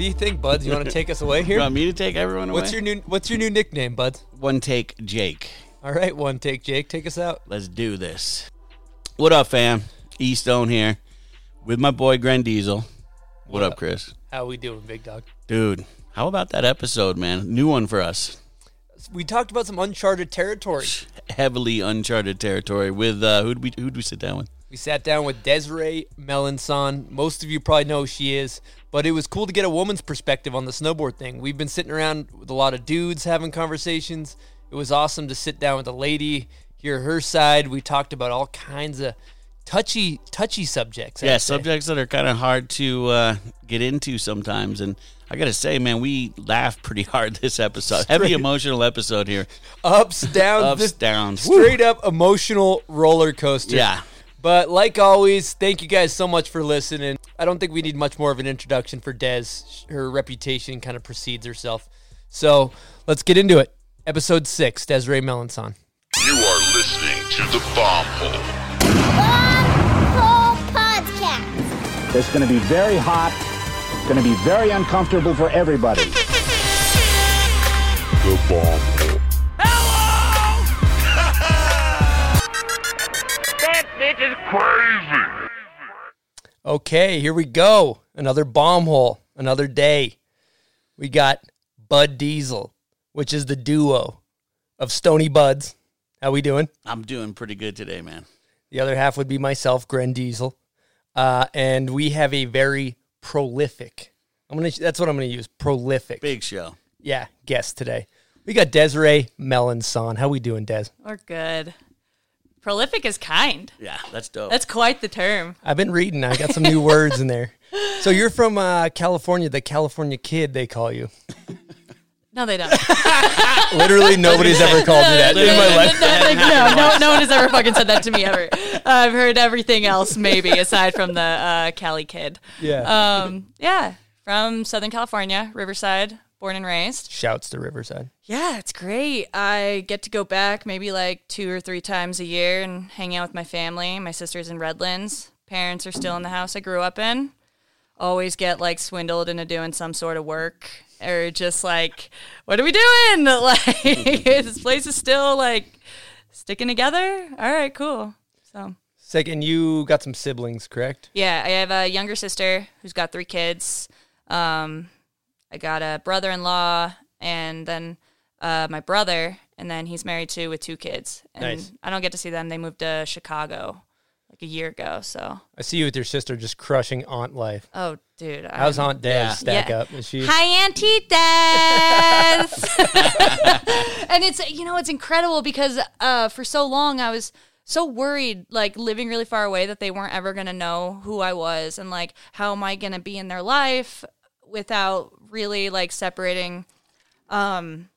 do you think, Buds? You want to take us away here? You want me to take everyone away? What's your new What's your new nickname, Buds? one take, Jake? All right, one take, Jake. Take us out. Let's do this. What up, fam? E Stone here with my boy Gren Diesel. What, up, up? Chris? How we doing, big dog? Dude, how about that episode, man? New one for us. We talked about some uncharted territory. Heavily uncharted territory with uh, who'd we who'd we sit down with? We sat down with Desiree Melancon. Most of you probably know who she is, but it was cool to get a woman's perspective on the snowboard thing. We've been sitting around with a lot of dudes having conversations. It was awesome to sit down with a lady, hear her side. We talked about all kinds of touchy, touchy subjects. I'd Yeah, say. subjects that are kind of hard to uh, get into sometimes, and I gotta say, man, we laughed pretty hard this episode. Heavy emotional episode here. ups, downs, Ups, downs. straight up emotional roller coaster. Yeah. But like always, thank you guys so much for listening. I don't think we need much more of an introduction for Des. Her reputation kind of precedes herself. So let's get into it. Episode six, Desiree Melancon. You are listening to the Bomb Hole. Bomb Hole Podcast. It's going to be very hot. It's going to be very uncomfortable for everybody. The Bomb Hole. that bitch is crazy. Okay, here we go. Another bomb hole, another day. We got Bud Diesel, which is the duo of Stony Buds. How we doing? I'm doing pretty good today, man. The other half would be myself, Gren Diesel. Uh, and we have a very prolific. I'm gonna. That's what I'm gonna use. Prolific. Big show. Yeah, guest today. We got Desiree Melancon. How we doing, Des? We're good. Prolific is kind. Yeah, that's dope. That's quite the term. I've been reading. I got some new words in there. So you're from uh, California, the California kid, they call you. No, they don't. Literally, nobody's ever called me that in my life. no, no, no one has ever fucking said that to me ever. I've heard everything else, maybe aside from the uh, Cali kid. Yeah. Um, yeah, from Southern California, Riverside, born and raised. Shouts to Riverside. Yeah, it's great. I get to go back maybe like two or three times a year and hang out with my family. My sister's in Redlands. Parents are still in the house I grew up in. Always get like swindled into doing some sort of work or just like, what are we doing? Like, this place is still like sticking together. All right, cool. So, Second, you got some siblings, correct? yeah, I have a younger sister who's got three kids. Um, I got a brother-in-law, and then uh, my brother, and then he's married too with two kids. And Nice. I don't get to see them. They moved to Chicago like a year ago. So, I see you with your sister just crushing aunt life. oh, dude, How's I'm- Aunt Des Yeah. stack Yeah. up? Is she? Hi, Auntie Des. and it's you know it's incredible because uh, for so long I was so worried, like living really far away, that they weren't ever gonna know who I was and like how am I gonna be in their life without really like separating. Um,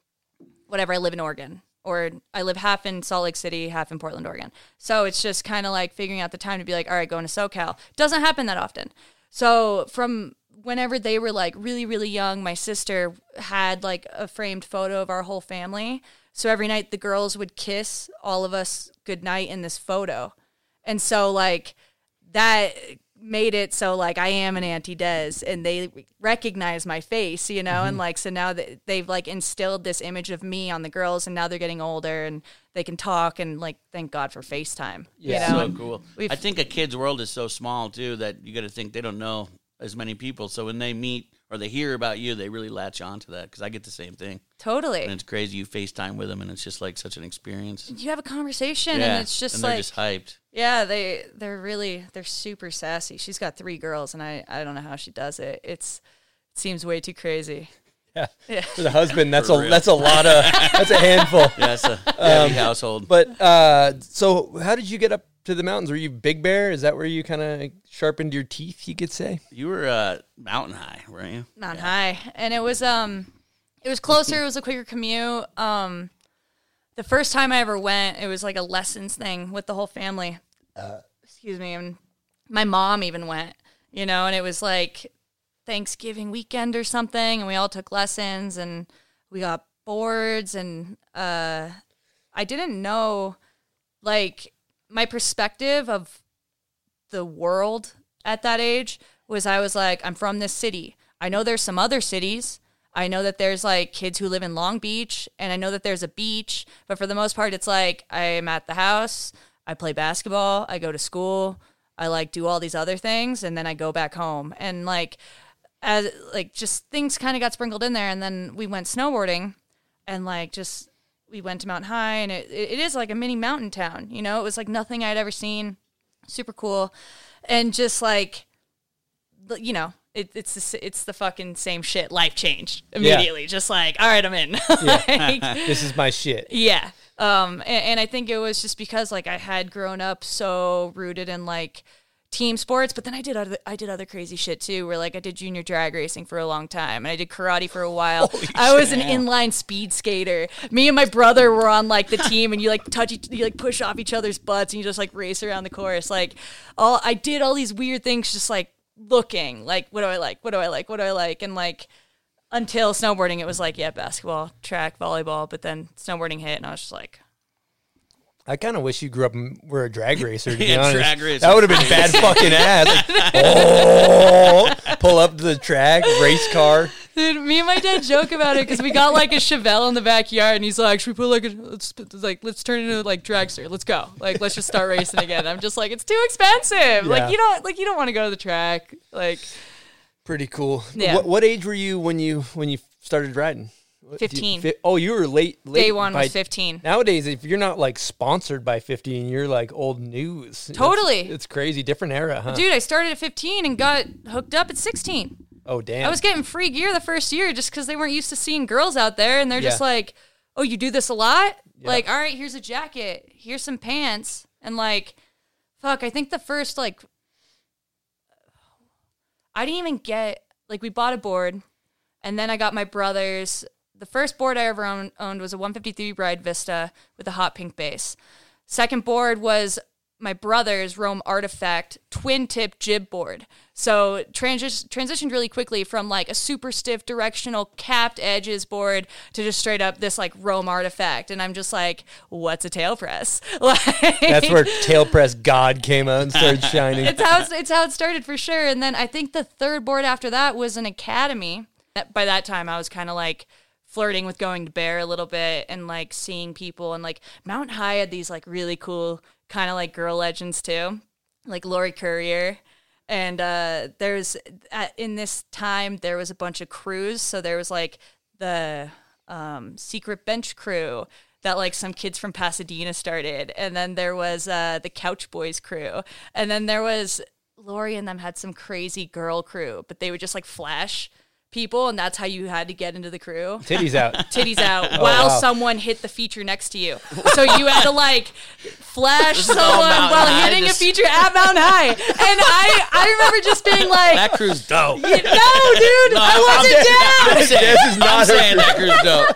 whatever. I live in Oregon. Or I live half in Salt Lake City, half in Portland, Oregon. So it's just kind of like figuring out the time to be like, all right, going to SoCal. Doesn't happen that often. So from whenever they were like really, really young, my sister had like a framed photo of our whole family. So every night the girls would kiss all of us goodnight in this photo. And so like that made it so like I am an Auntie Des and they recognize my face, you know, and mm-hmm. like so now that they've like instilled this image of me on the girls and now they're getting older and they can talk and like thank God for FaceTime. Yeah. You know? so cool. we've- I think a kid's world is so small too that you got to think they don't know as many people. So when they meet or they hear about you, they really latch on to that because I get the same thing. totally. And it's crazy. You FaceTime with them, and it's just like such an experience. you have a conversation yeah, and it's just and they're like just hyped. Yeah, they they're really they're super sassy. She's got three girls, and I I don't know how she does it. It's it seems way too crazy. Yeah. Yeah. For the husband, that's For a real. that's a lot of that's a handful. Yeah, it's a heavy household. But uh, so how did you get up to the mountains? Were you Big Bear? Is that where you kind of sharpened your teeth? You could say. you were uh, mountain high, weren't you? Not high, and it was um it was closer. it was a quicker commute. Um, the first time I ever went, it was like a lessons thing with the whole family. Uh, Excuse me, and my mom even went. You know, and it was like Thanksgiving weekend or something, and we all took lessons and we got boards and uh I didn't know like my perspective of the world at that age was I was like, I'm from this city. I know there's some other cities. I know that there's like kids who live in Long Beach, and I know that there's a beach. But for the most part, it's like I'm at the house. I play basketball. I go to school. I like do all these other things, and then I go back home. And like, as like just things kind of got sprinkled in there, and then we went snowboarding, and like just we went to Mount High, and it, it is like a mini mountain town. You know, it was like nothing I'd ever seen. Super cool, and just like, you know, it, it's the, it's the fucking same shit. Life changed immediately. Just like, all right, I'm in. Like, This is my shit. yeah. Um, and, and I think it was just because like I had grown up so rooted in like team sports, but then I did other I did other crazy shit too, where like I did junior drag racing for a long time, and I did karate for a while. I was an inline speed skater. Me and my brother were on like the team, and you like touch each, you like push off each other's butts, and you just like race around the course. Like all I did all these weird things, just like looking like what do I like, what do I like, what do I like, and like until snowboarding, it was like, yeah, basketball, track, volleyball. But then snowboarding hit, and I was just like, I kind of wish you grew up and were a drag racer. To be Yeah, honest, drag racer. that would have been bad fucking ass. Like, oh, pull up to the track, race car. dude, me and my dad joke about it because we got like a Chevelle in the backyard, and he's like, should we put like a let's like let's turn it into like dragster, let's go, like let's just start racing again. I'm just like, it's too expensive. Yeah. Like you don't like you don't want to go to the track. Like Pretty cool. Yeah. What, what age were you when you when you started riding? What, do you- 15. fi- oh, you were late. late day one by- was 15. Nowadays, if you're not like sponsored by 15, you're like old news. Totally. It's, crazy. Different era, huh? Dude, I started at 15 and got hooked up at 16. oh, damn. I was getting free gear the first year just because they weren't used to seeing girls out there, and they're just like, "Oh, you do this a lot? Like, all right, here's a jacket, here's some pants, and like, fuck, I think the first like, I didn't even get like we bought a board, and then I got my brother's. The first board I ever own, owned was a 153 Ride Vista with a hot pink base. Second board was my brother's Rome Artifact twin tip jib board. So transi- transitioned really quickly from like a super stiff directional capped edges board to just straight up this like Rome Artifact. And I'm just like, what's a tail press? Like, That's where tail press God came out and started shining. it's how it's, it's how it started for sure. And then I think the third board after that was an academy. By that time, I was kind of like flirting with going to Bear a little bit and like seeing people. And like Mount High had these like really cool kind of like girl legends too, like Lori Courier. And uh, there's in this time there was a bunch of crews, so there was like the um, secret bench crew that like some kids from Pasadena started, and then there was uh, the Couch Boys crew, and then there was Lori and them had some crazy girl crew, but they would just like flash people, and that's how you had to get into the crew. Titties out. Titties out oh, while Oh, wow. someone hit the feature next to you. So you had to like flash someone while High, hitting just- a feature at Mountain High. And I I remember just being like, That crew's dope. no, dude, I wasn't down. I'm saying, This is not I'm saying that crew's dope.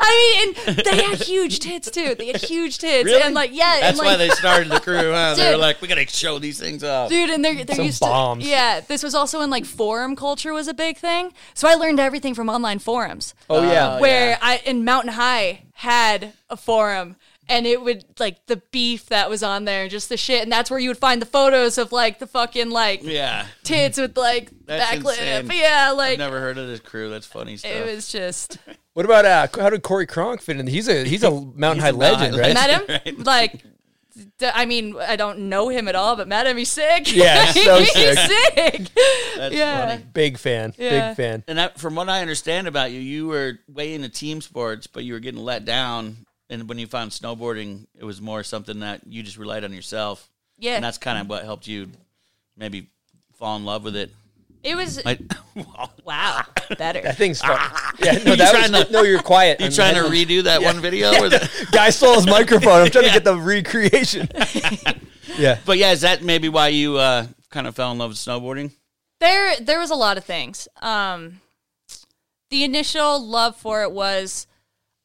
I mean, and they had huge tits too. They had huge tits, Really? and like yeah, That's and why like, they started the crew, huh? They were like, we gotta show these things off. Dude, and they're, they're Some used bombs. to yeah. This was also when like forum culture was a big thing, so I learned everything from online forums. Oh, yeah. Oh, where yeah. I in Mountain High had a forum and it would like the beef that was on there and just the shit and that's where you would find the photos of like the fucking like Yeah. tits with like That's backlit insane. yeah I've like never heard of this crew. That's funny stuff. it was just What about uh? How did Corey Kronk fit in? He's a he's a Mountain High a Mountain legend, High right? met him like d- I mean, I don't know him at all, but met him. He's sick. Yeah, so he's sick. sick. That's yeah. funny. Big fan. Yeah. Big fan. And that, from what I understand about you, you were way into team sports, but you were getting let down. And when you found snowboarding, it was more something that you just relied on yourself. Yeah. And that's kind of what helped you maybe fall in love with it. It was Like, wow, better. That thing's fun. Yeah, no, You that trying was, to- no, you're quiet. you I'm trying to headphones. redo that one video? Or the, Guy stole his microphone. I'm trying to get the recreation. yeah. but yeah, is that maybe why you uh, kind of fell in love with snowboarding? There, there was a lot of things. Um, the initial love for it was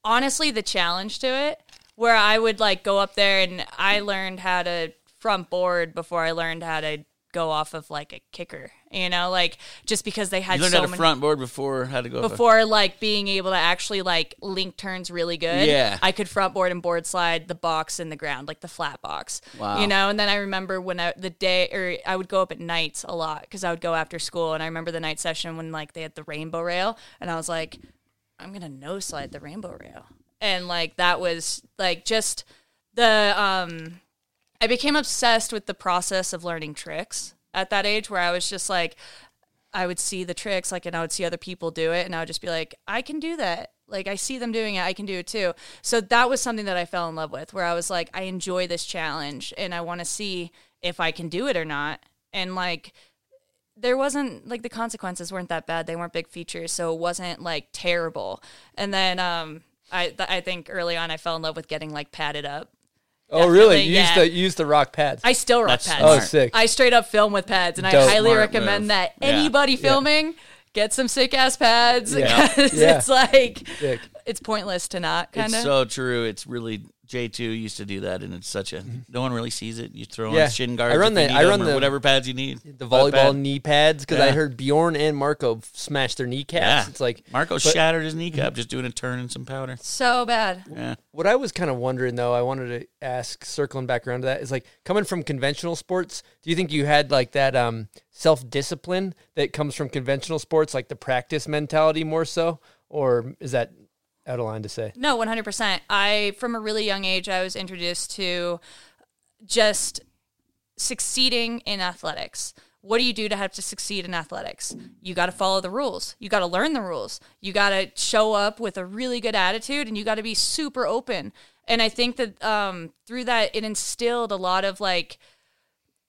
honestly the challenge to it, where I would like go up there and I learned how to front board before I learned how to go off of like a kicker, you know, like just because they had You learned so how to many front board before how to go. before like being able to actually like link turns really good. Yeah. I could front board and board slide the box in the ground, like the flat box. Wow. You know, and then I remember when I, the day or I would go up at nights a lot because I would go after school, and I remember the night session when like they had the rainbow rail, and I was like, I'm gonna no slide the rainbow rail, and like that was like just the um I became obsessed with the process of learning tricks at that age where I was just like I would see the tricks like and I would see other people do it and I would just be like I can do that. Like I see them doing it, I can do it too. So that was something that I fell in love with where I was like I enjoy this challenge and I want to see if I can do it or not. And like there wasn't like the consequences weren't that bad. They weren't big features, so it wasn't like terrible. And then um I th- I think early on I fell in love with getting like padded up. Oh, really? Definitely, You used yeah. to you used to rock pads. I still rock That's pads. smart. oh, sick. I straight up film with pads, and Dope. I highly Smart recommend move. that Yeah. anybody filming get some sick ass pads. Yeah. 'cause Yeah. It's like Sick. it's pointless to not kind It's of. so true. It's really J two used to do that, and it's such a no one really sees it. You throw Yeah. on shin guards. I run the- I run the- whatever pads you need. the volleyball pad. knee pads because I heard Bjorn and Marco smash their kneecaps. Yeah, It's like Marco but- shattered his kneecap just doing a turn and some powder. so bad. Yeah, What I was kind of wondering though, I wanted to ask, circling back around to that, is like coming from conventional sports. Do you think you had like that um, self discipline that comes from conventional sports, like the practice mentality more so, or is that out of line to say? No, one hundred percent. I from a really young age, I was introduced to just succeeding in athletics. What do you do to have to succeed in athletics? You got to follow the rules. You got to learn the rules. You got to show up with a really good attitude, and you got to be super open. And I think that um, through that, it instilled a lot of like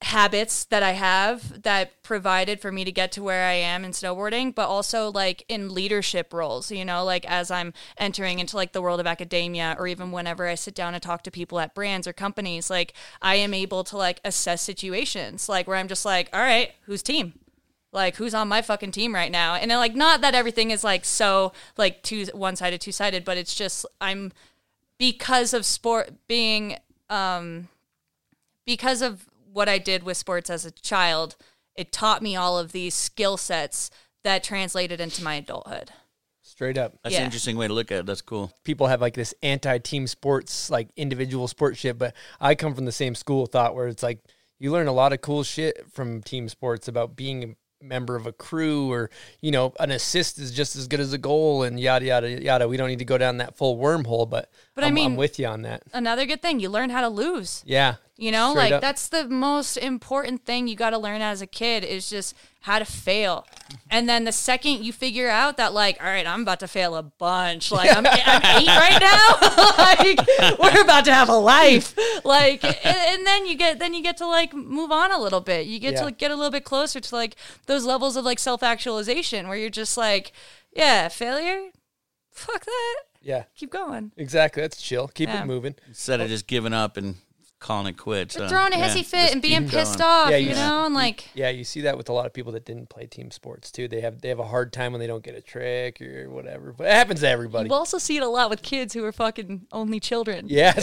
habits that I have that provided for me to get to where I am in snowboarding, but also like in leadership roles, you know, like as I'm entering into like the world of academia or even whenever I sit down and talk to people at brands or companies, like I am able to like assess situations like where I'm just like, all right, whose team? Like who's on my fucking team right now? And like not that everything is like so like two one sided, two sided, but it's just I'm because of sport being um because of what I did with sports as a child, it taught me all of these skill sets that translated into my adulthood. Straight up, that's Yeah. an interesting way to look at it. That's cool. people have like this anti-team sports, like individual sport shit. But I come from the same school of thought where it's like you learn a lot of cool shit from team sports about being a member of a crew or you know an assist is just as good as a goal and yada yada yada we don't need to go down that full wormhole but, But I I'm, I'm with you on that Another good thing, you learn how to lose. yeah You know, Straight like up. that's the most important thing you got to learn as a kid is just how to fail. And then the second you figure out that, like, all right, I'm about to fail a bunch. Like, I'm, I'm eight right now. like, we're about to have a life. Like, and, and then you get then you get to like move on a little bit. You get Yeah. to like, get a little bit closer to like those levels of like self actualization where you're just like, yeah, failure. Fuck that. yeah Keep going. exactly that's chill keep Yeah. it moving Instead of oh. just giving up and calling it quits. But huh? throwing a Yeah, hissy fit just and being pissed going. off, Yeah, you you- know, and like. yeah you see that with a lot of people that didn't play team sports too they have they have a hard time when they don't get a trick or whatever but it happens to everybody You also see it a lot with kids who are fucking only children. yeah or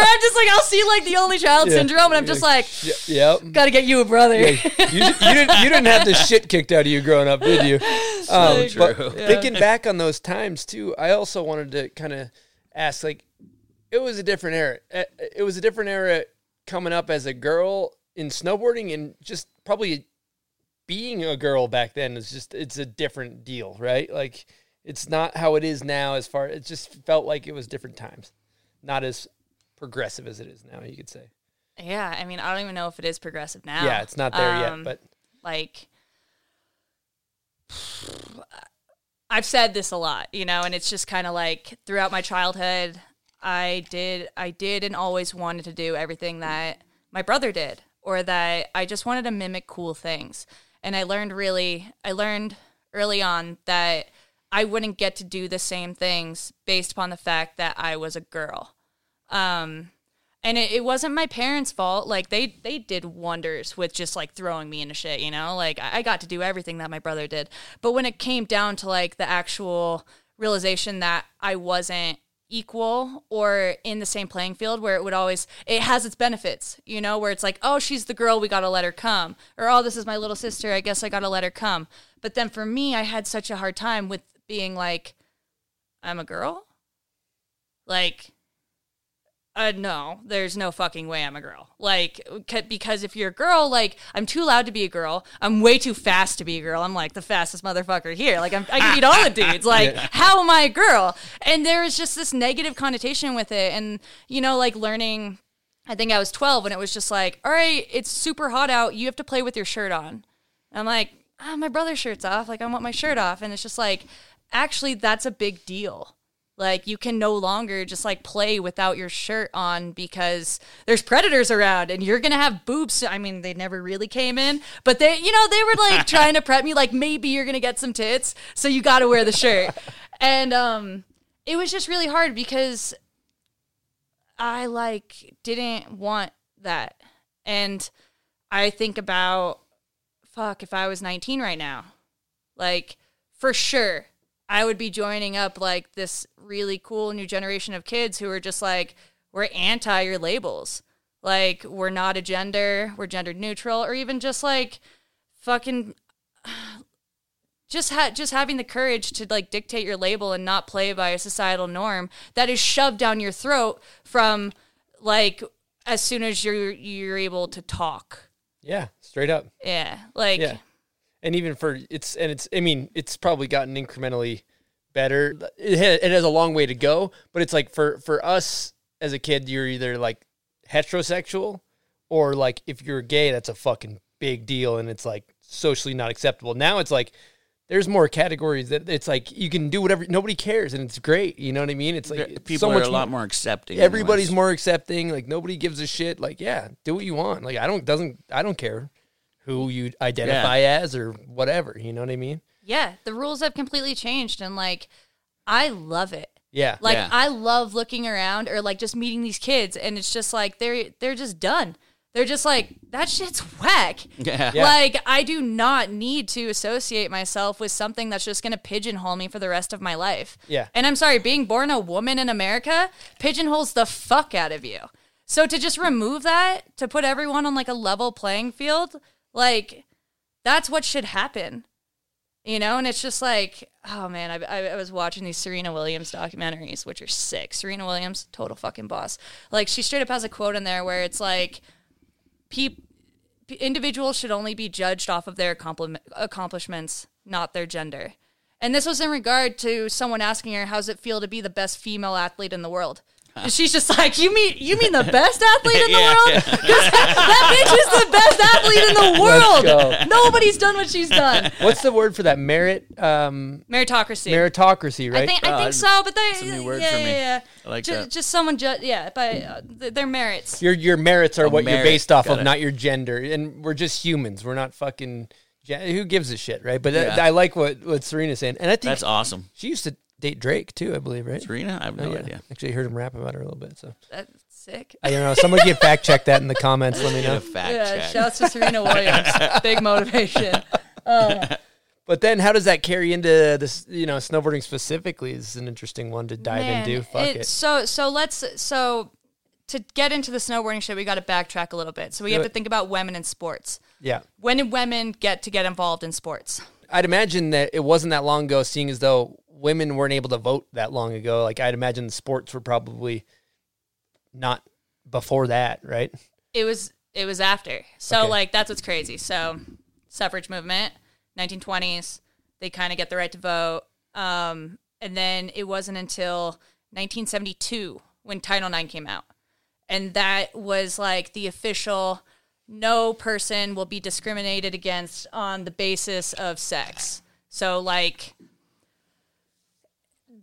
I'm just like, I'll see like the only child Yeah. syndrome, and I'm just like, Y- yep gotta get you a brother. you, you didn't you didn't have the shit kicked out of you growing up, did you? Um, true. but thinking back on those times too, I also wanted to kind of ask like, it was a different era. Uh, It was a different era coming up as a girl in snowboarding and just probably being a girl back then is just it's a different deal, right? Like it's not how it is now. As far it just felt like it was different times, not as progressive as it is now. You could say, yeah, I mean, I don't even know if it is progressive now. yeah, it's not there Um, yet, but like I've said this a lot, you know, and it's just kind of like throughout my childhood, I did I did and always wanted to do everything that my brother did or that I just wanted to mimic cool things. And I learned really I learned early on that I wouldn't get to do the same things based upon the fact that I was a girl. Um and it, it wasn't my parents' fault. Like they they did wonders with just like throwing me into shit, you know. Like I, I got to do everything that my brother did. But when it came down to like the actual realization that I wasn't equal or in the same playing field where it would always it has its benefits you know where it's like oh she's the girl we gotta let her come. Or oh this is my little sister i guess i gotta let her come. But then for me i had such a hard time with being like i'm a girl? Like uh, no, there's no fucking way I'm a girl. Like, c- because if you're a girl, like, I'm too loud to be a girl. I'm way too fast to be a girl. I'm like the fastest motherfucker here. Like, I'm, I can beat all the dudes. Like, how am I a girl? And there is just this negative connotation with it. And, you know, like learning, I think I was 12 and it was just like, all right, it's super hot out. You have to play with your shirt on. I'm like, ah, my brother's shirt's off. Like, I want my shirt off. And it's just like, actually, that's a big deal. Like you can no longer just like play without your shirt on because there's predators around and you're gonna have boobs. I mean, they never really came in, but they, you know, they were like trying to prep me, like maybe you're gonna get some tits, so you got to wear the shirt. And um, it was just really hard because I like didn't want that, and I think about fuck if I was 19 right now, like for sure I would be joining up like this really cool new generation of kids who are just like, we're anti your labels. Like, we're not a gender, we're gender neutral, or even just like fucking just ha- just having the courage to like dictate your label and not play by a societal norm that is shoved down your throat from like as soon as you're you're able to talk. Yeah, straight up. Yeah. Like Yeah. And even for it's and it's I mean it's probably gotten incrementally better. It ha- it has a long way to go, but it's like for for us as a kid, you're either like heterosexual or like if you're gay, that's a fucking big deal and it's like socially not acceptable. Now it's like there's more categories that it's like you can do whatever nobody cares and it's great. You know what I mean? It's like it's People so are a lot more accepting. everybody's anyways. more accepting like nobody gives a shit like yeah do what you want like i don't doesn't i don't care who you identify as or whatever you know what i mean yeah, the rules have completely changed and like I love it. yeah Like Yeah. I love looking around or like just meeting these kids and it's just like they're they're just done. They're just like that shit's whack. Yeah. Yeah. Like I do not need to associate myself with something that's just going to pigeonhole me for the rest of my life. Yeah. And I'm sorry, being born a woman in America pigeonholes the fuck out of you. So to just remove that, to put everyone on like a level playing field, like that's what should happen you know and it's just like oh man I, I, was watching these serena williams documentaries which are sick. Serena williams total fucking boss. Like she straight up has a quote in there where it's like peop, p- individuals should only be judged off of their accompli- accomplishments not their gender. And this was in regard to someone asking her how's it feel to be the best female athlete in the world she's just like, you mean you mean the best athlete in the Yeah, world? 'Cause that bitch is the best athlete in the world. Nobody's done what she's done. what's the word for that merit um Meritocracy. meritocracy right I think I Uh, think so, but they it's a new word yeah, for me. yeah, yeah. I like Ju- that. Just someone, ju- yeah, by uh, th- their merits. your your merits are Oh, what you're based off Got of it. not your gender and we're just humans we're not fucking gen- who gives a shit right but Yeah. I, I like what what serena's saying and i think That's awesome. she used to date drake too i believe right Serena, I have no Oh, yeah. idea. actually I heard him rap about her a little bit so That's sick. i don't know somebody get fact check that in the comments let me know a fact Yeah, check. shouts to Serena Williams. Big motivation. Um, but then, how does that carry into this? You know, snowboarding specifically is an interesting one to dive Man, into. Fuck it- it. So so let's so to get into the snowboarding shit, we got to backtrack a little bit. So we Do have it. to think about women in sports. Yeah, When did women get to get involved in sports? I'd imagine that it wasn't that long ago. Seeing as though women weren't able to vote that long ago, like I'd imagine the sports were probably not before that, right? It was it was after. So Okay. like that's what's crazy. So suffrage movement, 1920s, they kind of get the right to vote. Um, and then it wasn't until 1972 when Title IX came out, and that was like the official. No person will be discriminated against on the basis of sex. So like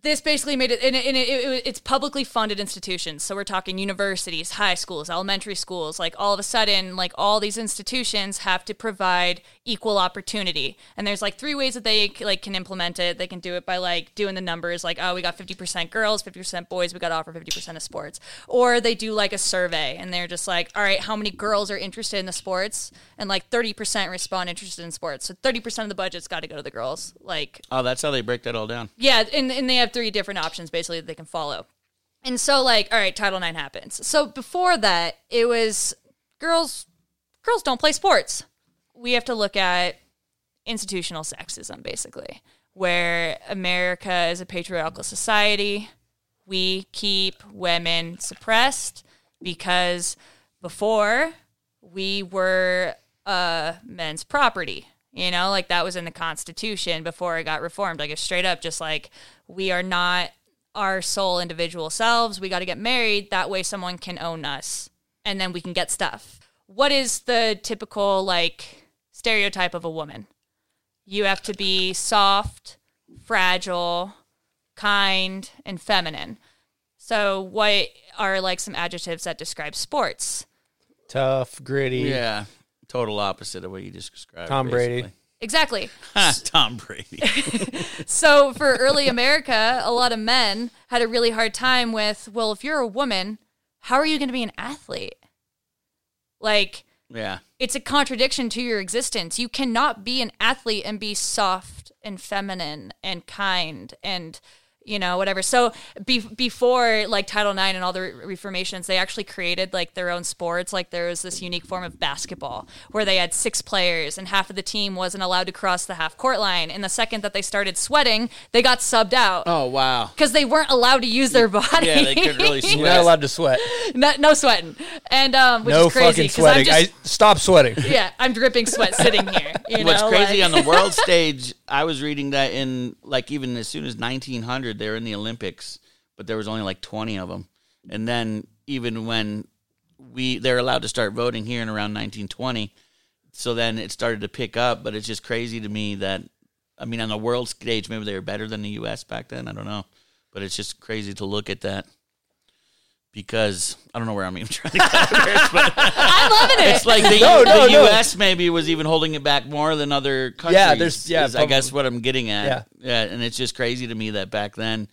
this basically made it, and, it, and it, it, it's publicly funded institutions. So we're talking universities, high schools, elementary schools. Like all of a sudden, like all these institutions have to provide equal opportunity. And there's like three ways that they like can implement it. They can do it by like doing the numbers, like oh, we got 50% girls, 50% boys. We got to offer 50% of sports. Or they do like a survey, and they're just like, all right, how many girls are interested in the sports? And like 30% respond interested in sports. So 30% of the budget's got to go to the girls. Like Oh, that's how they break that all down. yeah, and, and they have three different options basically that they can follow. And so like, all right, Title IX happens. So before that, it was girls girls don't play sports. We have to look at institutional sexism basically, where America is a patriarchal society. We keep women suppressed because before we were uh, men's property. You know, like that was in the Constitution before it got reformed. Like, it's straight up just like we are not our sole individual selves. We got to get married. That way, someone can own us and then we can get stuff. What is the typical, like, stereotype of a woman? You have to be soft, fragile, kind, and feminine. So, what are like some adjectives that describe sports? Tough, gritty. Yeah, total opposite of what you just described. Tom Brady. Exactly. Ah, Tom Brady. So for early America, a lot of men had a really hard time with, well, if you're a woman, how are you going to be an athlete? Like, yeah. it's a contradiction to your existence. You cannot be an athlete and be soft and feminine and kind and you know whatever. So be- before like Title IX and all the re- reformations, they actually created like their own sports. Like there was this unique form of basketball where they had six players and half of the team wasn't allowed to cross the half court line. And the second that they started sweating, they got subbed out Oh wow. because they weren't allowed to use their body. Yeah, they couldn't really You're sweat. not allowed to sweat. no, no sweating, and um, which no is crazy fucking 'cause I'm sweating. just- I stop sweating. yeah, I'm dripping sweat sitting here. You What's know, crazy like- on the world stage, I was reading that in like even as soon as 1900, they were in the Olympics, but there was only like 20 of them. And then even when we they're allowed to start voting here in around 1920, so then it started to pick up. But it's just crazy to me that I mean on the world stage, maybe they were better than the U.S. back then. I don't know, but it's just crazy to look at that. Because I don't know where I'm even trying to go with this, but I'm loving it. it's like the, No, no, the no. U.S. maybe was even holding it back more than other countries. Yeah, there's- yeah, is I guess what I'm getting at. Yeah. yeah, and it's just crazy to me that back then,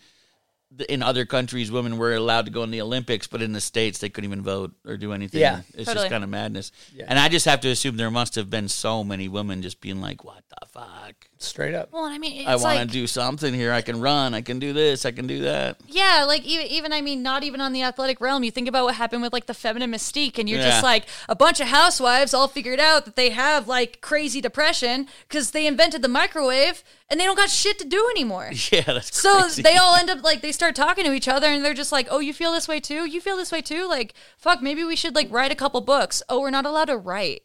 in other countries, women were allowed to go in the Olympics, but in the states, they couldn't even vote or do anything. Yeah. it's Totally. just kind of madness. Yeah. And I just have to assume there must have been so many women just being like, "What the fuck." Straight up. well, I mean, it's I want to like, do something here. I can run. I can do this. I can do that. yeah, like even, even I mean, not even on the athletic realm. You think about what happened with like the feminine mystique, and you're Yeah. just like a bunch of housewives all figured out that they have like crazy depression because they invented the microwave and they don't got shit to do anymore. Yeah, that's So crazy. they all end up like they start talking to each other and they're just like, "Oh, you feel this way too? You feel this way too? Like, fuck, maybe we should like write a couple books. Oh, we're not allowed to write."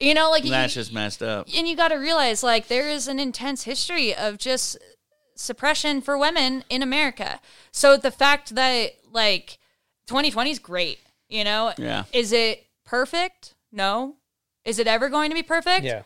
You know, like you- That's just messed up. and you got to realize like there is an intense history of just suppression for women in America. So the fact that like 2020 is great, you know? Yeah. Is it perfect? No. Is it ever going to be perfect? Yeah.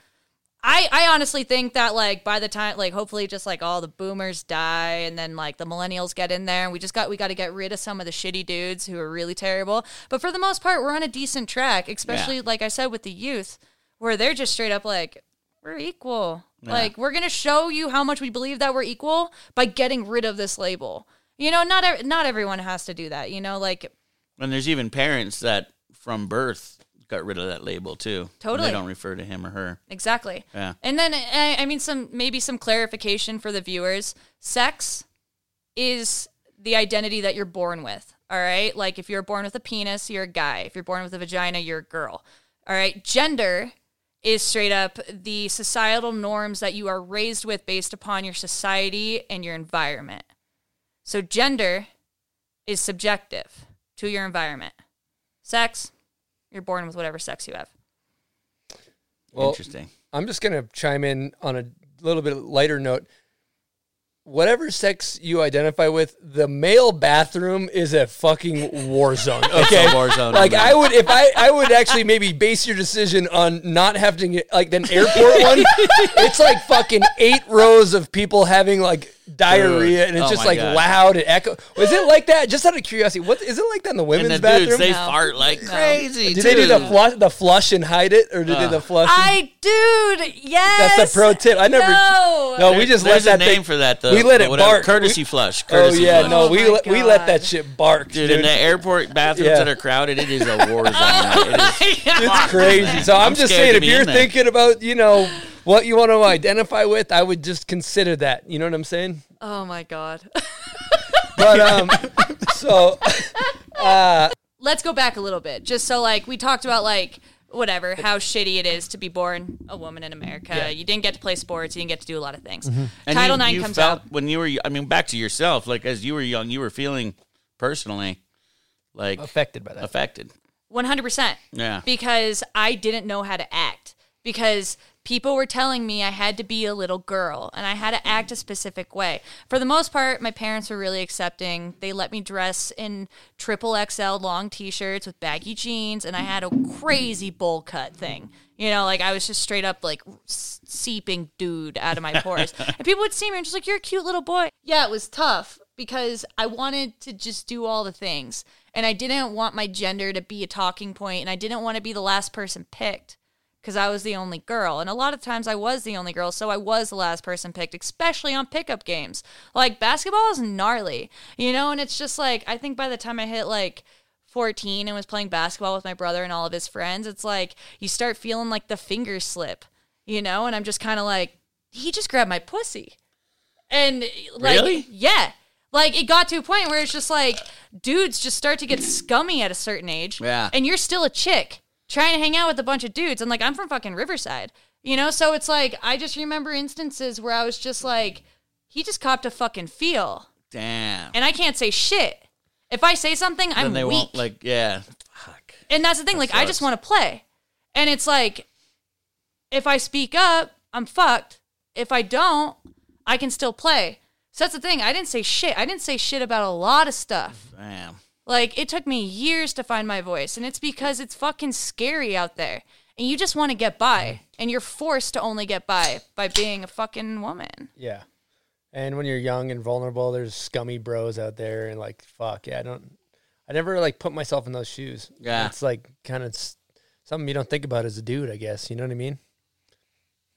I, I honestly think that like by the time like hopefully just like all the boomers die and then like the millennials get in there and we just got we got to get rid of some of the shitty dudes who are really terrible. But for the most part, we're on a decent track, especially like I said with the youth, where they're just straight up like we're equal. Like we're gonna show you how much we believe that we're equal by getting rid of this label. You know, not not everyone has to do that. You know, like And there's even parents that from birth got rid of that label too. Totally. They don't refer to him or her. Exactly. Yeah. And then I, I mean some maybe some clarification for the viewers. Sex is the identity that you're born with. All right? Like if you're born with a penis, you're a guy. If you're born with a vagina, you're a girl. All right? Gender is straight up the societal norms that you are raised with based upon your society and your environment. So gender is subjective to your environment. Sex, you're born with whatever sex you have. Well, Interesting. I'm just gonna chime in on a little bit lighter note. Whatever sex you identify with, the male bathroom is a fucking war zone. Okay, a war zone, Like. I would, if I, I would actually maybe base your decision on not having like an airport one. It's like fucking eight rows of people having like diarrhea, and it's Oh just like God. loud and echo. Was it like that? Just out of curiosity, what is it like that in the And women's the bathroom? dudes, they No. fart like crazy. do they do the flush, the flush and hide it, or do they do uh. the flush? and- I, dude, yes. That's a pro tip. I never. No. No, we just There's let a that name thing, for that though. We let it whatever. bark. Courtesy We- flush. Oh yeah, flush. no, Oh we my let, we let that shit bark, Dude, dude. in the airport bathrooms Yeah. that are crowded, it is a war zone. It is- it's crazy. So I'm, I'm just saying, if you're thinking about, you know, what you want to identify with, I would just consider that. You know what I'm saying? Oh my god. but um, so uh, let's go back a little bit just so like we talked about like whatever how shitty it is to be born a woman in america Yeah. you didn't get to play sports you didn't get to do a lot of things And title you, 9 you comes felt out when you were. I mean, back to yourself. Like as you were young, you were feeling personally like affected by that. affected. 100% Yeah. because i didn't know how to act because people were telling me i had to be a little girl and i had to act a specific way. For the most part my parents were really accepting. They let me dress in triple xl long t-shirts with baggy jeans and i had a crazy bowl cut thing. You know like i was just straight up like seeping dude out of my pores. And people would see me and just like you're a cute little boy. Yeah it was tough because i wanted to just do all the things and i didn't want my gender to be a talking point and i didn't want to be the last person picked because I was the only girl. And a lot of times I was the only girl, so I was the last person picked, especially on pickup games. Like basketball is gnarly, you know? And it's just like, I think by the time I hit like 14 and was playing basketball with my brother and all of his friends, it's like you start feeling like the fingers slip, you know? And I'm just kind of like, he just grabbed my pussy. And like, Really? yeah. Like it got to a point where it's just like dudes just start to get scummy at a certain age. Yeah. And you're still a chick trying to hang out with a bunch of dudes. And like I'm from fucking Riverside. You know, so it's like I just remember instances where I was just like, he just copped a fucking feel. Damn. And I can't say shit. If I say something, then I'm they weak. won't like. Yeah. Fuck. And that's the thing. like, I just want to play. And it's like, if I speak up, I'm fucked. If I don't, I can still play. So that's the thing. I didn't say shit. I didn't say shit about a lot of stuff. Damn. Like, it took me years to find my voice. And it's because it's fucking scary out there. And you just want to get by. And you're forced to only get by by being a fucking woman. Yeah. And when you're young and vulnerable, there's scummy bros out there, and like, fuck, yeah, I don't, I never like put myself in those shoes. Yeah. It's like kind of something you don't think about as a dude, I guess. You know what I mean?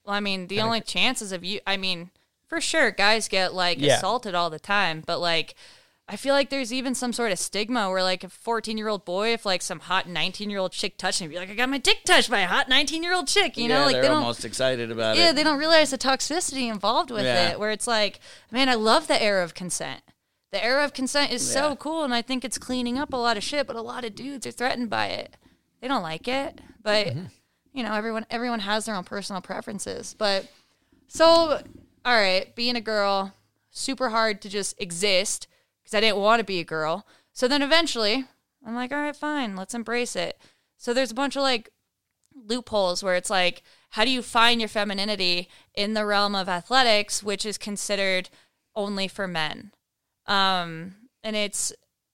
Well, I mean, the only chances of you, I mean, for sure, guys get like Yeah. assaulted all the time, but like, I feel like there's even some sort of stigma where like a 14 year old boy, if like some hot 19 year old chick touched him, be like, I got my dick touched by a hot 19 year old chick, you know? like they're they almost excited about yeah, it. Yeah, they don't realize the toxicity involved with Yeah. it. Where it's like, man, I love the era of consent. The era of consent is Yeah. so cool, and I think it's cleaning up a lot of shit. But a lot of dudes are threatened by it. They don't like it, but Mm-hmm. you know, everyone everyone has their own personal preferences. But so, all right, being a girl, super hard to just exist because I didn't want to be a girl. So then eventually, I'm like, all right, fine, let's embrace it. So there's a bunch of like loopholes where it's like, how do you find your femininity in the realm of athletics, which is considered only for men? Um, and it's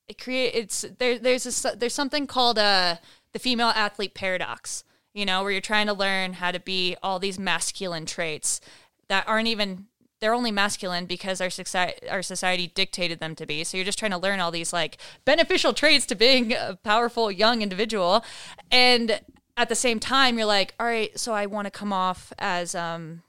it create it's there. There's a there's something called uh the female athlete paradox. You know, where you're trying to learn how to be all these masculine traits that aren't even they're only masculine because our society our society dictated them to be. So you're just trying to learn all these like beneficial traits to being a powerful young individual, and at the same time you're like, all right, so I want to come off as um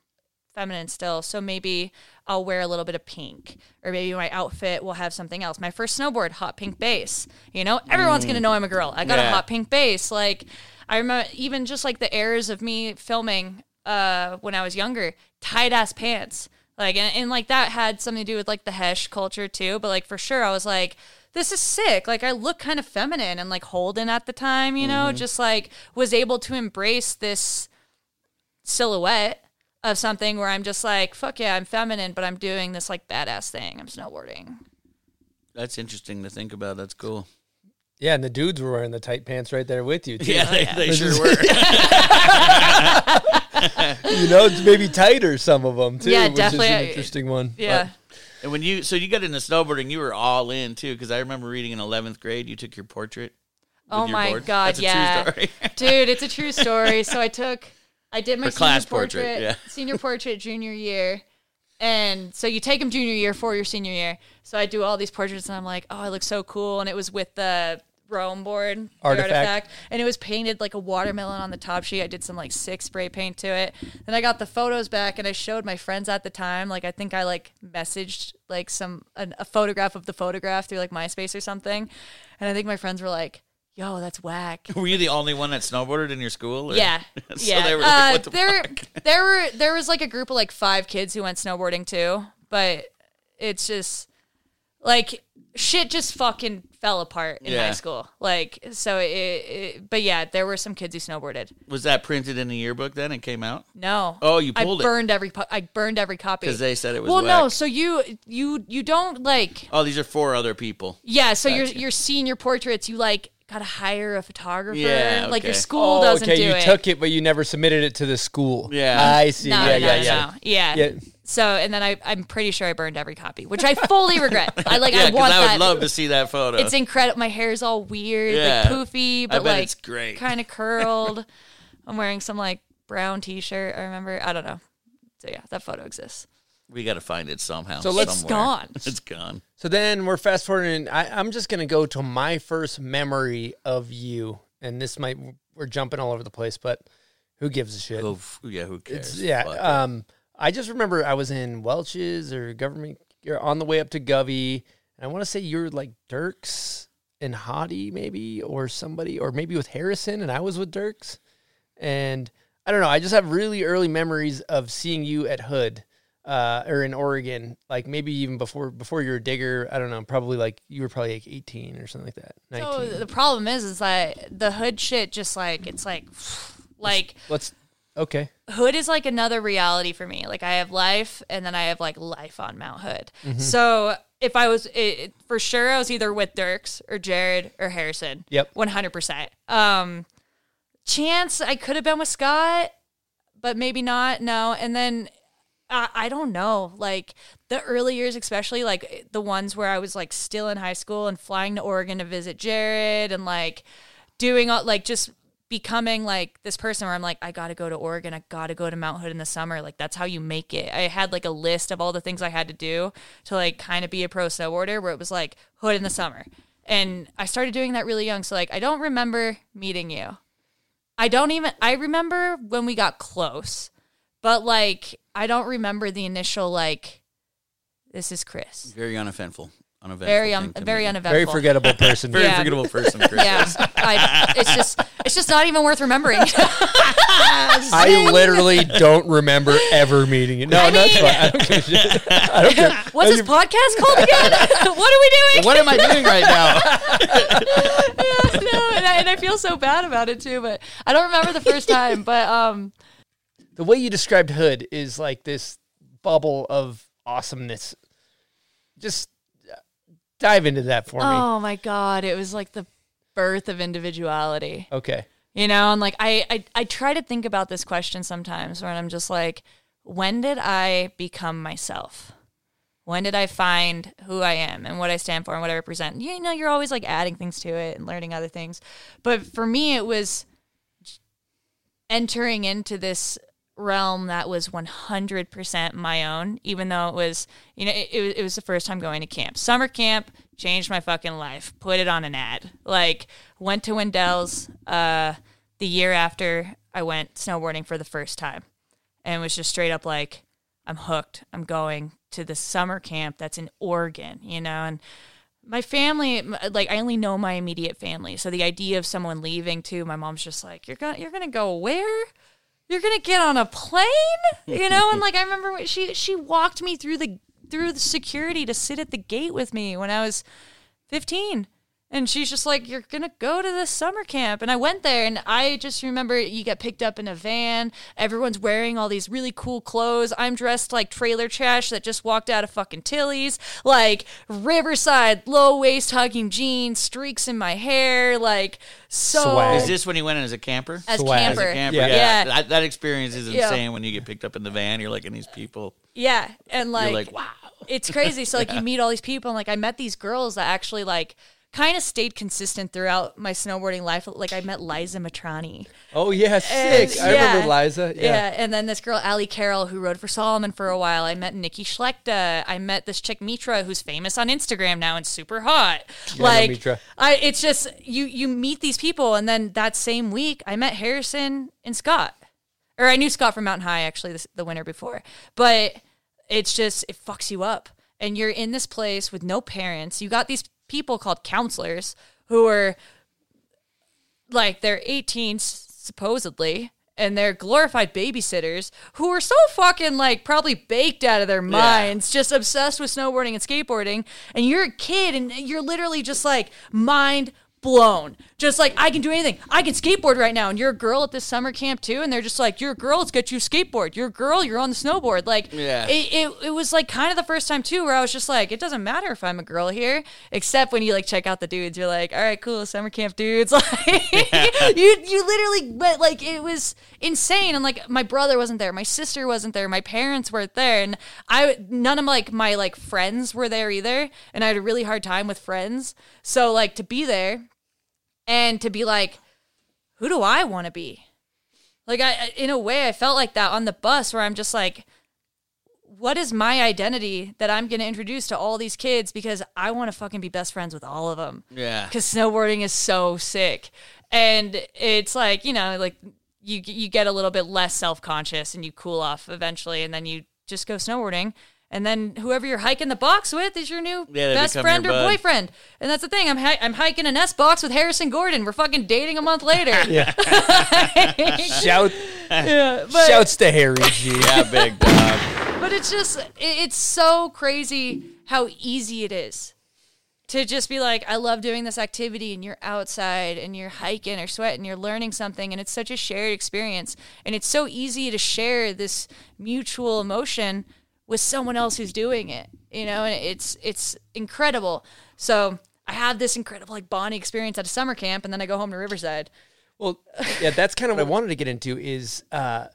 feminine still. So maybe I'll wear a little bit of pink, or maybe my outfit will have something else. My first snowboard, hot pink base. You know, everyone's gonna know I'm a girl. I got a hot pink base. Like I remember even just like the eras of me filming uh when I was younger, tight ass pants. Like and, and like that had something to do with like the hesh culture too. But like for sure I was like, this is sick. Like I look kind of feminine and like Holden at the time, you know, mm-hmm. just like was able to embrace this silhouette of something where I'm just like, fuck yeah, I'm feminine, but I'm doing this like badass thing. I'm snowboarding. That's interesting to think about. That's cool. Yeah, and the dudes were wearing the tight pants right there with you. Too. Yeah, they, oh, they sure were. you know, it's maybe tighter some of them too. Yeah, which definitely. Is an interesting one. Yeah. and when you so you got into snowboarding, you were all in too. Because I remember reading in eleventh grade, you took your portrait. with Oh your my board. god, That's a yeah. True story. Dude, it's a true story. So I took I did my senior class portrait, portrait, yeah. senior portrait junior year. And so you take them junior year for your senior year. So I do all these portraits and I'm like, oh, I look so cool. And it was with the Rome board, the Artifact. And it was painted like a watermelon on the top sheet. I did some like sick spray paint to it. Then I got the photos back and I showed my friends at the time. Like I think I like messaged like some an, a photograph of the photograph through like MySpace or something. And I think my friends were like, yo, that's whack. were you the only one that snowboarded in your school? or- Yeah, so yeah. they were like, uh, what the there, fuck? there were there was like a group of like five kids who went snowboarding too, but it's just like shit just fucking fell apart in Yeah. high school. Like so, it, it, but yeah, there were some kids who snowboarded. Was that printed in the yearbook then? It came out No. Oh, you pulled I it. burned every. po- I burned every copy because they said it was. Well, no. whack. So you you you don't like. Oh, these are four other people. Yeah. So your Gotcha. your senior portraits, you like gotta hire a photographer. Yeah, Like your okay. school oh, doesn't okay. do you it. took it, but you never submitted it to the school. Yeah. I see. No, yeah, no, yeah, no, yeah. no. Yeah. Yeah. So and then I I'm pretty sure I burned every copy, which I fully regret. I like Yeah, I because want I would that. love to see that photo. It's incredible. My hair's all weird, Yeah. like poofy, but bet like it's great. kind of curled. I'm wearing some like brown t-shirt. I remember. I don't know. So yeah, that photo exists. we got to find it somehow. So let's- It's somewhere. gone. It's gone. So then we're fast forwarding. I, I'm just gonna go to my first memory of you, and this might we're jumping all over the place, but who gives a shit? Who, yeah, who cares? It's, yeah. Fuck it. Um, I just remember I was in Welches or government. You're on the way up to Govey, and I want to say you're like Dirks and Hottie, maybe, or somebody, or maybe with Harrison, and I was with Dirks. And I don't know. I just have really early memories of seeing you at Hood. Uh, or in Oregon, like maybe even before before you were a digger. I don't know. Probably like you were probably like eighteen or something like that. So the problem is, is that the hood shit just like it's like, like Let's okay. Hood is like another reality for me. Like I have life, and then I have like life on Mount Hood. Mm-hmm. So if I was it, for sure, I was either with Dirks or Jared or Harrison. Yep. one hundred percent. Um, chance I could have been with Scott, but maybe not. No, and then. I I don't know. Like the early years, especially like the ones where I was like still in high school and flying to Oregon to visit Jared and like doing all like just becoming like this person where I'm like, I gotta go to Oregon, I gotta go to Mount Hood in the summer. Like that's how you make it. I had like a list of all the things I had to do to like kind of be a pro snowboarder where it was like Hood in the summer. And I started doing that really young. So like I don't remember meeting you. I don't even I remember when we got close, but like I don't remember the initial like this is Chris. Very uneventful. Uneventful Very um thing to very me. uneventful. Very forgettable person. Very Yeah. forgettable person, Chris. Yeah, I, it's just it's just not even worth remembering. I literally don't remember ever meeting you. No, I that's mean- fine. I don't give a. I don't care. What's this podcast called again? what are we doing? What am I doing right now? yeah, no, and I, and I feel so bad about it too. But I don't remember the first time. But um, The way you described Hood is like this bubble of awesomeness. Just dive into that for me. oh my god, it was like the birth of individuality. Okay. You know, and like I, I I try to think about this question sometimes when I'm just like, when did I become myself? When did I find who I am and what I stand for and what I represent? You know, you're always like adding things to it and learning other things. But for me, it was entering into this realm that was 100% my own, even though it was, you know, it, it, was- it was the first time going to camp. Summer camp changed my fucking life. Put it on an ad. Like, went to Windell's uh, the year after I went snowboarding for the first time and was just straight up like, I'm hooked. I'm going to the summer camp that's in Oregon, you know, and my family like I only know my immediate family. So the idea of someone leaving too, my mom's just like, You're gonna you're gonna go where? You're gonna get on a plane? You know, and like I remember when she she walked me through the through the security to sit at the gate with me when I was fifteen. And she's just like, You're gonna go to this summer camp. And I went there and I just remember you get picked up in a van. Everyone's wearing all these really cool clothes. I'm dressed like trailer trash that just walked out of fucking Tilly's. Like Riverside, low waist hugging jeans, streaks in my hair, like so Swag. Is this when you went in as a camper? as Swag. camper. As a camper, Yeah. yeah. Yeah. That, that experience is Yeah. insane when you get picked up in the van. You're like, and these people, Yeah. And like, you're like, wow. it's crazy. So like you meet all these people and like I met these girls that actually like kind of stayed consistent throughout my snowboarding life. Like I met Liza Matrani. Oh yeah, sick. I yeah. remember Liza. Yeah. Yeah. and then this girl Allie Carroll who rode for Salomon for a while. I met Nikki Schlechter. I met this chick Mitra who's famous on Instagram now and super hot. Know like Mitra. I, it's just you you meet these people, and then that same week I met Harrison and Scott, or I knew Scott from Mountain High actually this, the winter before, but it's just it fucks you up, and you're in this place with no parents. You got these people called counselors who are like they're 18 supposedly and they're glorified babysitters who are so fucking like probably baked out of their minds, just obsessed with snowboarding and skateboarding. And you're a kid and you're literally just like mind blown. Just like I can do anything. I can skateboard right now. And you're a girl at this summer camp too. And they're just like, You're a girl, let's get you a skateboard. You're a girl, you're on the snowboard. Like Yeah. it, it, it was like kind of the first time too where I was just like, it doesn't matter if I'm a girl here, except when you like check out the dudes. You're like, all right, cool, summer camp dudes. Like you you literally but like it was insane. And like my brother wasn't there, my sister wasn't there, my parents weren't there, and I none of like my like friends were there either. And I had a really hard time with friends. So like to be there and to be like, who do I want to be? Like I, in a way, I felt like that on the bus where I'm just like, what is my identity that I'm going to introduce to all these kids because I want to fucking be best friends with all of them. Yeah. Because snowboarding is so sick, and it's like you know, like you you get a little bit less self conscious and you cool off eventually, and then you just go snowboarding. And then whoever you're hiking the box with is your new Yeah, they best become friend or bud. boyfriend. And that's the thing. I'm hi- I'm hiking an S box with Harrison Gordon. We're fucking dating a month later. Yeah. Shout, Yeah, but, shouts to Harry G. Yeah, big dog. but it's just it- it's so crazy how easy it is to just be like I love doing this activity and you're outside and you're hiking or sweating, you're learning something and it's such a shared experience and it's so easy to share this mutual emotion with someone else who's doing it. You know, and it's it's incredible. So I have this incredible like bonding experience at a summer camp and then I go home to Riverside. Well, yeah, that's kind of what I wanted to get into is uh,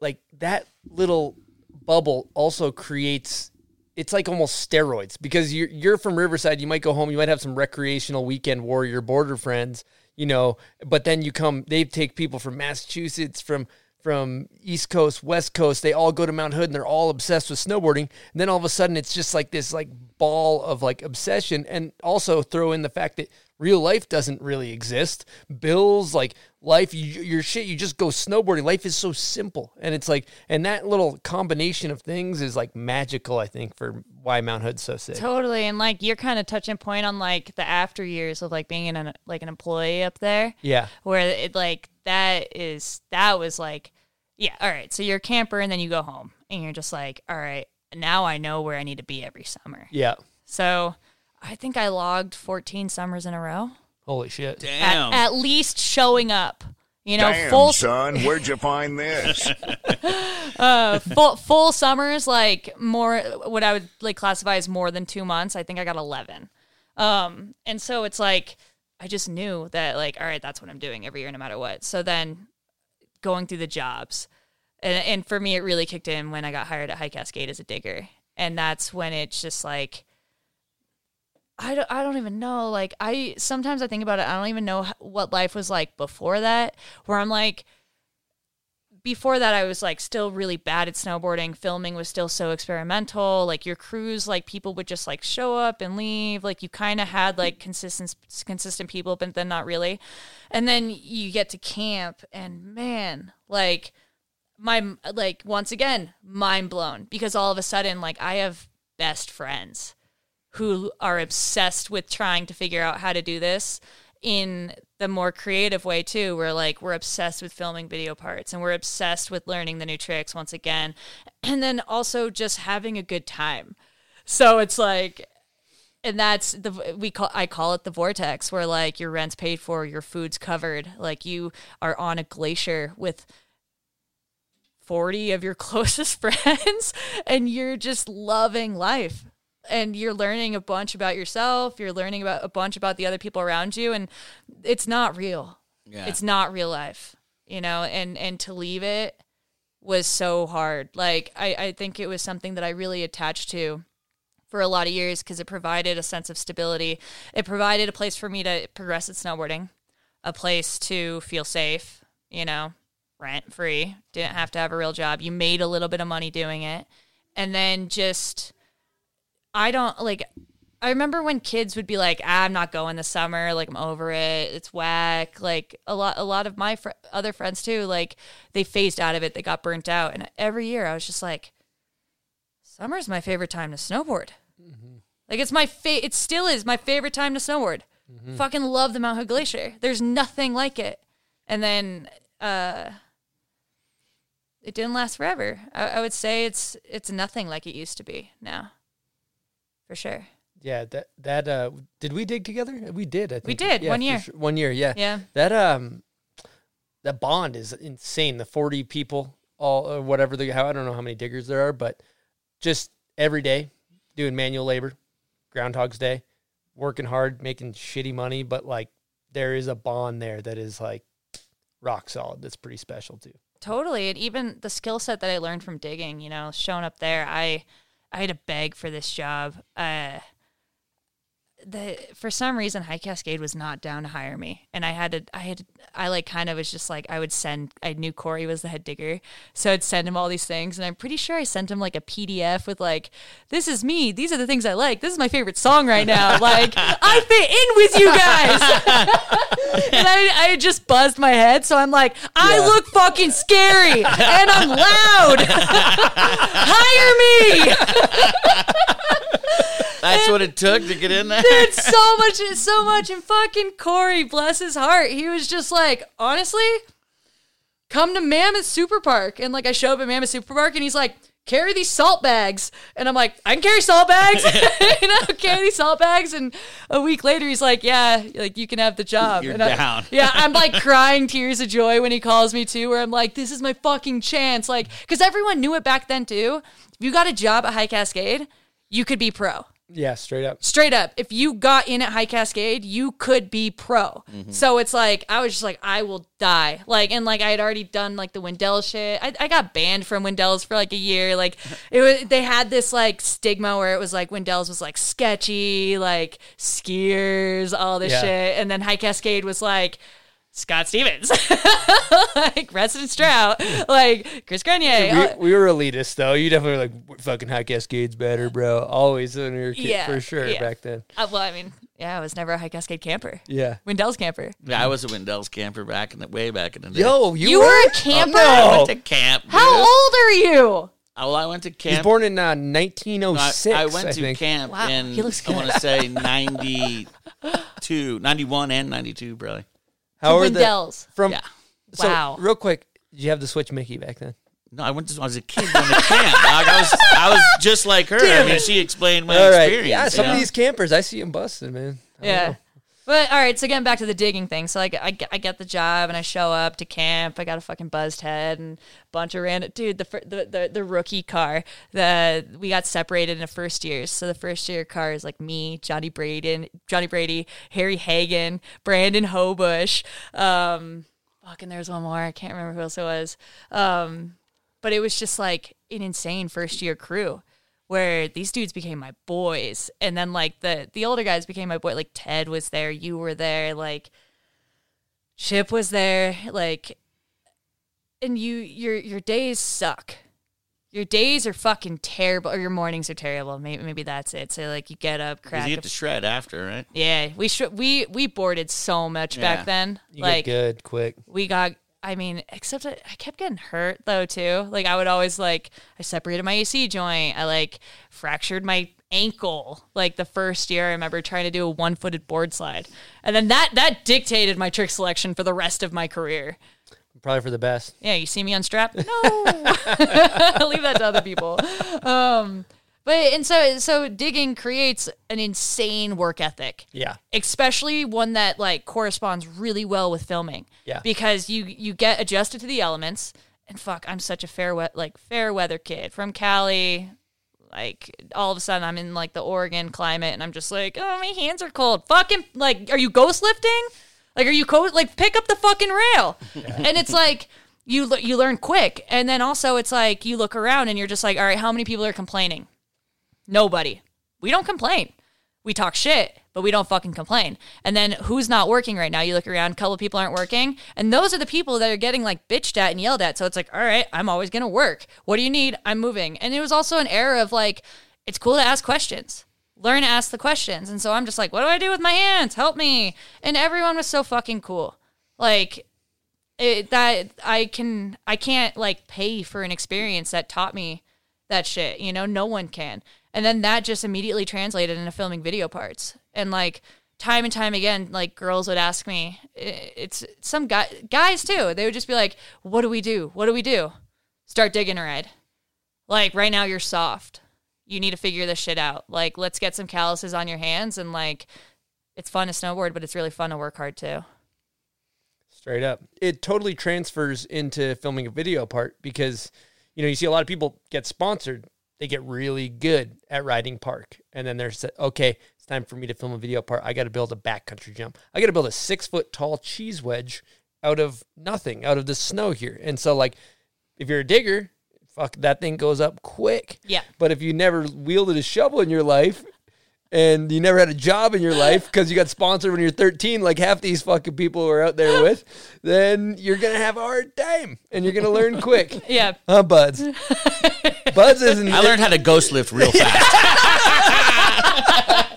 like that little bubble also creates it's like almost steroids because you're you're from Riverside, you might go home, you might have some recreational weekend warrior border friends, you know, but then you come they take people from Massachusetts, from from East Coast, West Coast, they all go to Mount Hood and they're all obsessed with snowboarding. And then all of a sudden it's just like this like ball of like obsession and also throw in the fact that real life doesn't really exist. Bills, like life, you, your shit, you just go snowboarding. Life is so simple. And it's like, and that little combination of things is like magical, I think, for why Mount Hood's so sick. Totally, and like you're kind of touching point on like the after years of like being an like an employee up there. Yeah. where it like that is that was like, yeah, all right. So you're a camper, and then you go home, and you're just like, all right, now I know where I need to be every summer. Yeah. So I think I logged 14 summers in a row, Holy shit. Damn. at, at least showing up. You know, Damn, full son, where'd you find this? full full summers like more what I would like classify as more than two months. I think I got eleven. Um, and so it's like I just knew that like all right, that's what I'm doing every year, no matter what. So then going through the jobs, and and for me, it really kicked in when I got hired at High Cascade as a digger, and that's when it's just like. I don't, I don't even know. Like, I sometimes I think about it. I don't even know what life was like before that, where I'm like, before that I was like still really bad at snowboarding. Filming was still so experimental. Like your crews, like people would just like show up and leave. Like you kind of had like consistent consistent people, but then not really. And then you get to camp, and man, like my like once again mind blown because all of a sudden like I have best friends who are obsessed with trying to figure out how to do this in the more creative way too where like we're obsessed with filming video parts and we're obsessed with learning the new tricks once again. And then also just having a good time. So it's like and that's the we call I call it the vortex where like your rent's paid for, your food's covered, like you are on a glacier with 40 of your closest friends and you're just loving life and you're learning a bunch about yourself you're learning about a bunch about the other people around you and it's not real. Yeah. it's not real life you know and and to leave it was so hard. Like i i think it was something that i really attached to for a lot of years because it provided a sense of stability. It provided a place for me to progress at snowboarding a place to feel safe you know rent free didn't have to have a real job. You made a little bit of money doing it. And then just I don't like. I remember when kids would be like, ah, "I'm not going this summer. Like, I'm over it. It's whack." Like a lot, a lot of my fr- other friends too. Like, they phased out of it. They got burnt out. And every year, I was just like, "Summer's my favorite time to snowboard. Mm-hmm. Like, it's my fa- It still is my favorite time to snowboard. Fucking love the Mount Hood Glacier. There's nothing like it." And then, uh, it didn't last forever. I, I would say it's it's nothing like it used to be now. For sure. Yeah, that that uh, did we dig together? We did. I think. We did, Yeah, one year. sure. One year, yeah. Yeah. That um, that bond is insane. The forty people, all or whatever the how I don't know how many diggers there are, but just every day doing manual labor, Groundhog's Day, working hard, making shitty money, but like there is a bond there that is like rock solid. That's pretty special too. Totally. And even the skill set that I learned from digging, you know, showing up there, I I had to beg for this job. Uh the for some reason High Cascade was not down to hire me. And I had to I had to, I like kind of was just like I would send I knew Corey was the head digger. So I'd send him all these things and I'm pretty sure I sent him like a PDF with like, This is me, these are the things I like. This is my favorite song right now. Like I fit in with you guys. and I, I just buzzed my head, so I'm like, I look fucking scary and I'm loud. Hire me. That's what it took to get in there. Dude, so much, so much. And fucking Corey, bless his heart, he was just like, honestly, come to Mammoth Super Park. And like, I show up at Mammoth Super Park, and he's like, carry these salt bags. And I'm like, I can carry salt bags. you know, carry these salt bags. And a week later, he's like, yeah, like you can have the job. You're and I- down. yeah, I'm like crying tears of joy when he calls me too, where I'm like, this is my fucking chance. Like, because everyone knew it back then too. If you got a job at High Cascade, you could be pro Yeah, straight up. straight up. If you got in at high cascade you could be pro. Mm-hmm. So it's like i was just like i will die. Like and like i had already done like the windell shit. I, I got banned from windell's for like a year. Like it was they had this like stigma where it was like windell's was like sketchy like skiers all this Yeah. shit. And then high cascade was like Scott Stevens, like Resident Strout, like Chris Grenier. uh, We, we were elitist though. You definitely were like fucking high cascades better, bro. Always when you were a kid, Yeah, for sure yeah. back then. uh, well, I mean, yeah, I was never a High Cascade camper. Yeah. Windell's camper. Yeah, I was a Windell's camper back in the way back in the day. Yo, you, You were a camper? I No. went to camp. dude. How old are you? Oh, well, I went to camp. He was born in uh, No, 1906. I, I went to think. camp Wow, in he looks I want to say 92, 91 and 92, probably. How To are the Windell's. from? Yeah. So, Wow. real quick, did you have the Switch Mickey back then? No, I went to, I was a kid going to camp. dog. I was I was just like her. I mean, it. she explained my All right. experience. Yeah, some you of know? these campers, I see them busting, man. I don't Yeah. know. But all right, so getting back to the digging thing. So like I, get- I get the job and I show up to camp. I got a fucking buzzed head and bunch of random dude. The the, the the rookie car. The we got separated in the first years. So the first year car is like me, Johnny Braden, Johnny Brady, Harry Hagen, Brandon Hobush. Um, fucking there's one more. I can't remember who else it was. Um, but it was just like an insane first year crew where these dudes became my boys. And then like the the older guys became my boy. Like ted was there. You were there. Like chip was there. Like and you your your days suck. Your days are fucking terrible or your mornings are terrible. Maybe maybe that's it. So like you get up crack you a- get to shred after, right? yeah we sh- we we boarded so much Yeah. back then. You like get good quick. we got i mean except I, I kept getting hurt though too. Like i would always like i separated my ac joint. I like fractured my ankle like the first year. I remember trying to do a one-footed board slide. And then that that dictated my trick selection for the rest of my career. Probably for the best. yeah you see me unstrapped? No. Leave that to other people. Um but and so so digging creates an insane work ethic Yeah. especially one that like corresponds really well with filming. Yeah. Because you you get adjusted to the elements. And fuck, I'm such a fair we- like fair weather kid from Cali. Like all of a sudden I'm in like the Oregon climate and I'm just like, oh my hands are cold. Fucking like are you ghost lifting? Like are you co- like pick up the fucking rail? and it's like you you learn quick. And then also it's like you look around and you're just like, all right, how many people are complaining? Nobody. We don't complain. We talk shit, but we don't fucking complain. And then who's not working right now? You look around, a couple of people aren't working. And those are the people that are getting like bitched at and yelled at. So it's like, all right, I'm always going to work. What do you need? I'm moving. And it was also an era of like, it's cool to ask questions. Learn to ask the questions. And so I'm just like, what do I do with my hands? Help me. And everyone was so fucking cool. Like, it, that I can I can't like pay for an experience that taught me that shit. You know, no one can. And then that just immediately translated into filming video parts. And like time and time again, like girls would ask me, it's some guy guys too. They would just be like, "What do we do? What do we do?" start digging a ride. Like right now, you're soft. You need to figure this shit out. Like, let's get some calluses on your hands and like, it's fun to snowboard, but it's really fun to work hard too. Straight up. It totally transfers into filming a video part because, you know, you see a lot of people get sponsored. They get really good at riding park. And then they're sa- okay, it's time for me to film a video part. I got to build a backcountry jump. I got to build a six foot tall cheese wedge out of nothing, out of the snow here. And so, like, if you're a digger, fuck, that thing goes up quick. Yeah. But if you never wielded a shovel in your life and you never had a job in your life because you got sponsored when you're 13, like half these fucking people who are out there with, then you're going to have a hard time and you're going to learn quick. Yeah. Huh, Buds? Buds isn't. I learned how to ghost lift real fast.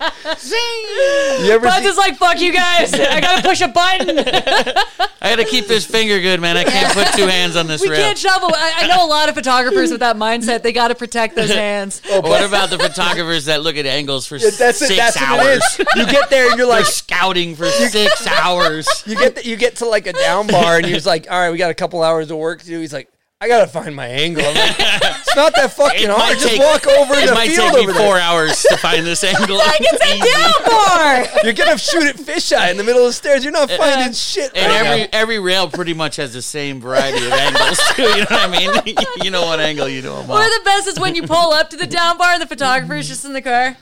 You ever Buzz see- is like, fuck you guys. I gotta push a button. I got to keep this finger good, man. I can't put two hands on this We rail. can't shovel. I, I know a lot of photographers with that mindset. They gotta protect those hands. Oh, what about the photographers that look at angles for that's it, six that's hours? what. You get there and you're like, They're scouting for six hours. you get the, you get to like a down bar and you're like, all right, we got a couple hours of work to do. He's like, I gotta find my angle. I'm like, it's not that fucking hard. Just walk over it the might field take me over four there. hours to find this angle. It's a down bar. You're gonna shoot at fisheye in the middle of the stairs. You're not uh, finding shit. And right every now. every rail pretty much has the same variety of angles too. You know what I mean? you know what angle you do them Or all. the best is when you pull up to the down bar and the photographer's just in the car.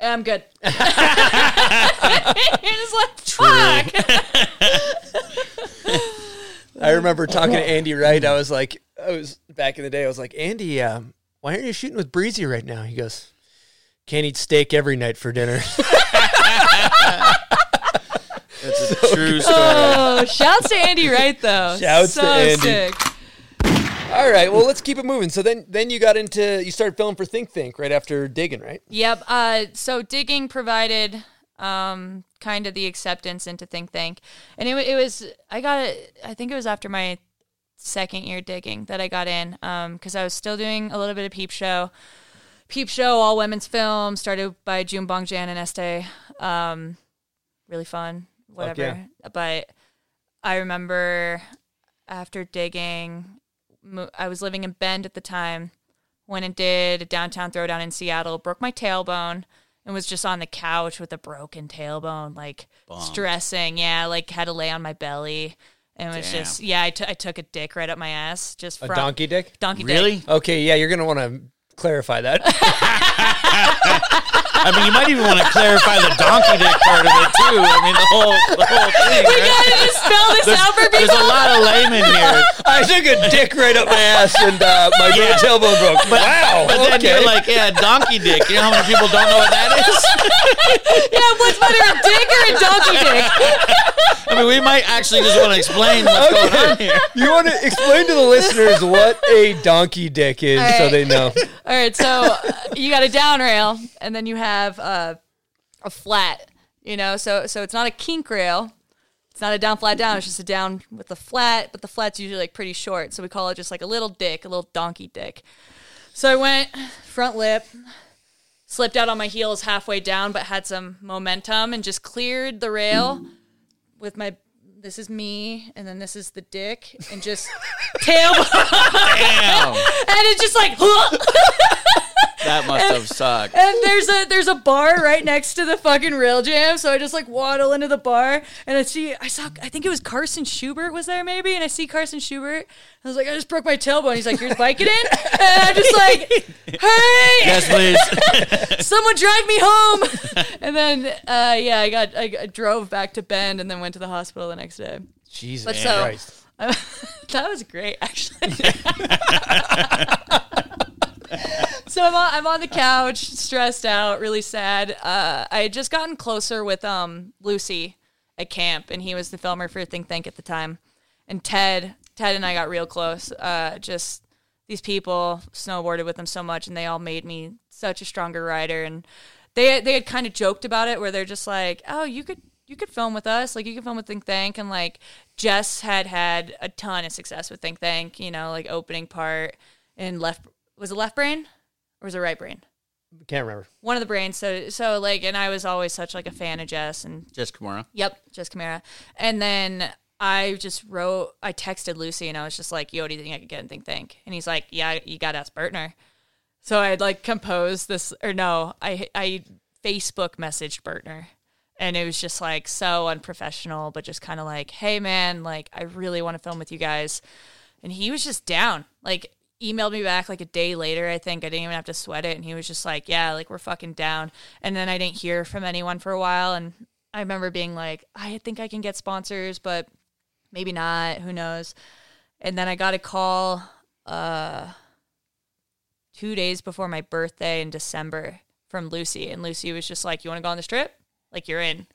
I'm good. You're like, fuck. I remember talking to Andy Wright. I was like, I was back in the day. I was like, Andy, um, why aren't you shooting with Breezy right now? He goes, can't eat steak every night for dinner. That's a true story. Oh, shouts to Andy Wright though. Shouts to so Andy. Sick. All right, well, let's keep it moving. So then, then you got into you started filming for Think Thank right after digging, right? Yep. Uh, so digging provided um, kind of the acceptance into Think Thank, and it, it was I got it. I think it was after my second year digging that I got in because I was still doing a little bit of Peep Show. Peep Show, all women's film, started by June Bongjan and Este. Um, really fun, whatever. yeah. But I remember after digging, mo- I was living in Bend at the time. Went and did a downtown throwdown in Seattle. Broke my tailbone and was just on the couch with a broken tailbone, like stressing. Yeah, like had to lay on my belly. And it was Damn. just yeah, I, t- I took a dick right up my ass, just A donkey dick. donkey dick. Really? Okay, yeah, you're gonna want to clarify that. I mean, you might even want to clarify the donkey dick part of it too. I mean, the whole the whole thing. We right? gotta just spell this out for There's a lot of laymen here. I took a dick right up my ass and uh, my Yeah. tailbone broke. wow. But then okay. you're like, yeah, donkey dick. You know how many people don't know what that is? Yeah, what's better, a dick or a donkey dick? I mean, we might actually just want to explain what's going on here. you want to explain to the listeners what a donkey dick is, All so they know. All right, so uh, you got a down rail, and then you have uh, a flat. You know, so so it's not a kink rail. It's not a down flat down. It's just a down with a flat, but the flat's usually like pretty short, so we call it just like a little dick, a little donkey dick. So I went front lip, slipped out on my heels halfway down, but had some momentum and just cleared the rail with my. This is me, and then this is the dick, and just tail, and Damn, it's just like. that must have sucked. And there's a there's a bar right next to the fucking rail jam, so I just like waddle into the bar and I see I saw I think it was Carson Schubert was there maybe, and I see Carson Schubert. I was like, I just broke my tailbone. He's like, You're biking in? And I'm just like, Hey, Yes, please. someone drive me home. And then uh, yeah, I got I, I drove back to Bend and then went to the hospital the next day. Jesus But so- Christ. that was great, actually. So I'm on, I'm on the couch, stressed out, really sad. Uh, I had just gotten closer with um, Lucy at camp, and he was the filmer for Think Thank at the time. And Ted, Ted and I got real close. Uh, just these people snowboarded with them so much, and they all made me such a stronger rider. And they they had kind of joked about it, where they're just like, "Oh, you could." You could film with us, like you could film with Think Thank, and like Jess had had a ton of success with Think Thank, you know, like opening part in left was it left brain or was it right brain? Can't remember. One of the brains. So so like, and I was always such like a fan of Jess, and Jess Kimura. Yep, Jess Kimura. And then I just wrote, I texted Lucy and I was just like, yo, do you think I could get in Think Thank? And he's like, yeah, you got to ask Burtner. So I had like composed this, or no, I, I Facebook messaged Burtner. And it was just like so unprofessional, but just kind of like, hey man, like I really want to film with you guys. And he was just down. Like emailed me back like a day later, I think. I didn't even have to sweat it. And he was just like, yeah, like we're fucking down. And then I didn't hear from anyone for a while. And I remember being like, I think I can get sponsors, but maybe not. Who knows? And then I got a call uh, two days before my birthday in December from Lucy. And Lucy was just like, You want to go on this trip? Like, you're in.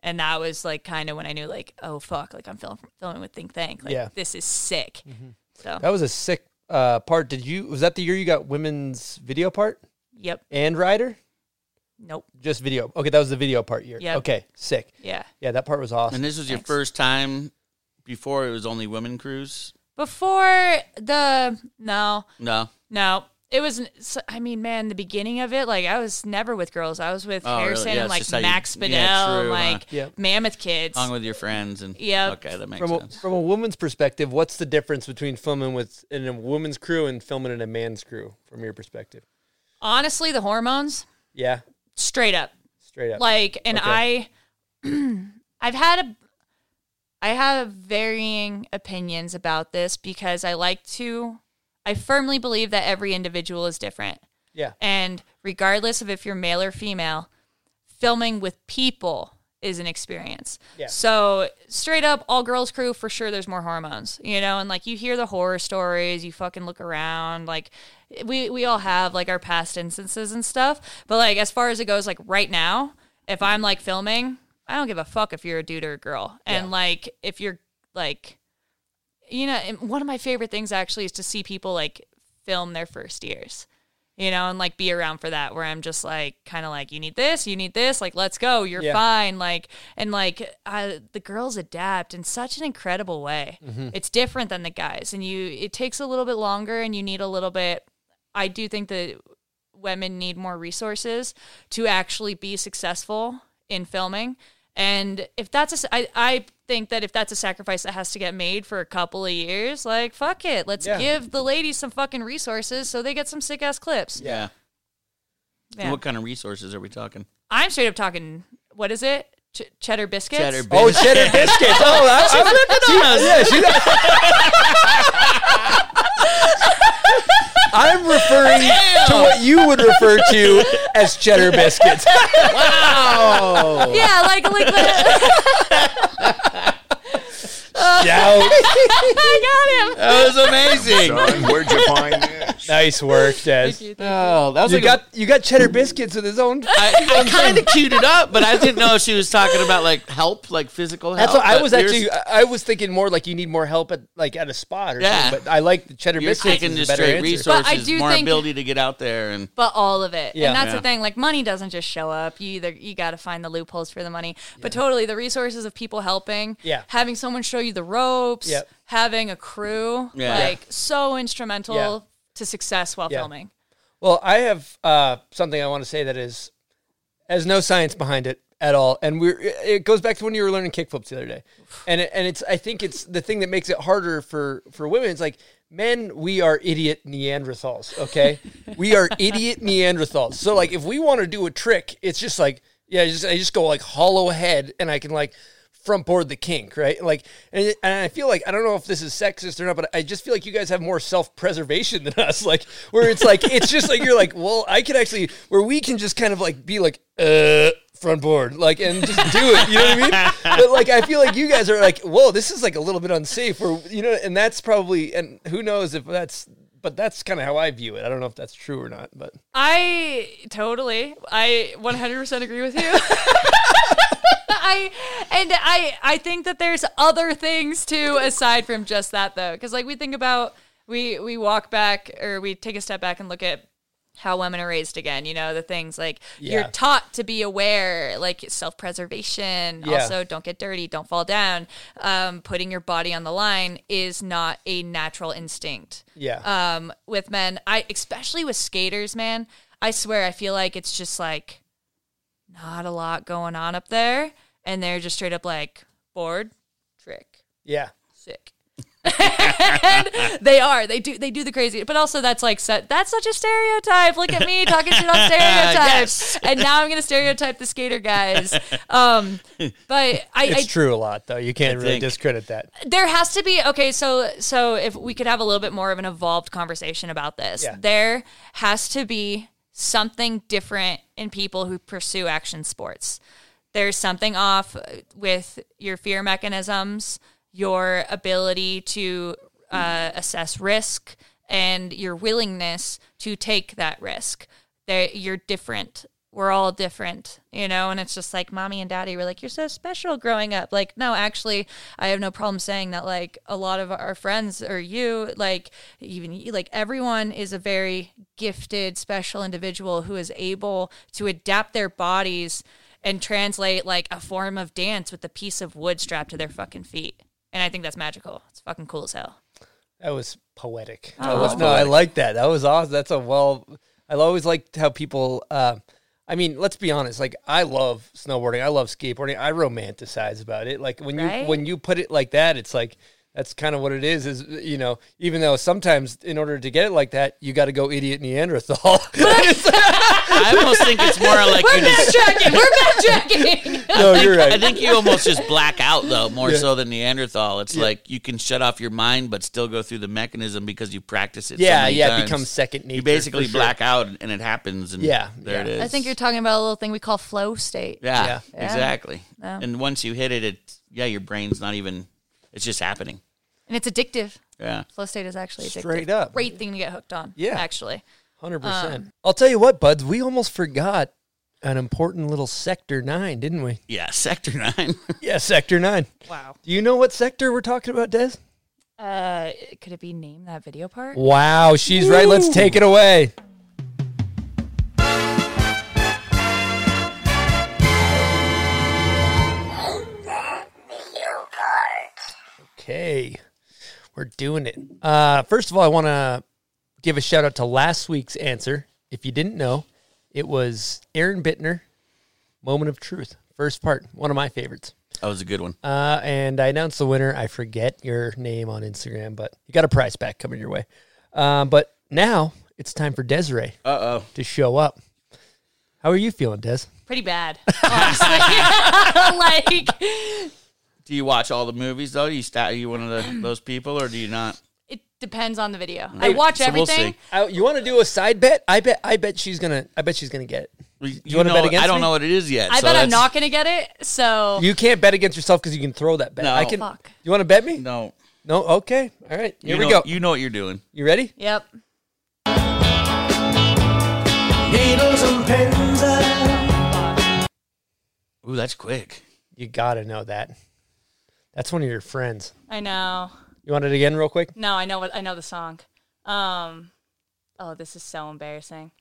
And that was like kind of when I knew, like, oh, fuck, like I'm film- filming with Think Thank. Like, Yeah. this is sick. So, That was a sick uh, part. Did you? Was that the year you got women's video part yep. and rider? Nope. Just video. Okay, that was the video part year. Yep. Okay, sick. Yeah. Yeah, that part was awesome. And this was your Thanks. first time before it was only women crews? Before the, no, No. No, it was. I mean, man, the beginning of it, like I was never with girls. I was with Oh, really? Harrison Yeah, and like just how you- Max yeah, true, and huh? like Yep. Mammoth Kids. Hung with your friends and Yep. Okay, that makes from a, sense. from a woman's perspective, what's the difference between filming with in a woman's crew and filming in a man's crew from your perspective? Honestly, the hormones, Yeah, straight up, straight up. like, and Okay. I, I've had a, I have varying opinions about this because I like to, I firmly believe that every individual is different. yeah, And regardless of if you're male or female, filming with people is an experience. Yeah. So straight up, all girls crew for sure. There's more hormones, you know, and like you hear the horror stories, you fucking look around, like we we all have like our past instances and stuff. But like as far as it goes, like right now, if I'm like filming, I don't give a fuck if you're a dude or a girl, and Yeah. like if you're like you know, and one of my favorite things actually is to see people like film their first years, you know, and like be around for that. Where I'm just like, kind of like, you need this, you need this, like, let's go, you're Yeah. fine, like, and like, I, the girls adapt in such an incredible way. Mm-hmm. It's different than the guys, and you, it takes a little bit longer, and you need a little bit. I do think that women need more resources to actually be successful in filming. And if that's a, s- I, I think that if that's a sacrifice that has to get made for a couple of years, like fuck it, let's Yeah. give the ladies some fucking resources so they get some sick ass clips. yeah. Yeah. What kind of resources are we talking? I'm straight up talking. What is it? Ch- cheddar biscuits. Cheddar Oh, biscuits. cheddar biscuits. Oh, I, I, yeah, she, I'm referring to what you would refer to as cheddar biscuits. Wow. Yeah, like like the, Shout. I got him. That was amazing. Son, where'd you find this? Nice work, Des. Oh, that was You like got you got cheddar biscuits with his own. I, I kind of queued it up, but I didn't know she was talking about like help, like physical help. That's what I was yours- actually. I was thinking more like you need more help at like at a spot or Yeah. something. But I like the cheddar You're biscuits. taking is just better straight answer. resources, But I do more think- ability to get out there, and But all of it. Yeah. And that's Yeah. the thing. Like money doesn't just show up. You either you got to find the loopholes for the money. But totally the resources of people helping. Yeah. Having someone show you the ropes. Yep. Having a crew. Yeah. Like so instrumental Yeah. To success while Yeah. filming. Well, I have uh, something I want to say that is has no science behind it at all, and we're it goes back to when you were learning kickflips the other day, and it, and it's I think it's the thing that makes it harder for for women. It's like men, we are idiot Neanderthals. Okay, we are idiot Neanderthals. So like if we want to do a trick, it's just like yeah, I just I just go like hollow head, and I can like front board the kink, right? Like, and, and I feel like I don't know if this is sexist or not, but I just feel like you guys have more self preservation than us. Like, where it's like it's just like you're like, well, I can actually where we can just kind of like be like, uh, front board, like, and just do it. You know what I mean? But like, I feel like you guys are like, whoa, this is like a little bit unsafe, or you know, and that's probably, and who knows if that's. But that's kind of how I view it. I don't know if that's true or not, but I totally, I 100% agree with you. I and I I think that there's other things too aside from just that though, because like we think about we we walk back or we take a step back and look at how women are raised again. You know the things like you're taught to be aware, like self preservation. Yeah. Also, don't get dirty, don't fall down. Um, putting your body on the line is not a natural instinct yeah, um, with men. I especially with skaters, man. I swear, I feel like it's just like not a lot going on up there, and they're just straight up like bored, trick, Yeah. sick. and they are. They do. They do the crazy. But also, that's like set. That's such a stereotype. Look at me talking shit on stereotypes. And now I'm gonna stereotype the skater guys. Um, but I, It's I true a lot though. You can't really think- discredit that. there has to be okay so so if we could have a little bit more of an evolved conversation about this Yeah. there has to be something different in people who pursue action sports there's something off with your fear mechanisms your ability to uh, assess risk and your willingness to take that risk they you're different we're all different, you know, and it's just like mommy and daddy were like, You're so special growing up. Like, no, actually, I have no problem saying that, like, a lot of our friends or you, like, even you, like, everyone is a very gifted, special individual who is able to adapt their bodies and translate, like, a form of dance with a piece of wood strapped to their fucking feet. And I think that's magical. It's fucking cool as hell. That was poetic. Oh. That was- no, I like that. That was awesome. That's a well. I always liked how people. Uh, I mean, let's be honest. Like, I love snowboarding. I love skateboarding. I romanticize about it. Like when you when you put it like that, it's like that's kind of what it is. Is you know, even though sometimes in order to get it like that, you got to go idiot Neanderthal. I almost think it's more like We're backtracking. We're backtracking. no, you're right I think you almost just black out though, more so than Neanderthal. It's like you can shut off your mind, but still go through the mechanism because you practice it. so Yeah, many yeah. It becomes second nature. You basically sure. black out, and it happens. And Yeah, there yeah. it is. I think you're talking about a little thing we call flow state. Yeah, Yeah. Yeah. exactly. Yeah. And once you hit it, it yeah, your brain's not even. It's just happening. And it's addictive. Yeah. Flow state is actually addictive. Straight up. Great thing to get hooked on. Yeah. Actually. Hundred Um, percent. I'll tell you what, buds. We almost forgot an important little sector nine, didn't we? Yeah, Sector Nine. Yeah, sector nine. Wow. Do you know what sector we're talking about, Des? Uh, could it be name that video part? Wow, she's right. Let's take it away. Okay, we're doing it. Uh, first of all, I want to give a shout out to last week's answer. If you didn't know, it was Aaron Bittner, "Moment of Truth." First part, one of my favorites. that was a good one. Uh, and I announced the winner. I forget your name on Instagram, but you got a prize pack coming your way. Um, but now it's time for Desiree Uh oh. to show up. How are you feeling, Des? Pretty bad. Honestly. like Do you watch all the movies though? you sta- are you one of the, those people, or do you not? it depends on the video. I watch so we'll everything. see. I, you want to do a side bet? I bet. I bet she's gonna. I bet she's gonna get it. You, wanna know, bet against I don't me? know what it is yet. I so bet I'm that's- not gonna get it. So You can't bet against yourself because you can throw that bet. No. I can. Fuck. You want to bet me? No. No. Okay. All right. Here you we know, go. You know what you're doing. you ready? Yep. Ooh, that's quick. You gotta know that. That's one of your friends. I know. You want it again, real quick? No, I know what I know the song. Um Oh, this is so embarrassing.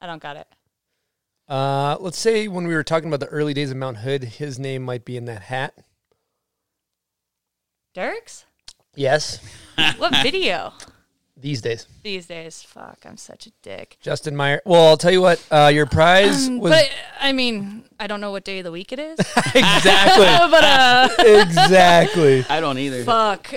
I don't got it. Uh, let's say when we were talking about the early days of Mount Hood, his name might be in that hat. Derek's? Yes. What video? These days, These days. Fuck, I'm such a dick. Justin Meyer. Well, I'll tell you what. Uh, your prize was But I mean, I don't know what day of the week it is. exactly, but uh exactly. I don't either. fuck.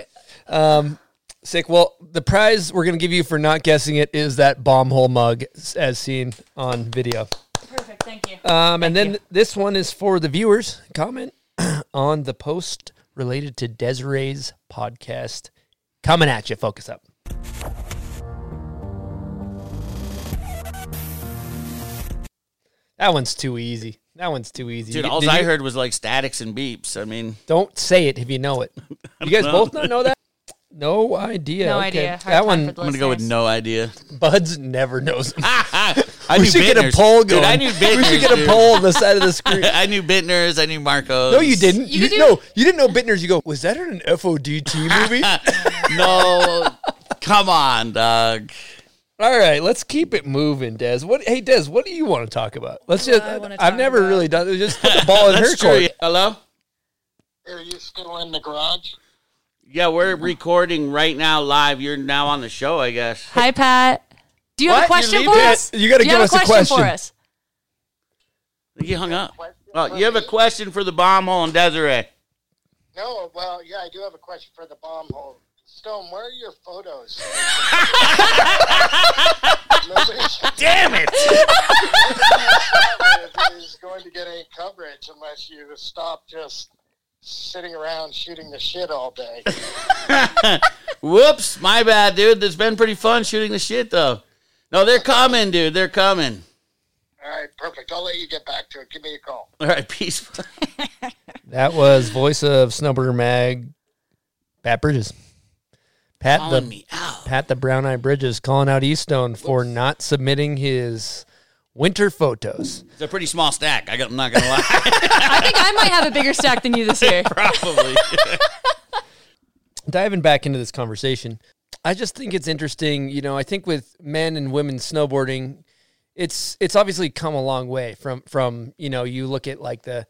Sick. Well, the prize we're gonna give you for not guessing it is that bomb hole mug, as seen on video. Perfect, thank you. Um, and then you. this one is for the viewers. Comment on the post related to Desiree's podcast. Coming at you. Focus up. That one's too easy. That one's too easy. Dude, all I you- heard was like statics and beeps. I mean, Don't say it if you know it. You guys both not know that? No idea. No Okay. idea. Hard That one, I'm gonna go with no idea. Buds never knows. I we knew should get a poll going. Dude, I knew we Bittner's, should get a dude. poll on the side of the screen. I knew Bittner's. I knew Marcos. No, you didn't. You You, do- no, you didn't know Bittner's. You go, was that in an FODT movie? No, come on, dog. All right, let's keep it moving, Des. What? Hey, Des, what do you want to talk about? Let's just. do I wanna I've never about? really done. It. Just put the ball in her That's court. Hello. Are you still in the garage? Yeah, we're recording right now live. You're now on the show, I guess. Hi Pat. Do you have a question You for leave it? us? You gotta give have us a question. for us. You hung up. Oh, you have a question for the bomb hole and Desiree. No, well, yeah, I do have a question for the bomb hole. Stone, where are your photos? Damn it! it! is going to get any coverage unless you stop just sitting around shooting the shit all day. Whoops, my bad, dude. It's been pretty fun shooting the shit though. No, they're coming, dude. They're coming. All right, perfect. I'll let you get back to it. Give me a call. All right, peace. That was voice of Snowboarder Mag, Pat Bridges. Pat Calling the me out. Pat the Brown Eye Bridges calling out Eastone for not submitting his winter photos. It's a pretty small stack. I got, I'm not gonna lie. I think I might have a bigger stack than you this year. Probably. diving back into this conversation, I just think it's interesting. You know, I think with men and women snowboarding, it's it's obviously come a long way from from you know you look at like the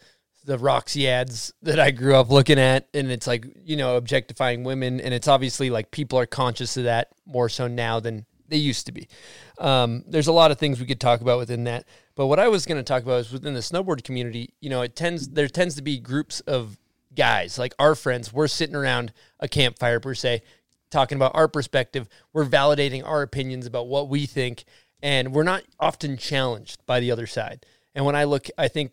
the Roxy ads that I grew up looking at, and it's like you know objectifying women, and it's obviously like people are conscious of that more so now than they used to be. Um, there's a lot of things we could talk about within that, but what I was going to talk about is within the snowboard community. You know, it tends there tends to be groups of guys like our friends. We're sitting around a campfire per se, talking about our perspective. We're validating our opinions about what we think, and we're not often challenged by the other side. And when I look, I think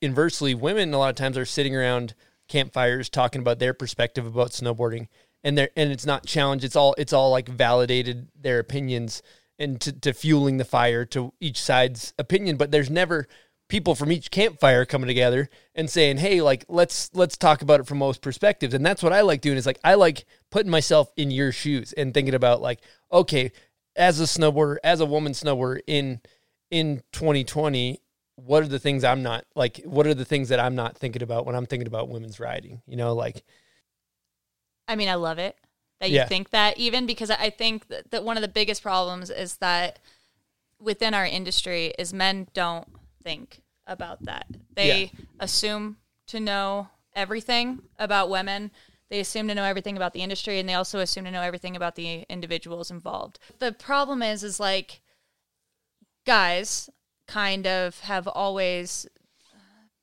inversely, women a lot of times are sitting around campfires talking about their perspective about snowboarding, and they and it's not challenged. It's all it's all like validated their opinions and to, to fueling the fire to each side's opinion. But there's never people from each campfire coming together and saying, "Hey, like let's let's talk about it from most perspectives." And that's what I like doing. Is like I like putting myself in your shoes and thinking about like, okay, as a snowboarder, as a woman snowboarder in in 2020, what are the things I'm not like? What are the things that I'm not thinking about when I'm thinking about women's riding? You know, like I mean, I love it that you Yeah. think that, even because I think that, that one of the biggest problems is that within our industry is men don't think about that. They assume to know everything about women. They assume to know everything about the industry, and they also assume to know everything about the individuals involved. The problem is, is like guys kind of have always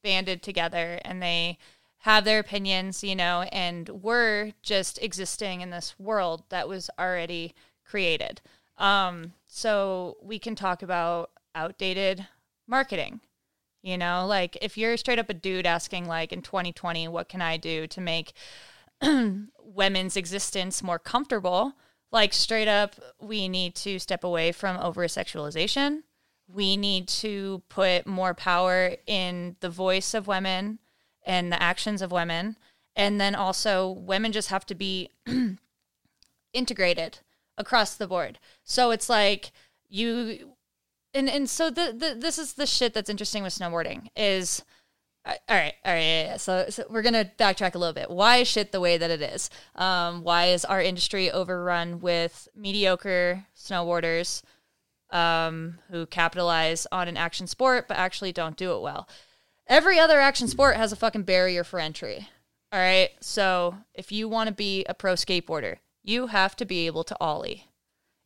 banded together and they have their opinions, you know, and we're just existing in this world that was already created. Um, so we can talk about outdated marketing. You know, like if you're straight up a dude asking, like in 2020, what can I do to make women's existence more comfortable? Like straight up, we need to step away from over sexualization. We need to put more power in the voice of women and the actions of women. And then also, women just have to be integrated across the board. So it's like you, and and so the, the this is the shit that's interesting with snowboarding is. All right, all right. Yeah. So, so we're gonna backtrack a little bit. Why is shit the way that it is? Um, why is our industry overrun with mediocre snowboarders um, who capitalize on an action sport but actually don't do it well? Every other action sport has a fucking barrier for entry. All right. So if you want to be a pro skateboarder, you have to be able to ollie.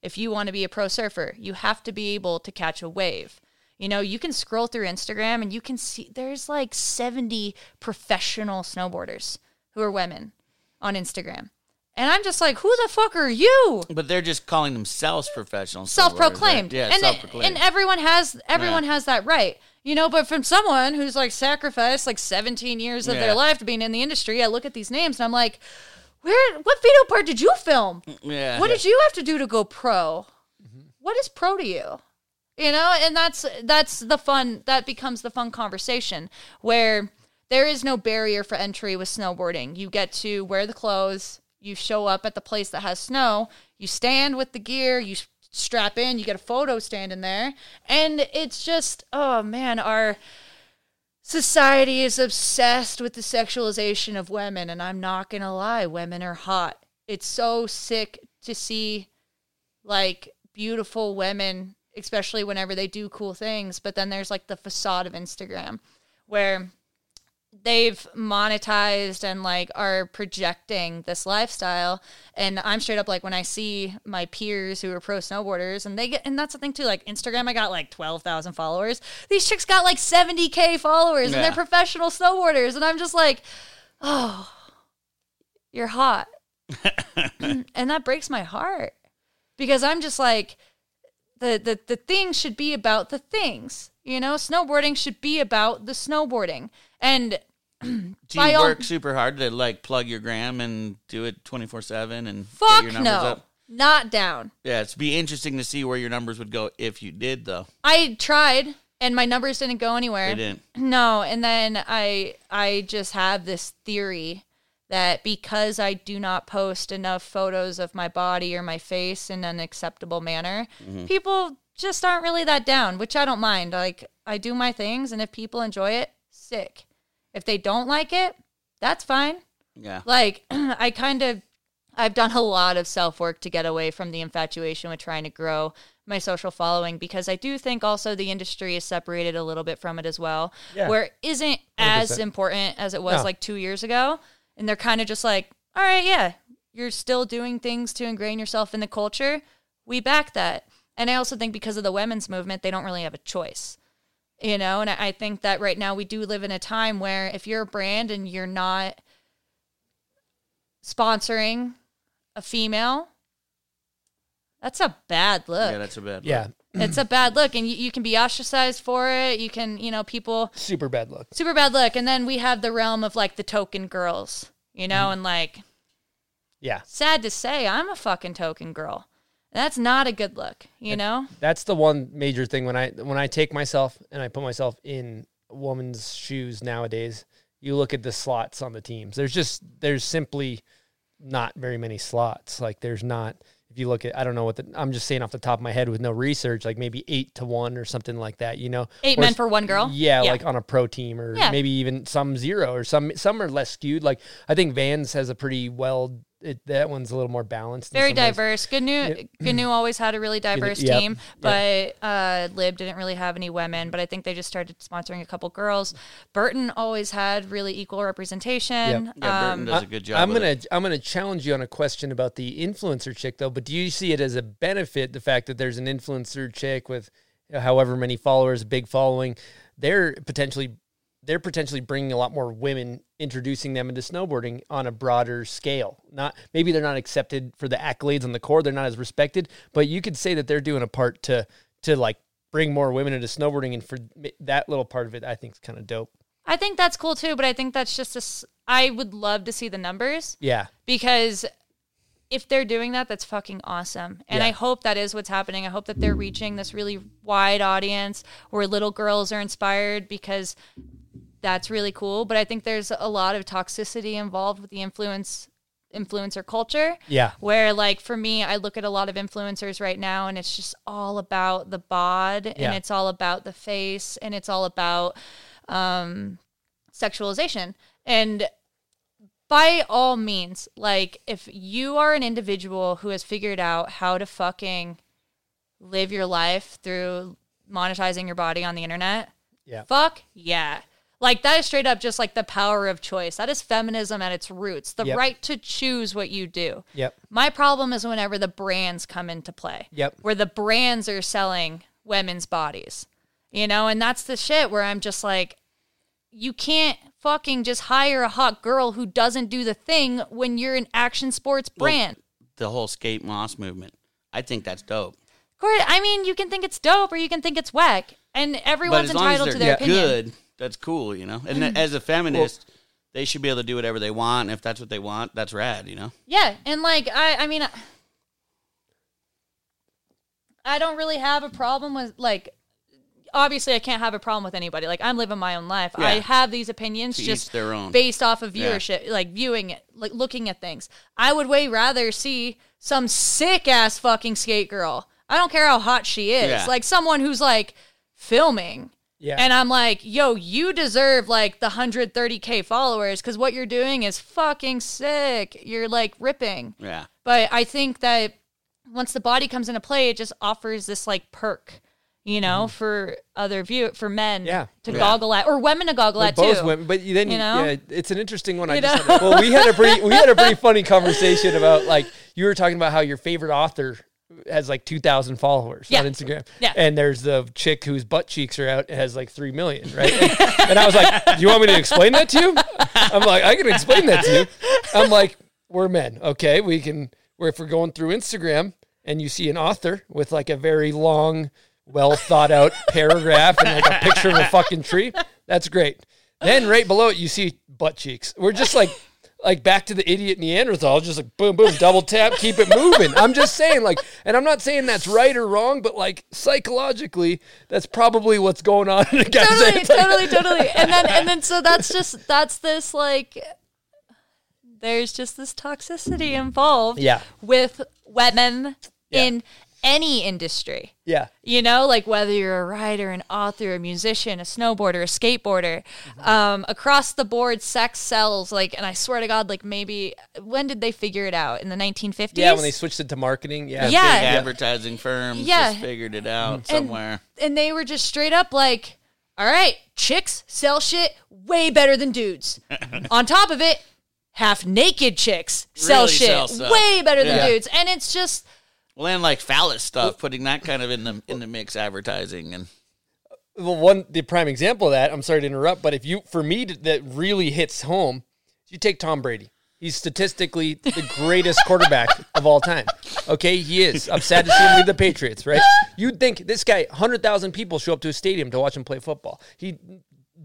If you want to be a pro surfer, you have to be able to catch a wave. You know, you can scroll through Instagram and you can see there's like 70 professional snowboarders who are women on Instagram. And I'm just like, who the fuck are you? but they're just calling themselves professional. snowboarders, self-proclaimed. right? Yeah, and, self-proclaimed. and everyone has everyone Yeah. has that right. You know, but from someone who's like sacrificed like 17 years of Yeah. their life to being in the industry, I look at these names and I'm like, where what video part did you film? Mm, yeah. What did you have to do to go pro? What is pro to you? You know, and that's that's the fun that becomes the fun conversation where there is no barrier for entry with snowboarding. You get to wear the clothes, you show up at the place that has snow, you stand with the gear, you strap in, you get a photo stand in there, and it's just oh man, our society is obsessed with the sexualization of women and I'm not going to lie, women are hot. It's so sick to see like beautiful women, especially whenever they do cool things. But then there's like the facade of Instagram where they've monetized and like are projecting this lifestyle. And I'm straight up like when I see my peers who are pro snowboarders and they get, and that's the thing too, like Instagram, I got like 12,000 followers. These chicks got like 70K followers and they're professional snowboarders. And I'm just like, oh, you're hot. and that breaks my heart because I'm just like, the, the, the thing should be about the things. You know, snowboarding should be about the snowboarding. And Do you all- work super hard to like plug your gram and do it twenty four seven and fuck get your numbers no, up? not down. Yeah, it's be interesting to see where your numbers would go if you did though. I tried and my numbers didn't go anywhere. They didn't. No, and then I I just have this theory that because I do not post enough photos of my body or my face in an acceptable manner, Mm-hmm. people just aren't really that down, which I don't mind. Like I do my things and if people enjoy it, sick. If they don't like it, that's fine. Yeah. Like I kind of I've done a lot of self work to get away from the infatuation with trying to grow my social following because I do think also the industry is separated a little bit from it as well, Yeah. where it isn't as 100%. important as it was No. like two years ago. And they're kind of just like, all right, yeah, you're still doing things to ingrain yourself in the culture. We back that. And I also think because of the women's movement, they don't really have a choice you know and I I think that right now we do live in a time where if you're a brand and you're not sponsoring a female that's a bad look Yeah, that's a bad. Look. Yeah, it's a bad look and you, you can be ostracized for it you can you know people super bad look. super bad look and then we have the realm of like the token girls you Mm-hmm. know and like Yeah, sad to say i'm a fucking token girl that's not a good look you know that's the one major thing when I when I take myself and I put myself in a woman's shoes nowadays. You look at the slots on the teams. There's just there's simply not very many slots. Like there's not. If you look at, I don't know what the, I'm just saying off the top of my head with no research, like maybe eight to one or something like that. You know, eight Or men for one girl Yeah, like on a pro team, or Yeah. maybe even some zero, or some some are less skewed. Like I think Vans has a pretty well. It, that one's a little more balanced. very some ways. diverse. GNU GNU always had a really diverse yep, team, but uh, Lib didn't really have any women. But I think they just started sponsoring a couple girls. Burton always had really equal representation. Yep. Yeah, Burton Um, does a good job. I'm gonna it. I'm gonna challenge you on a question about the influencer chick though. But do you see it as a benefit the fact that there's an influencer chick with however many followers, big following? They're potentially they're potentially bringing a lot more women, introducing them into snowboarding on a broader scale. Not maybe they're not accepted for the accolades on the core, they're not as respected, but you could say that they're doing a part to to like bring more women into snowboarding, and for that little part of it, I think is kind of dope. I think that's cool too. But I think that's just a. I would love to see the numbers Yeah, because if they're doing that, that's fucking awesome. And Yeah. I hope that is what's happening. I hope that they're reaching this really wide audience where little girls are inspired because that's really cool. But I think there's a lot of toxicity involved with the influence influencer culture. Yeah. Where like for me, I look at a lot of influencers right now and it's just all about the bod and Yeah. it's all about the face and it's all about um sexualization. And by all means, like if you are an individual who has figured out how to fucking live your life through monetizing your body on the internet, Yeah. fuck yeah. Like that is straight up just like the power of choice. That is feminism at its roots. The Yep. right to choose what you do. Yep. My problem is whenever the brands come into play. Yep. Where the brands are selling women's bodies. You know, and that's the shit where I'm just like you can't fucking just hire a hot girl who doesn't do the thing when you're an action sports brand. the whole skate moss movement. I think that's dope. Corey, I mean, you can think it's dope or you can think it's whack, and But everyone's as long as entitled they're to their opinion. good, that's cool, you know. And mm. as a feminist, they should be able to do whatever they want. And if that's what they want, that's rad, you know. Yeah, and like I, I mean, I- I don't really have a problem with like. Obviously, I can't have a problem with anybody. Like I'm living my own life. I have these opinions To just their own. based off of Yeah. viewership, like viewing it, like looking at things. I would way rather see some sick ass fucking skate girl. I don't care how hot she is. Yeah. Like someone who's like filming. Yeah. And I'm like, yo, you deserve like the 130k followers because what you're doing is fucking sick. You're like ripping. Yeah. But I think that once the body comes into play, it just offers this like perk, you know, mm-hmm. for other view for men. Yeah. to Yeah. goggle at or women to goggle Like at both too. women, but then You know? yeah, it's an interesting one. I just had, well, we had a pretty we had a pretty funny conversation about like you were talking about how your favorite author has like two thousand followers Yeah. on Instagram, Yeah. and there's the chick whose butt cheeks are out has like three million, right? And, and I was like, "Do you want me to explain that to you?" I'm like, "I can explain that to you." I'm like. we're men. Okay, we can. Where if we're going through Instagram and you see an author with like a very long, well thought out paragraph and like a picture of a fucking tree, that's great. Then right below it, you see butt cheeks. We're just like. Like back to the idiot Neanderthal, just like boom, boom, double tap, keep it moving. I'm just saying, like, and I'm not saying that's right or wrong, but like psychologically, that's probably what's going on in a guy's totally, head. Totally, totally. And then and then so that's just that's this like there's just this toxicity involved Yeah. with women Yeah. in any industry. Yeah, You know, like whether you're a writer, an author, a musician, a snowboarder, a skateboarder, Mm-hmm. um, across the board, sex sells. Like, and I swear to God, like maybe when did they figure it out in the 1950s? yeah. When they switched it to marketing, yeah, Yeah. Big advertising firms Yeah. just figured it out somewhere. and they were just straight up like, all right, chicks sell shit way better than dudes. On top of it, half naked chicks sell Really shit sell way better than Yeah. dudes. And it's just, Well, and like phallus stuff, putting that kind of in the in the mix, advertising and well, one the prime example of that. I'm sorry to interrupt, but if you for me that really hits home, you take Tom Brady. He's statistically the greatest quarterback of all time. Okay, he is. I'm sad to see him leave the Patriots. Right? You'd think this guy, hundred thousand people show up to a stadium to watch him play football. He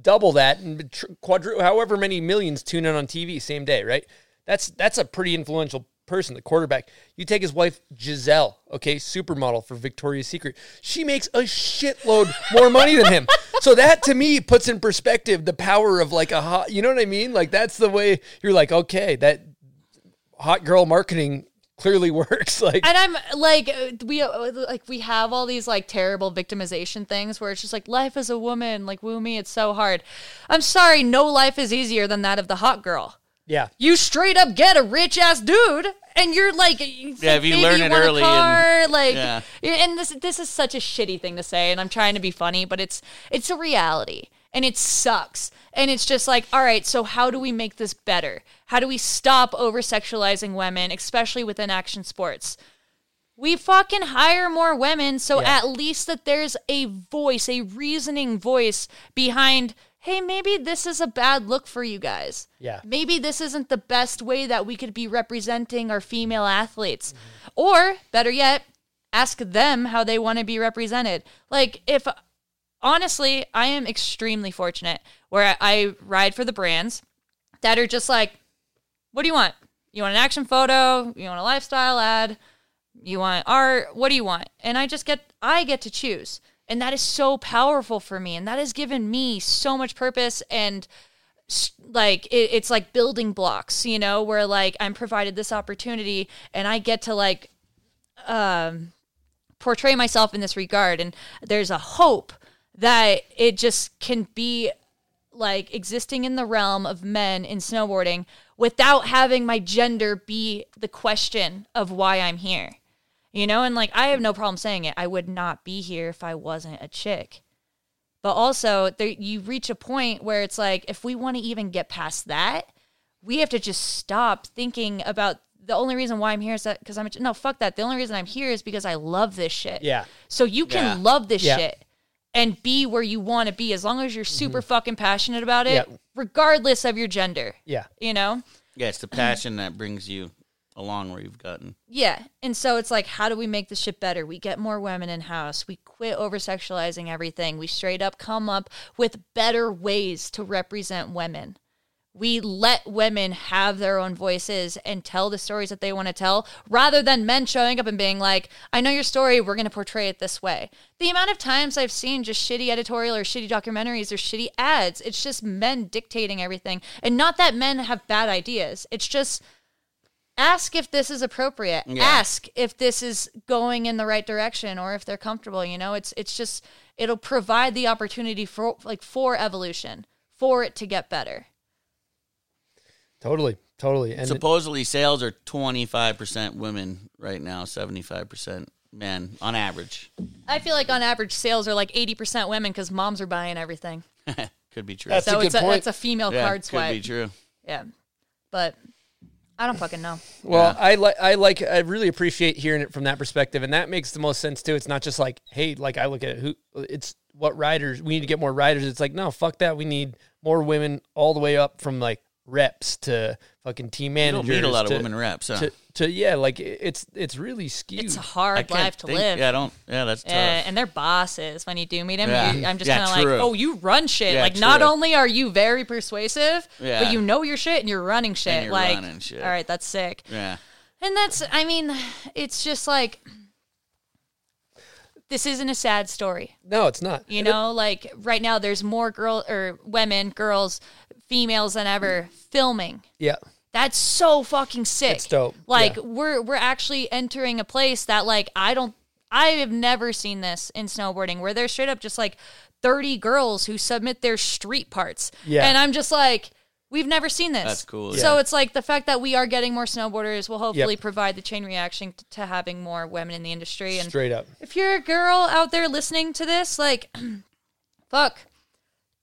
double that and quadru however many millions tune in on TV same day. Right? That's that's a pretty influential person, the quarterback. You take his wife Gisele, okay, supermodel for Victoria's Secret. She makes a shitload more money than him. So that to me puts in perspective the power of like a hot, you know what I mean? Like that's the way you're like, okay, that hot girl marketing clearly works. Like and I'm like, we like we have all these like terrible victimization things where it's just like life as a woman, like woo me, it's so hard. I'm sorry, no life is easier than that of the hot girl. Yeah. you straight up get a rich ass dude and you're like Yeah, if you maybe learn it early car, and- like yeah. and this this is such a shitty thing to say and i'm trying to be funny but it's it's a reality and it sucks and it's just like all right so how do we make this better how do we stop over sexualizing women especially within action sports we fucking hire more women so Yeah. at least that there's a voice a reasoning voice behind hey maybe this is a bad look for you guys. Yeah. maybe this isn't the best way that we could be representing our female athletes. Or better yet ask them how they want to be represented. Like if honestly i am extremely fortunate where i ride for the brands that are just like what do you want? You want an action photo? You want a lifestyle ad? You want art? What do you want? And i just get i get to choose and that is so powerful for me and that has given me so much purpose and like it, it's like building blocks you know where like i'm provided this opportunity and i get to like um portray myself in this regard and there's a hope that it just can be like existing in the realm of men in snowboarding without having my gender be the question of why I'm here. You know, and like I have no problem saying it. I would not be here if I wasn't a chick. But also, there you reach a point where it's like if we want to even get past that, we have to just stop thinking about the only reason why I'm here is that because I'm a, ch- no fuck that. The only reason I'm here is because I love this shit. Yeah. So you can Yeah. love this Yeah. shit and be where you want to be as long as you're mm-hmm. super fucking passionate about it, Yeah. regardless of your gender. Yeah. You know? yeah, it's the passion that brings you along where you've gotten. Yeah. And so it's like, how do we make this shit better? We get more women in house. We quit over sexualizing everything. We straight up come up with better ways to represent women. We let women have their own voices and tell the stories that they want to tell rather than men showing up and being like, I know your story, we're going to portray it this way. The amount of times I've seen just shitty editorial or shitty documentaries or shitty ads, it's just men dictating everything. And not that men have bad ideas, it's just ask if this is appropriate Yeah. ask if this is going in the right direction or if they're comfortable you know it's it's just it'll provide the opportunity for like for evolution for it to get better Totally. Totally. And it- Supposedly, sales are 25% women right now, 75% men on average. i feel like on average sales are like 80% women because moms are buying everything Could be true. That's so a good it's a point. it's a female yeah, card could be true. yeah but i don't fucking know Well, I like I like I really appreciate hearing it from that perspective, and that makes the most sense too. It's not just like, hey, like I look at it, who it's what riders we need to get more riders. It's like, no, fuck that. We need more women all the way up from like reps to fucking team You managers. don't meet a lot of women reps. Huh? To, to yeah, like it's it's really skewed. It's a I hard life to think- live. Yeah, I don't. Yeah, that's tough. Yeah, and they're bosses when you do meet them. Yeah. I'm just Yeah, kind of like, oh, you run shit. Yeah, like, not only are you very persuasive, Yeah. but you know your shit and you're running shit. you're like, running shit. all right, that's sick. yeah. And that's, I mean, it's just like, this isn't a sad story. no, it's not. You know, like right now, there's more girl or women, girls, females than ever filming. Yeah, That's so fucking sick. It's dope. Like Yeah. we're we're actually entering a place that like I don't I have never seen this in snowboarding where there's straight up just like 30 girls who submit their street parts. Yeah. And I'm just like we've never seen this. That's cool, So yeah. it's like the fact that we are getting more snowboarders will hopefully Yep. provide the chain reaction t- to having more women in the industry and straight up. if you're a girl out there listening to this, like, fuck,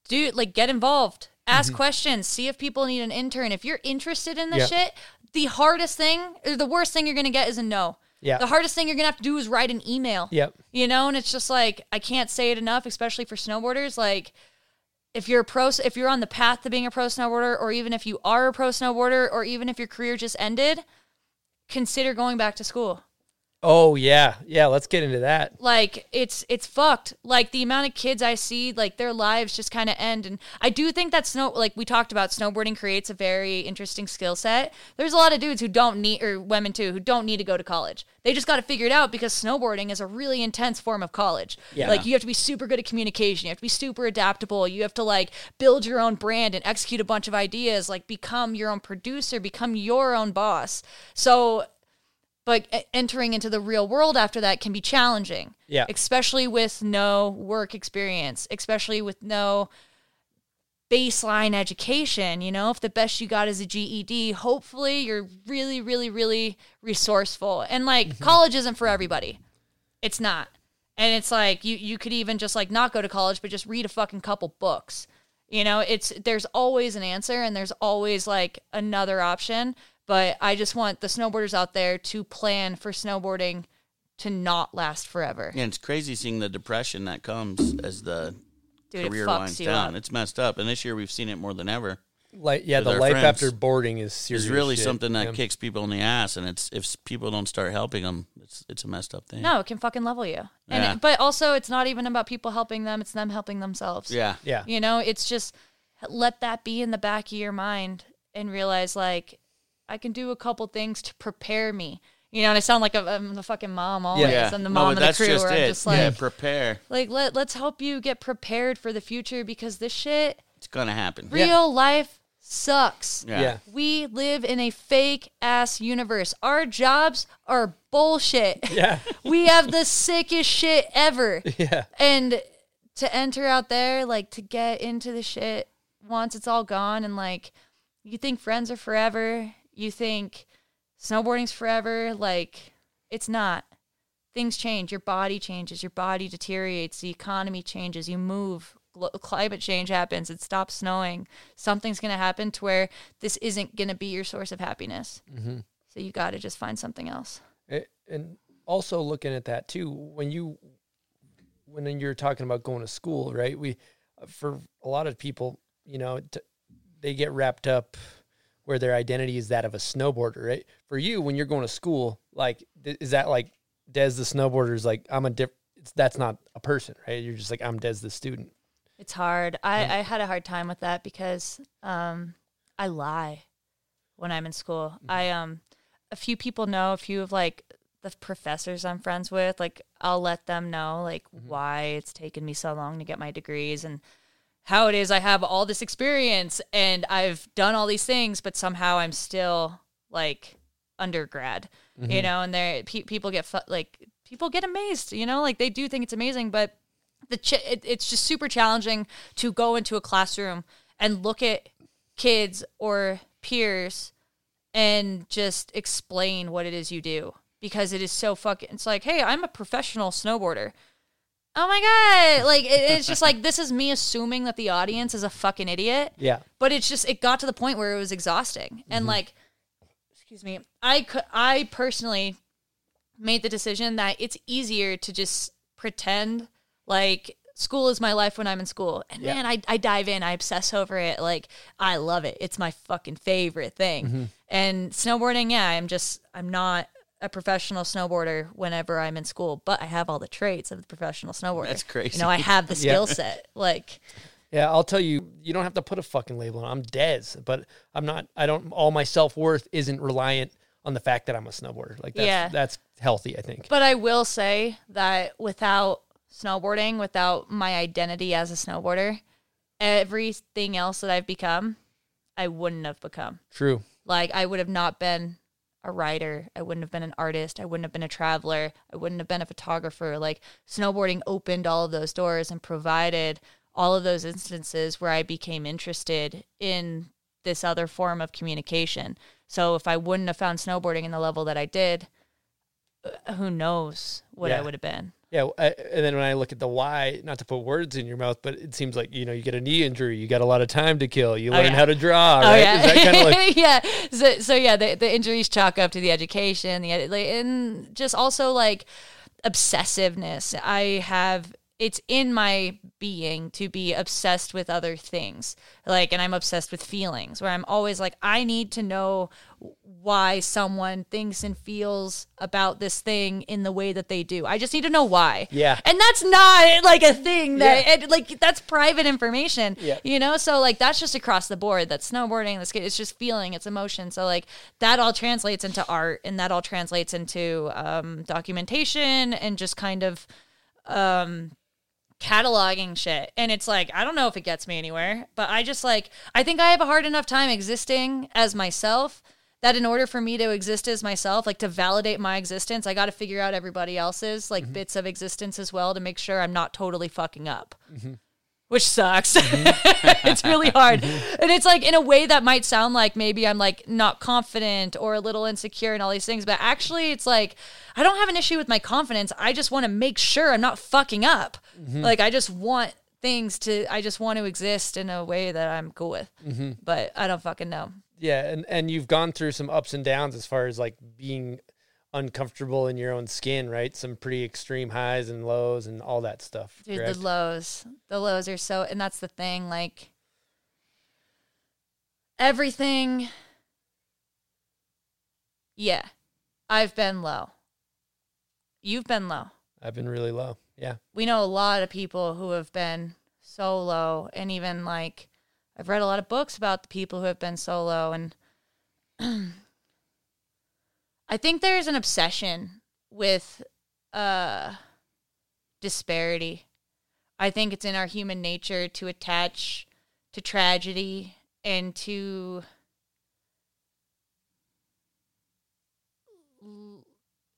dude, like, get involved, ask questions, see if people need an intern. If you're interested in this Mm-hmm. Yeah. shit, the hardest thing, or the worst thing you're gonna get is a no. Yeah. The hardest thing you're gonna have to do is write an email. Yep. You know, and it's just like I can't say it enough, especially for snowboarders. Like, if you're a pro, if you're on the path to being a pro snowboarder, or even if you are a pro snowboarder, or even if your career just ended, consider going back to school Oh yeah, yeah. Let's get into that. like it's it's fucked. Like the amount of kids i see like their lives just kind of end. And i do think that snow like we talked about snowboarding creates a very interesting skill set. There's a lot of dudes who don't need or women too who don't need to go to college. They just got to figure it out because snowboarding is a really intense form of college. Yeah. like you have to be super good at communication. You have to be super adaptable. You have to like build your own brand and execute a bunch of ideas. Like become your own producer. Become your own boss. So but entering into the real world after that can be challenging. Yeah. Especially with no work experience, especially with no baseline education. You know, if the best you got is a GED, hopefully you're really, really, really resourceful. And like mm-hmm. college isn't for everybody. It's not. And it's like you you could even just like not go to college, but just read a fucking couple books. You know, it's there's always an answer and there's always like another option. But I just want the snowboarders out there to plan for snowboarding to not last forever. Yeah, it's crazy seeing the depression that comes as the Dude, career winds down. up. It's messed up, and this year we've seen it more than ever. Like yeah, the life friends. after boarding is serious. It's really shit. something that Yeah. kicks people in the ass, and it's if people don't start helping them, it's it's a messed up thing. No, it can fucking level you. And Yeah. but also it's not even about people helping them, it's them helping themselves. Yeah. Yeah. You know, it's just let that be in the back of your mind and realize like I can do a couple things to prepare me. You know, and I sound like a, I'm the fucking mom always. Yeah. I'm the mom but of the that's crew just where it. I'm just like yeah, prepare. like let let's help you get prepared for the future because this shit It's gonna happen. real life sucks. Yeah. Yeah. We live in a fake ass universe. Our jobs are bullshit. Yeah. we have the sickest shit ever. Yeah. And to enter out there, like to get into the shit once it's all gone, and like you think friends are forever, you think snowboarding's forever, like it's not. Things change. Your body changes. Your body deteriorates. The economy changes. You move. Glo- climate change happens. It stops snowing. Something's going to happen to where this isn't going to be your source of happiness. Mm-hmm. So you got to just find something else. A- and also looking at that too when you when you're talking about going to school right we uh, for a lot of people you know t- they get wrapped up where their identity is that of a snowboarder right? For you when you're going to school like th- is that like des the snowboarder is like i'm a diff that's not a person right? You're just like i'm des the student. It's hard. I, I had a hard time with that because um, I lie when I'm in school. I um, a few people know, a few of like the professors I'm friends with, like I'll let them know like why it's taken me so long to get my degrees and how it is I have all this experience and I've done all these things, but somehow I'm still like undergrad, you mm-hmm. know, and there pe- people get fu- like people get amazed, you know, like they do think it's amazing, but the ch- it, it's just super challenging to go into a classroom and look at kids or peers and just explain what it is you do because it is so fucking it's like hey i'm a professional snowboarder oh my god like it, it's just like this is me assuming that the audience is a fucking idiot yeah but it's just it got to the point where it was exhausting and like excuse me i could i personally made the decision that it's easier to just pretend like school is my life when I'm in school. And Yeah. man, I, I dive in, I obsess over it. Like I love it. It's my fucking favorite thing. Mm-hmm. And snowboarding, yeah, I'm just I'm not a professional snowboarder whenever I'm in school, but I have all the traits of the professional snowboarder. That's crazy. You know, I have the Yeah. skill set. Like Yeah, I'll tell you, you don't have to put a fucking label on. I'm Dez, but I'm not. I don't. All my self worth isn't reliant on the fact that I'm a snowboarder. Like that's Yeah. that's healthy. I think. But I will say that without snowboarding, without my identity as a snowboarder, everything else that I've become, I wouldn't have become. True. Like I would have not been a writer. I wouldn't have been an artist. I wouldn't have been a traveler. I wouldn't have been a photographer. Like snowboarding opened all of those doors and provided all of those instances where I became interested in this other form of communication. So if I wouldn't have found snowboarding in the level that I did, uh, who knows what I would have been. Yeah, I, uh, and then when I look at the why, not to put words in your mouth, but it seems like you know you get a knee injury, you got a lot of time to kill, you oh, learn yeah. how to draw, oh, right? Oh yeah, like yeah. So, so yeah, the the injuries chalk up to the education, the and just also like obsessiveness. I have it's in my being to be obsessed with other things, like, and I'm obsessed with feelings. Where I'm always like, I need to know why someone thinks and feels about this thing in the way that they do. I just need to know why. Yeah. and that's not like a thing that Yeah. it, like that's private information. Yeah. You know, so like that's just across the board. That's snowboarding, that's it's just feeling, it's emotion. So like that all translates into art and that all translates into um documentation and just kind of um cataloging shit. And it's like, I don't know if it gets me anywhere, but I just like I think I have a hard enough time existing as myself that in order for me to exist as myself, like to validate my existence, I got to figure out everybody else's like mm-hmm. bits of existence as well to make sure I'm not totally fucking up mm-hmm. which sucks. Mm-hmm. it's really hard. And it's like in a way that might sound like maybe I'm like not confident or a little insecure and all these things, but actually it's like I don't have an issue with my confidence. I just want to make sure I'm not fucking up. Mm-hmm. Like I just want things to I just want to exist in a way that I'm cool with. Mm-hmm. But I don't fucking know. yeah, and and you've gone through some ups and downs as far as like being uncomfortable in your own skin, right? Some pretty extreme highs and lows and all that stuff. Dude, correct? the lows. The lows are so and that's the thing, like everything Yeah. I've been low. You've been low. I've been really low. Yeah. We know a lot of people who have been solo and even like I've read a lot of books about the people who have been solo and I think there's an obsession with uh disparity. I think it's in our human nature to attach to tragedy and to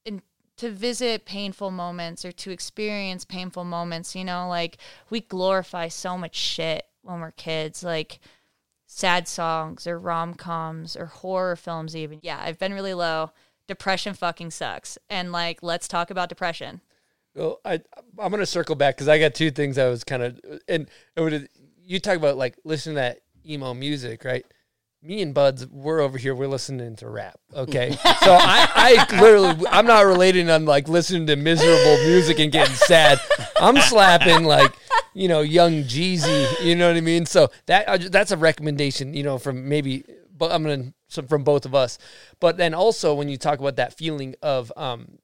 and to visit painful moments or to experience painful moments, you know, like we glorify so much shit when we're kids, like sad songs or rom-coms or horror films even. Yeah, I've been really low. Depression fucking sucks. And like let's talk about depression. Well, I I'm gonna circle back because I got two things I was kind of and would you talk about like listening to that emo music, right? Me and Buds, we're over here. We're listening to rap. Okay, so I, I literally, I'm not relating on like listening to miserable music and getting sad. I'm slapping like, you know, Young Jeezy. You know what I mean? So that that's a recommendation. You know, from maybe, but I'm gonna so from both of us. But then also when you talk about that feeling of um,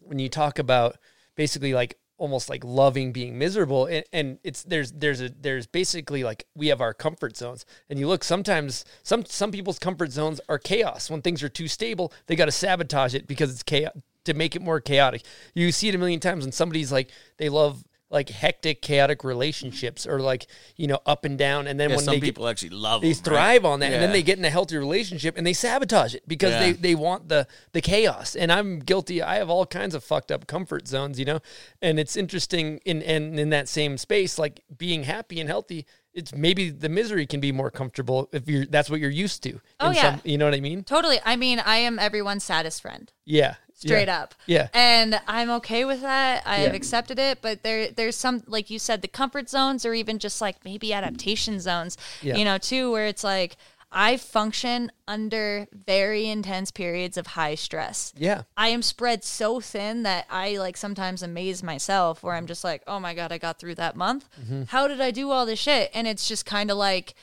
when you talk about basically like almost like loving being miserable and, and it's there's there's a there's basically like we have our comfort zones. And you look sometimes some some people's comfort zones are chaos. When things are too stable they got to sabotage it because it's chaos to make it more chaotic. You see it a million times when somebody's like they love like hectic chaotic relationships or like you know up and down and then Yeah, when some they get- people actually love they them, right? thrive on that and then they get in a healthy relationship and they sabotage it because Yeah. they, they want the the chaos and i'm guilty i have all kinds of fucked up comfort zones you know and it's interesting in and in that same space like being happy and healthy it's maybe the misery can be more comfortable if you're that's what you're used to Oh, in yeah. you know what i mean Totally. I mean, I am everyone's saddest friend. yeah straight yeah. up. Yeah. And I'm okay with that. I have Yeah. accepted it, but there there's some like you said the comfort zones or even just like maybe adaptation zones, Yeah. you know, too where it's like I function under very intense periods of high stress. Yeah. I am spread so thin that I like sometimes amaze myself where I'm just like, oh my God, I got through that month. How did I do all this shit? And it's just kind of like,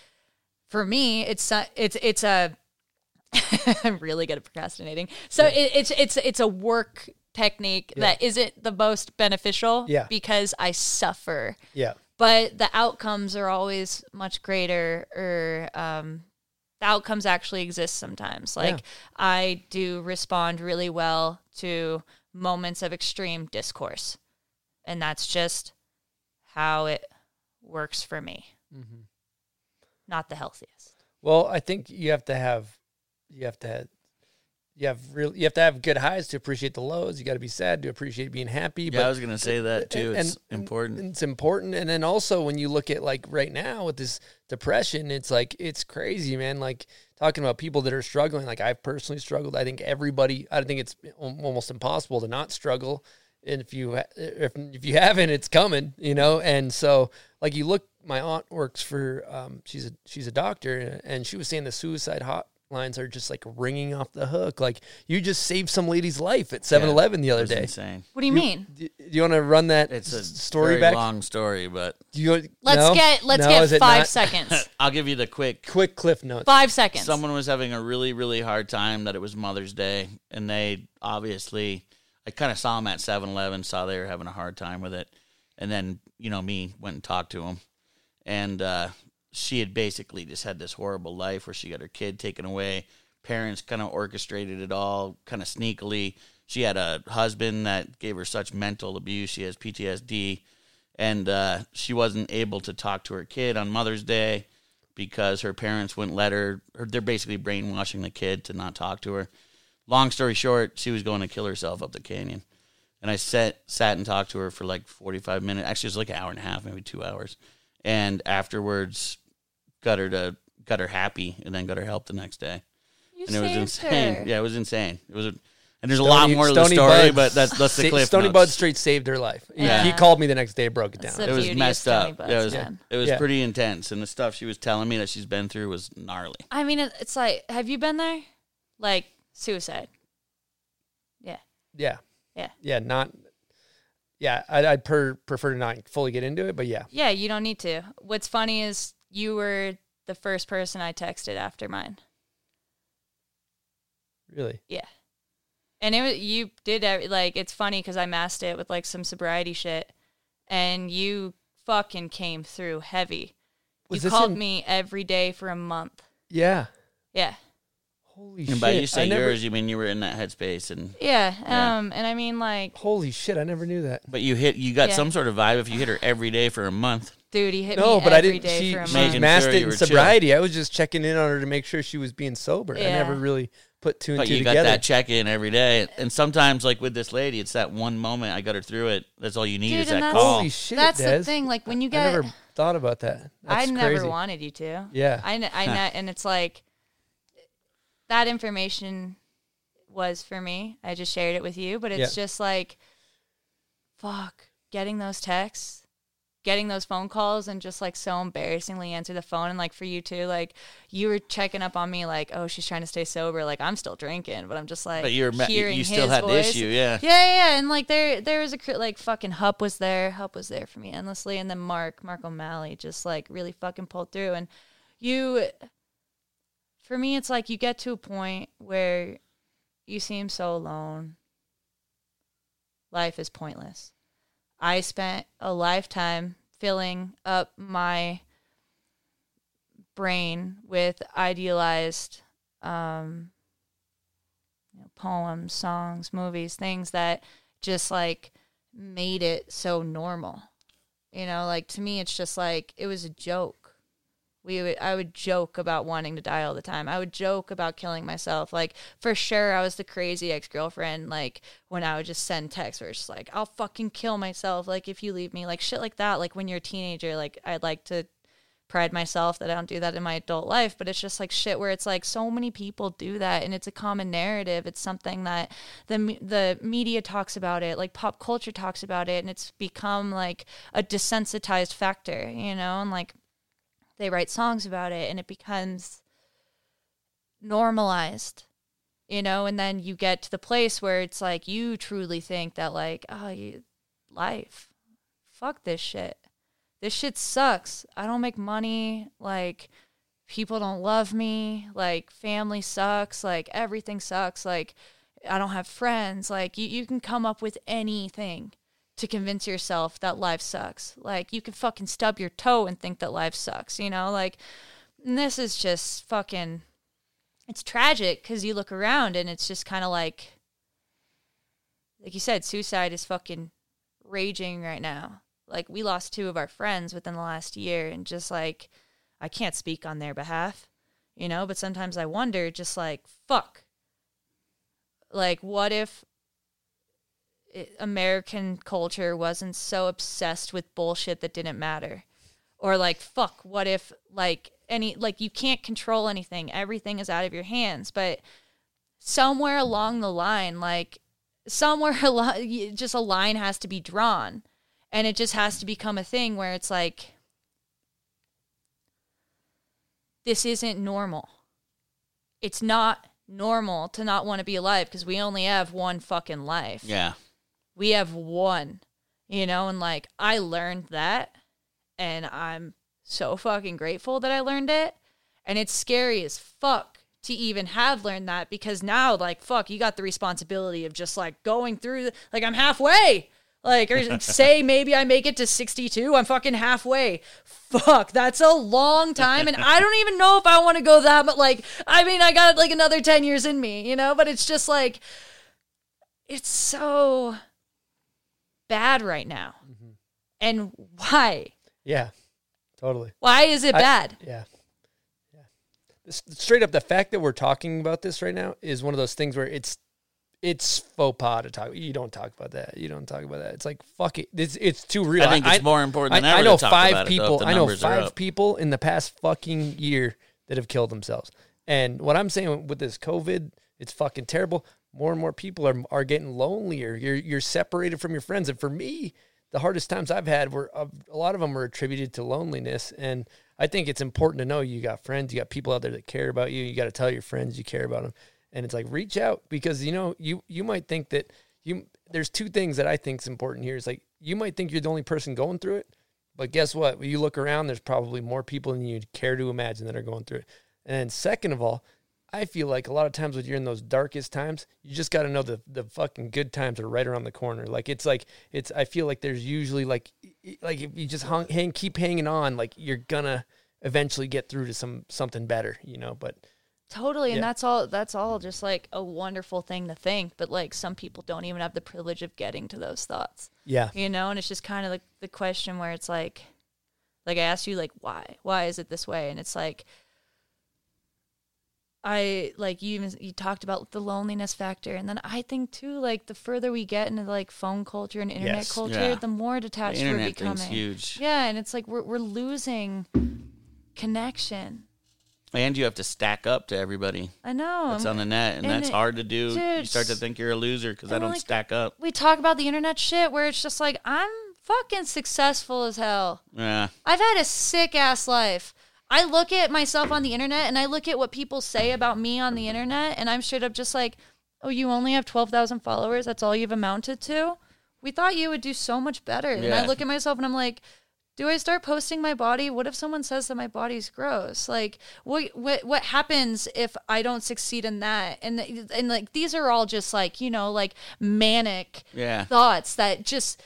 for me, it's, uh, it's, it's a, I'm really good at procrastinating. So it, it's, it's, it's a work technique that isn't the most beneficial Yeah. because I suffer Yeah. but the outcomes are always much greater or um, the outcomes actually exist sometimes like Yeah. i do respond really well to moments of extreme discourse and that's just how it works for me Mm-hmm. not the healthiest Well, I think you have to have, you have to have, you have real, you have to have good highs to appreciate the lows. You got to be sad to appreciate being happy. Yeah, I was gonna say that too. and- It's important. It's important. And then also when you look at like right now with this depression, it's like it's crazy, man. Like talking about people that are struggling. Like I've personally struggled. I think everybody. I think it's almost impossible to not struggle. And if you if if you haven't, it's coming. You know. And so like you look, my aunt works for. Um, she's a she's a doctor, and she was saying the suicide hotlines are just like ringing off the hook. Like you just saved some lady's life at 7-Eleven the other day. insane. what do you mean Do do you want to run that It's a story very back? long story, but Do you, let's no? get let's No, get five seconds I'll give you the quick. quick cliff notes. five seconds Someone was having a really, really hard time that it was Mother's Day, and they obviously, I kind of saw them at 7 Eleven, saw they were having a hard time with it. And then, you know, me went and talked to them. And uh, she had basically just had this horrible life where she got her kid taken away. Parents kind of orchestrated it all kind of sneakily. She had a husband that gave her such mental abuse. She has PTSD. And uh, she wasn't able to talk to her kid on Mother's Day because her parents wouldn't let her, or they're basically brainwashing the kid to not talk to her. Long story short, she was going to kill herself up the canyon. And I sat sat and talked to her for like 45 minutes. Actually, it was like an hour and a half, maybe two hours. And afterwards, got her to got her happy, and then got her help the next day. you And it was insane. her. Yeah, it was insane. It was, a, and there's a lot Stony- more to the story, Bud but that's that's the cliff. Stony notes. Bud Street saved her life. He- Yeah. He, called me the next day, broke it down. It was messed up. Buds, it was, man. it was Yeah. pretty intense, and the stuff she was telling me that she's been through was gnarly. I mean, it's like, have you been there? Like suicide. Yeah. yeah, Yeah. yeah, not. Yeah, I'd, I'd per, prefer to not fully get into it, but yeah, Yeah, you don't need to. What's funny is you were the first person I texted after mine. really. Yeah. And it was, you did every, like it's funny because I masked it with like some sobriety shit, and you fucking came through heavy. Was you called in- me every day for a month. Yeah. Yeah. Holy And shit! by you say I never, yours, you mean you were in that headspace, and Yeah. Yeah. Um. And I mean, like, Holy shit! I never knew that. but you hit, you got Yeah. some sort of vibe if you hit her every day for a month. Dude, he hit No, me but I didn't. day She, for a she Making masked sure it you in were chill. sobriety. I was just checking in on her to make sure she was being sober. I Yeah. never really put two and But two you got together. that check in every day, and sometimes, like with this lady, it's that one moment I got her through it. That's all you need Dude, is and that that's- call. Holy shit! That's Des. the thing. Like when you I get, never thought about that. I That's never crazy. wanted you to. Yeah. I, kn- I know, and it's like that information was for me. I just shared it with you, but it's Yeah. just like, fuck, getting those texts, getting those phone calls, and just like so embarrassingly answer the phone. And like for you too, like you were checking up on me, like, oh, she's trying to stay sober. Like I'm still drinking, but I'm just like, But you're you- hearing you still his had the voice. issue, yeah. Yeah, yeah, yeah. And like there there was a like fucking Hup was there. Hup was there for me endlessly. And then Mark, Mark O'Malley just like really fucking pulled through. And you for me it's like you get to a point where you seem so alone. Life is pointless. I spent a lifetime filling up my brain with idealized um you know, poems, songs, movies, things that just like made it so normal. You know, like to me, it's just like it was a joke. We would, I would joke about wanting to die all the time. I would joke about killing myself. Like for sure, I was the crazy ex girlfriend. Like when I would just send texts where it's just like, "I'll fucking kill myself." Like if you leave me, like shit like that. Like when you're a teenager, like I'd like to pride myself that I don't do that in my adult life, but it's just like shit where it's like so many people do that and it's a common narrative. It's something that the the media talks about it, like pop culture talks about it and it's become like a desensitized factor, you know, and like they write songs about it and it becomes normalized you know? And then you get to the place where it's like you truly think that like oh you life fuck this shit. This shit sucks. I don't make money. Like people don't love me. Like family sucks. Like everything sucks. Like i don't have friends. Like you, you can come up with anything to convince yourself that life sucks. Like you can fucking stub your toe and think that life sucks you know? Like this is just fucking it's tragic because you look around and it's just kind of like like you said suicide is fucking raging right now. Like we lost two of our friends within the last year and just like i can't speak on their behalf you know? But sometimes i wonder just like fuck. Like what if american culture wasn't so obsessed with bullshit that didn't matter. Or like fuck what if like any like you can't control anything. Everything is out of your hands. But somewhere along the line like somewhere along just a line has to be drawn. And it just has to become a thing where it's like this isn't normal. It's not normal to not want to be alive because we only have one fucking life. Yeah. We have one, you know, and like I learned that and I'm so fucking grateful that I learned it. And it's scary as fuck to even have learned that because now like fuck, you got the responsibility of just like going through the, like I'm halfway. Like or say maybe I make it to 62, I'm fucking halfway. Fuck, that's a long time and I don't even know if I want to go that but like I mean, I got like another 10 years in me, you know, but it's just like it's so bad right now. Mm-hmm. And why? Yeah, totally. Why is it I- bad? Yeah. Yeah. Straight up, the fact that we're talking about this right now is one of those things where it's it's faux pas to talk. You don't talk about that. You don't talk about that. It's like fuck it. It's it's too real. I think it's more important than I, ever I to know talk five about it, though, people. the I know five people in the past fucking year that have killed themselves. And what I'm saying with this COVID, it's fucking terrible. More and more people are are getting lonelier. You're you're separated from your friends. And for me, the hardest times I've had were a lot of them were attributed to loneliness. And I think it's important to know you got friends, you got people out there that care about you. You got to tell your friends you care about them. And it's like reach out because you know you you might think that you there's two things that I think is important here. Is like you might think you're the only person going through it, but guess what? When you look around, there's probably more people than you care to imagine that are going through it. And second of all, I feel like a lot of times when you're in those darkest times, you just got to know the the fucking good times are right around the corner. Like it's like it's. I feel like there's usually like like if you just hung, hang keep hanging on, like you're gonna eventually get through to some something better, you know. But Totally, and Yeah. that's all. That's all just like a wonderful thing to think. But like some people don't even have the privilege of getting to those thoughts, yeah, you know. And it's just kind of like the question where it's like, like I asked you, like why? Why is it this way? And it's like, I like you. Even you talked about the loneliness factor, and then I think too, like the further we get into like phone culture and internet Yes. culture, Yeah. the more The detached we're internet becoming. thing's huge. Yeah, and it's like we're we're losing connection. And you have to stack up to everybody I know. that's I'm- on the net, and, and that's it- hard to do. you start to think you're a loser because I don't like- stack up. we talk about the internet shit where it's just like I'm fucking successful as hell. Yeah. I've had a sick ass life. I look at myself on the internet and I look at what people say about me on the internet and I'm straight up just like, "Oh, you only have 12,000 followers. That's all you've amounted to?" We thought you would do so much better. And I look at myself and I'm like, do I start posting my body? What if someone says that my body's gross? Like, what what what happens if I don't succeed in that? And and like these are all just like you know like manic Yeah. thoughts that just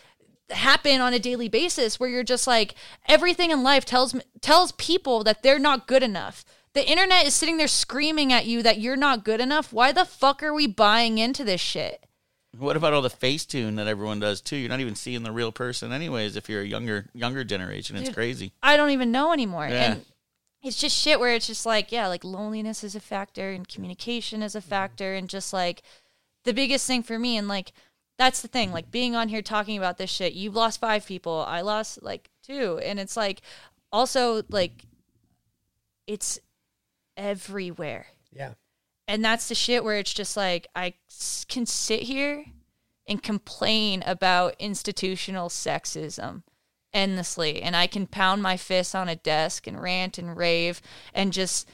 happen on a daily basis where you're just like everything in life tells me tells people that they're not good enough. The internet is sitting there screaming at you that you're not good enough. Why the fuck are we buying into this shit? What about all the Facetune that everyone does too? You're not even seeing the real person, anyways. If you're a younger younger generation, it's Dude, crazy. I don't even know anymore. Yeah. And it's just shit where it's just like, yeah, like loneliness is a factor and communication is a factor and just like the biggest thing for me and like that's the thing, like being on here talking about this shit. You've lost five people. I lost like two. And it's like also like it's everywhere. yeah, And that's the shit where it's just like I can sit here and complain about institutional sexism endlessly and I can pound my fists on a desk and rant and rave and just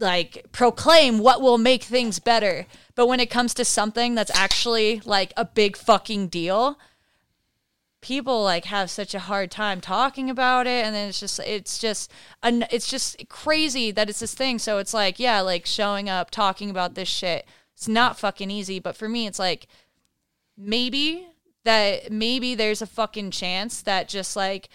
like proclaim what will make things better. But when it comes to something that's actually like a big fucking deal, people like have such a hard time talking about it. And then it's just it's just an, it's just crazy that it's this thing. So it's like yeah like showing up talking about this shit it's not fucking easy. But for me it's like maybe that maybe there's a fucking chance that just like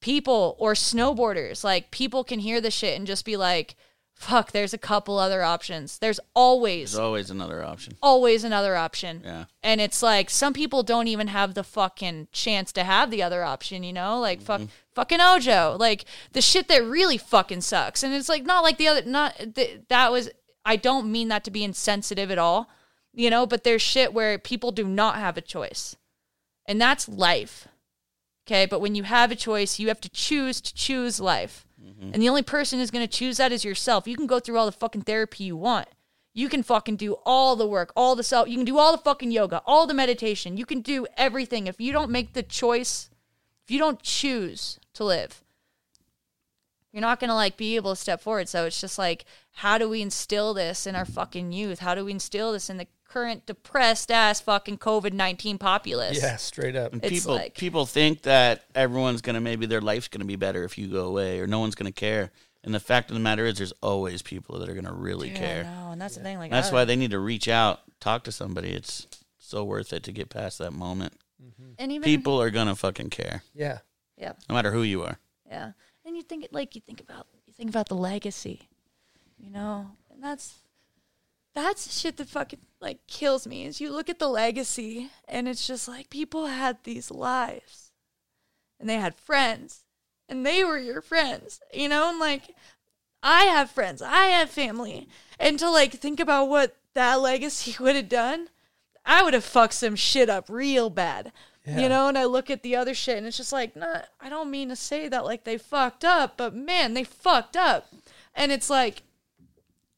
people or snowboarders like people can hear the shit and just be like fuck there's a couple other options there's always There's always another option. always another option Yeah. and it's like some people don't even have the fucking chance to have the other option, you know? Like fuck mm-hmm. fucking Ojo. Like the shit that really fucking sucks. And it's like not like the other not th- that was I don't mean that to be insensitive at all, you know, but there's shit where people do not have a choice. And that's life. Okay, but when you have a choice, you have to choose to choose life. And the only person who's going to choose that is yourself. You can go through all the fucking therapy you want. You can fucking do all the work, all the self. You can do all the fucking yoga, all the meditation. You can do everything. If you don't make the choice, if you don't choose to live, you're not gonna like be able to step forward. So it's just like, how do we instill this in our fucking youth? How do we instill this in the current depressed ass fucking COVID nineteen populace? Yeah, straight up. And It's people like- people think that everyone's gonna maybe their life's gonna be better if you go away or no one's gonna care. And the fact of the matter is, there's always people that are gonna really Yeah, care. no, and that's the thing. Like That's why they need to reach out, talk to somebody. It's so worth it to get past that moment. Mm-hmm. and even People are gonna fucking care, Yeah. yeah. no matter who you are. Yeah. You think like you think about you think about the legacy. You know? And that's that's shit that fucking like kills me is you look at the legacy and it's just like people had these lives and they had friends and they were your friends, you know, and like I have friends, I have family. And to like think about what that legacy would have done, I would have fucked some shit up real bad. Yeah. You know, and I look at the other shit and it's just like, not I don't mean to say that like they fucked up, but man, they fucked up. And it's like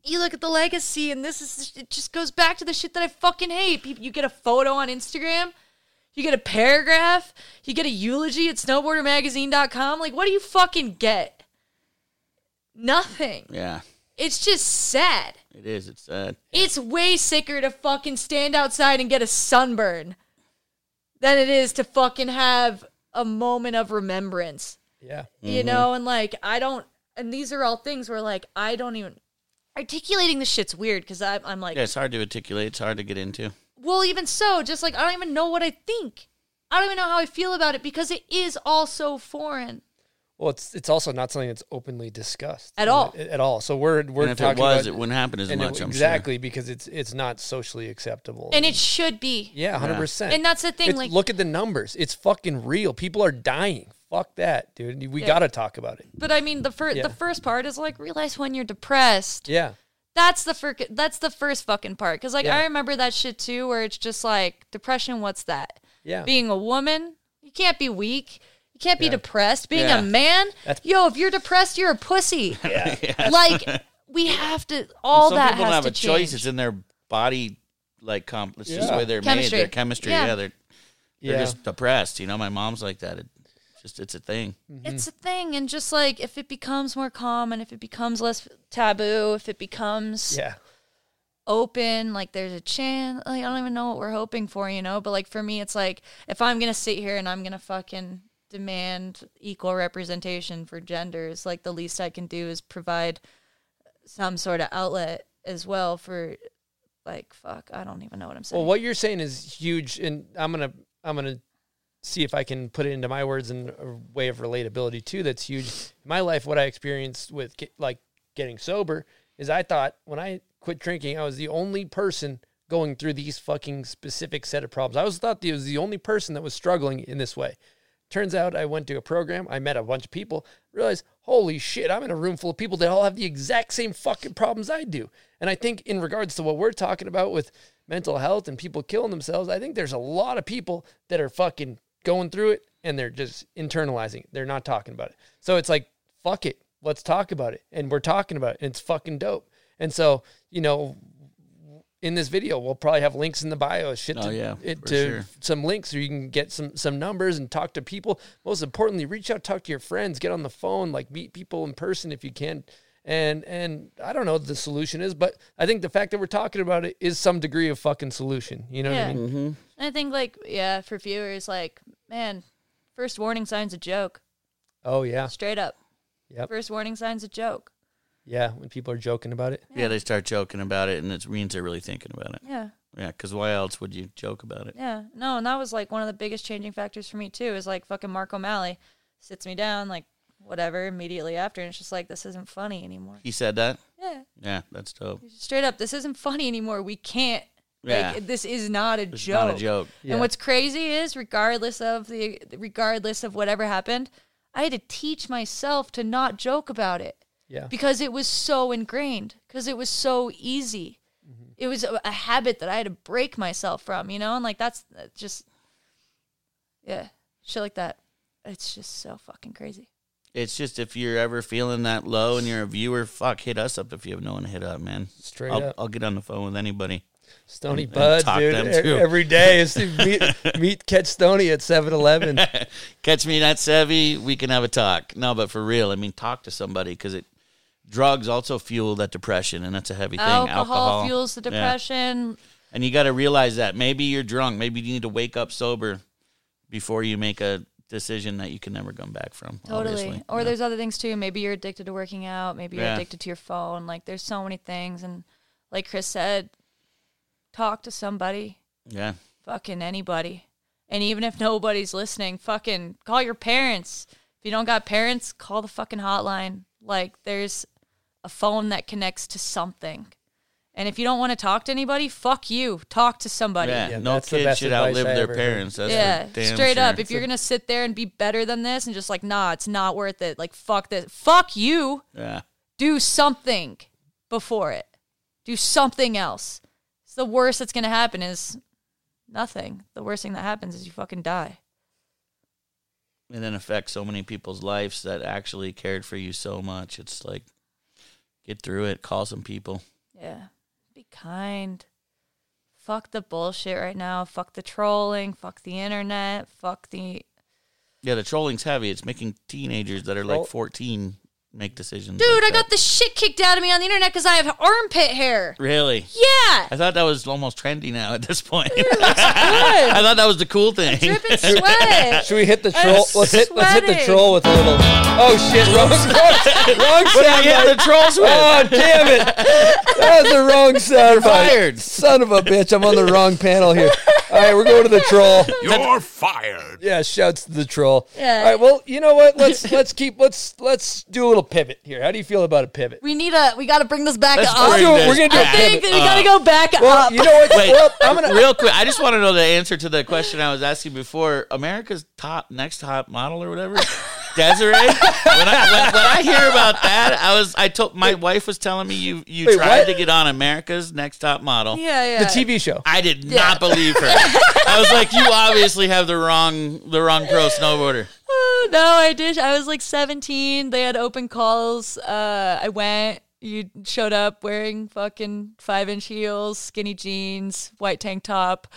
you look at the legacy and this is it just goes back to the shit that I fucking hate. People you get a photo on Instagram, you get a paragraph, you get a eulogy at snowboardermagazine.com. Like what do you fucking get? Nothing. Yeah, It's just sad. it is. It's sad. It's way sicker to fucking stand outside and get a sunburn than it is to fucking have a moment of remembrance. Yeah. You mm-hmm. know, and like I don't and these are all things where like I don't even articulating the shit's weird because I'm, I'm like Yeah, it's hard to articulate. It's hard to get into. well even so just like I don't even know what I think I don't even know how I feel about it because it is all so foreign Well, it's it's also not something that's openly discussed At all. At all. So we're we're and if it talking was, about it wouldn't happen as and it- much. I'm exactly because it's it's not socially acceptable. and it should be yeah, hundred percent. and that's the thing It's- like look at the numbers. It's fucking real. People are dying. Fuck that, dude. We Yeah. got to talk about it. but I mean the first Yeah. the first part is like realize when you're depressed Yeah. That's the fir- that's the first fucking part cuz like Yeah. I remember that shit too where it's just like depression what's that? Yeah. Being a woman, you can't be weak. You can't be Yeah. depressed. Being Yeah. a man, That's- yo, if you're depressed, you're a pussy. Like we have to all Some that people has don't have to a choice. It's in their body, like comp. It's just the way they're Chemistry. made. Their chemistry. Yeah. Yeah, they're they're Yeah. just depressed. You know, my mom's like that. It just it's a thing. Mm-hmm. It's a thing and just like if it becomes more common, if it becomes less taboo, if it becomes Yeah. open like there's a chance like i don't even know what we're hoping for you know but like for me it's like if i'm gonna sit here and i'm gonna fucking demand equal representation for genders like the least i can do is provide some sort of outlet as well for like fuck i don't even know what i'm saying Well, what you're saying is huge, and I'm gonna I'm gonna see if I can put it into my words in a way of relatability too. That's huge. In my life, what I experienced with get, like getting sober is I thought when I quit drinking, I was the only person going through these fucking specific set of problems. I was thought that I was the only person that was struggling in this way. Turns out I went to a program, I met a bunch of people, realized, holy shit, I'm in a room full of people that all have the exact same fucking problems I do. And I think in regards to what we're talking about with mental health and people killing themselves, I think there's a lot of people that are fucking going through it and they're just internalizing it. They're not talking about it. So it's like, fuck it. Let's talk about it. And we're talking about it. And it's fucking dope. And so, you know, in this video, we'll probably have links in the bio, shit Oh, to, yeah, it, to sure. some links so you can get some some numbers and talk to people. Most importantly, reach out, talk to your friends, get on the phone, like meet people in person if you can, And and I don't know what the solution is, but I think the fact that we're talking about it is some degree of fucking solution. You know what I mean? Mm-hmm. And I think like yeah, for viewers, like man, first warning sign's a joke, Oh yeah, straight up. Yep. First warning sign's a joke. Yeah. When people are joking about it, Yeah, they start joking about it, and it means they're really thinking about it. Yeah. Yeah, because why else would you joke about it? Yeah, no, and that was like one of the biggest changing factors for me too. Is like fucking Mark O'Malley sits me down, like whatever, immediately after, and it's just like this isn't funny anymore. He said that. Yeah, Yeah, that's dope. straight up, this isn't funny anymore. We can't. Yeah. Like, this is not a It's joke. not a joke. Yeah. And what's crazy is, regardless of the, regardless of whatever happened, I had to teach myself to not joke about it yeah, because it was so ingrained because it was so easy mm-hmm. it was a, a habit that i had to break myself from you know and like that's that's just yeah shit like that it's just so fucking crazy It's just if you're ever feeling that low and you're a viewer, fuck, hit us up if you have no one to hit up, man. straight I'll, up. I'll get on the phone with anybody. Stony and Bud, talk dude. them e- too. Every day is to meet, meet catch Stony at 7-Eleven. Catch me not savvy, we can have a talk. No, but for real, I mean, talk to somebody because it drugs also fuel that depression, and that's a heavy thing. alcohol, fuels the Yeah. depression And you got to realize that maybe you're drunk. Maybe you need to wake up sober before you make a decision that you can never come back from. totally or Yeah. there's other things too maybe you're addicted to working out maybe you're Yeah. addicted to your phone like there's so many things and like chris said talk to somebody yeah. fucking anybody. And even if nobody's listening, fucking call your parents. If you don't got parents, call the fucking hotline. Like there's a phone that connects to something. And if you don't want to talk to anybody, fuck you. Talk to somebody. Yeah, Yeah, no that's the kid best should advice outlive I their ever heard. parents. That's Yeah, for damn straight sure. up. If you're gonna sit there and be better than this and just like, nah, it's not worth it. Like, fuck this. Fuck you. yeah, Do something before it. Do something else. It's the worst that's gonna happen is nothing. The worst thing that happens is you fucking die. and then affect so many people's lives that actually cared for you so much. It's like get through it. Call some people. Yeah. Be kind. Fuck the bullshit right now. Fuck the trolling. Fuck the internet. Fuck the. Yeah, the trolling's heavy. It's making teenagers that are like 14 make decisions. Dude, like I that. got the shit kicked out of me on the internet because I have armpit hair. Really? Yeah. I thought that was almost trendy now at this point. I thought that was the cool thing. Dripping sweat. Should we hit the I'm troll? Let's hit let's hit the troll with a little. Oh shit! Wrong, wrong sound. yeah, bite. the trolls win. Oh damn it! That was the wrong sound. fired. Son of a bitch! I'm on the wrong panel here. All right, we're going to the troll. You're fired. Yeah, shouts to the troll. Yeah. All right. Well, you know what? Let's let's keep let's let's do a little pivot here. How do you feel about a pivot? We need a. We got to bring this back Let's up. bring this We're gonna do a back. I think pivot. we got to uh, go back Well, up. you know what? Wait, Well, I'm gonna. real quick. I just want to know the answer to the question I was asking before. America's top next top model or whatever, Desiree. when, I, when, when I hear about that, I was I told my wife was telling me you you Wait, tried what? to get on America's Next Top Model. yeah, yeah. The TV show. I did not believe her. I was like, you obviously have the wrong the wrong pro snowboarder. Oh, no, I did. I was like 17. They had open calls. Uh, I went. You showed up wearing fucking five inch heels, skinny jeans, white tank top,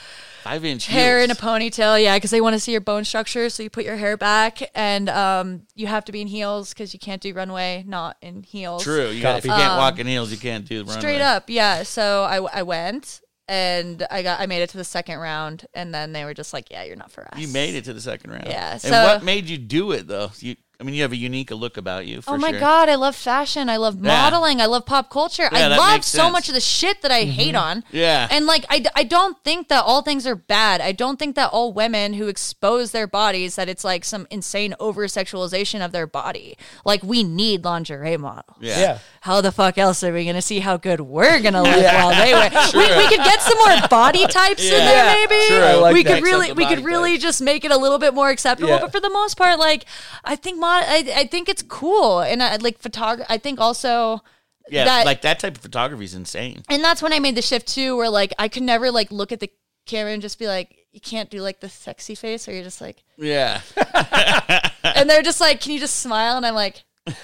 Five inch hair in a ponytail. Yeah, because they want to see your bone structure. So you put your hair back, and um, you have to be in heels because you can't do runway not in heels. True. You got, if you can't walk in heels, you can't do the runway. Straight up, yeah. So I, I went and I got I made it to the second round, and then they were just like, "Yeah, you're not for us." You made it to the second round. Yeah, And what made you do it though? You, I mean, you have a unique look about you. For oh my sure. god, I love fashion. I love Yeah. modeling. I love pop culture. Yeah, I love so much of the shit that I mm-hmm. hate on. Yeah. And like I, I don't think that all things are bad. I don't think that all women who expose their bodies that it's like some insane over sexualization of their body. Like we need lingerie models. Yeah. Yeah. How the fuck else are we gonna see how good we're gonna look while they wear? We, we could get some more body types in there, maybe. True. Like we could really, Mix up the we could really just make it a little bit more acceptable. Yeah. But for the most part, like I think, mod, I, I think it's cool, and I, like photography. I think also. Yeah, that- like that type of photography is insane. and that's when I made the shift too, where like I could never like look at the camera and just be like, you can't do like the sexy face, or you're just like, Yeah. and they're just like, can you just smile? And I'm like, am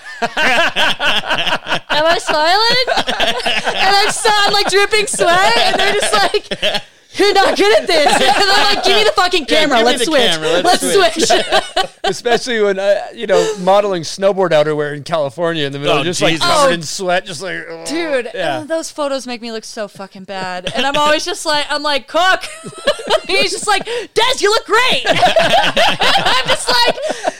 I smiling? and I'm so I'm like dripping sweat, and they're just like, you're not good at this. And I'm like, give me the fucking camera. give me Let's the switch. camera. Let's, Let's switch. Especially when uh, you know modeling snowboard outerwear in California in the middle, Oh, just like Jesus. covered Oh. in sweat, just like oh. Dude, Yeah. uh, those photos make me look so fucking bad. And I'm always just like, I'm like, Cook. He's just like, Des, you look great. I'm just like,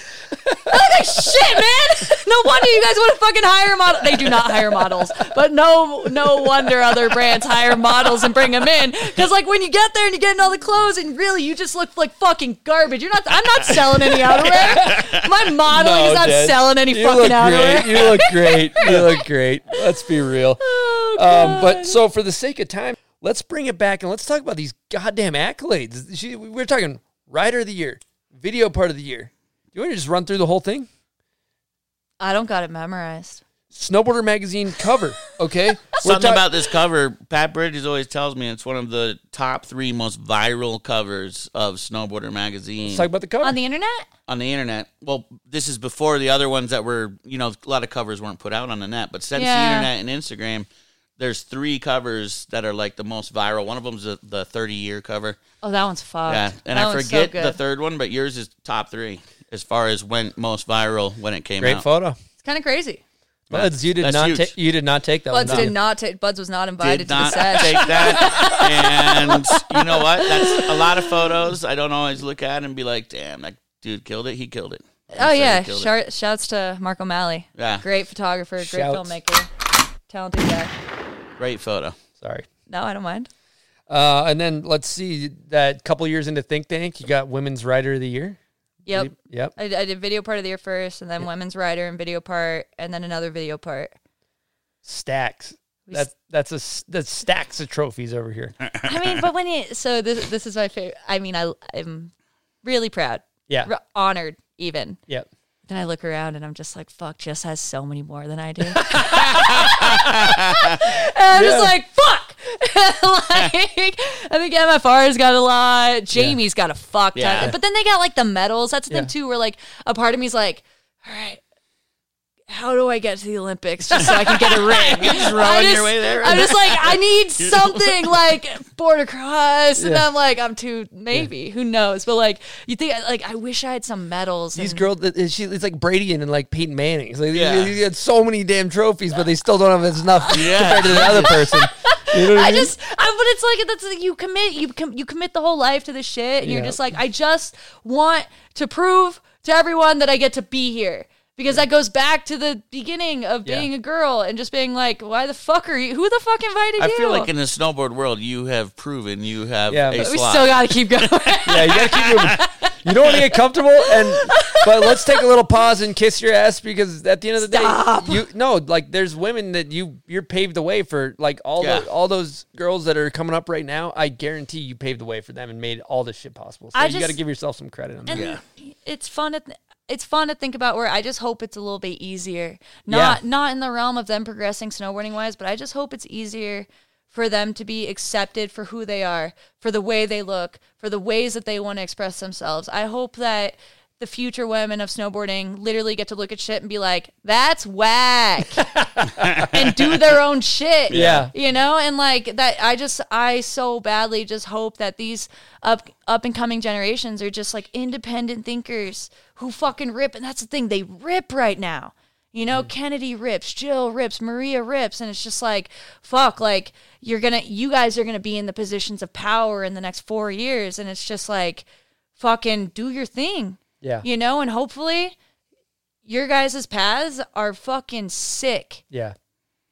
I look like shit, man. No wonder you guys want to fucking hire models. They do not hire models, but no, no wonder other brands hire models and bring them in. Because like when you get there and you get in all the clothes, and really you just look like fucking garbage. You're not. I'm not selling any outerwear. My modeling is not selling any you fucking look outerwear. great. You look great. You look great. Let's be real. Oh, Um, but so for the sake of time, let's bring it back and let's talk about these goddamn accolades. She, we're talking rider of the year, video part of the year. Do you want to just run through the whole thing? I don't got it memorized. Snowboarder magazine cover. Okay, We're Something talk- about this cover. Pat Bridges always tells me it's one of the top three most viral covers of Snowboarder magazine Let's talk about the cover. On the internet? on the internet. Well, this is before the other ones that were, you know, a lot of covers weren't put out on the net. But since Yeah. the internet and Instagram, there's three covers that are like the most viral. One of them's the, the 30 year cover. Oh, that one's fucked. Yeah, and That I one's so forget the third one, but yours is top three as far as when most viral when it came out. Great out. photo. It's kind of crazy. Buds, you did That's not huge. take. You did not take that Buds one. did did not take. Buds was not invited Did to the not sesh. take that, and you know what? That's a lot of photos. I don't always look at and be like, "Damn, that dude killed it. He killed it." He Oh said he yeah, killed it. Shout, shouts to Mark O'Malley. Yeah. great photographer, great Shouts. filmmaker, talented guy. Great photo. Sorry. No, I don't mind. Uh, and then let's see that couple years into Think Thank, you got Women's Rider of the Year. Yep, Yep. I, I did video part of the year first, and then women's rider and video part, and then another video part. Stacks. We That that's a that's stacks of trophies over here. I mean, but when you so this this is my favorite. I mean, I I'm really proud, Yeah. r- honored even. Yep. Then I look around and I'm just like, fuck, Jess has so many more than I do. and I'm Yeah. just like, fuck. like, I think MFR's got a lot. Jamie's got a fuck ton. Yeah. But then they got like the medals. That's the thing Yeah. too, where like a part of me's like, all right, how do I get to the Olympics just so I can get a ring? You're just I rowing just- your way there. I'm just like, I need something like boardercross. And Yeah. I'm like, I'm too, maybe, who knows? But like, you think, like, I wish I had some medals. These and- girls, she, it's like Brady and like Peyton Manning. It's like Yeah. you, you had so many damn trophies, but they still don't have enough Yeah. compared to the other person. You know what I, I mean? just, I, but it's like that's you commit, you com, you commit the whole life to this shit, and you're just like, I just want to prove to everyone that I get to be here. Because that goes back to the beginning of Yeah. being a girl and just being like, why the fuck are you? Who the fuck invited I you? I feel like in the snowboard world, you have proven you have Yeah, a but we slot. still got to keep going. yeah, you gotta keep moving. You don't want to get comfortable, and but let's take a little pause and kiss your ass because at the end of the Stop. day, you no like there's women that you you're paved the way for like all Yeah. the all those girls that are coming up right now. I guarantee you paved the way for them and made all this shit possible. So I you got to give yourself some credit on that. and it's fun to th- it's fun to think about where I just hope it's a little bit easier. Not Yeah. not in the realm of them progressing snowboarding wise, but I just hope it's easier for them to be accepted for who they are, for the way they look, for the ways that they want to express themselves. I hope that the future women of snowboarding literally get to look at shit and be like, "That's whack," and do their own shit. Yeah. you know, and like that. I just, I so badly just hope that these up up and coming generations are just like independent thinkers who fucking rip. And that's the thing, they rip right now. You know, mm-hmm. Kennedy rips, Jill rips, Maria rips, and it's just like, fuck, like you're gonna, you guys are gonna be in the positions of power in the next four years, and it's just like, fucking do your thing Yeah, you know, and hopefully your guys' paths are fucking sick, yeah,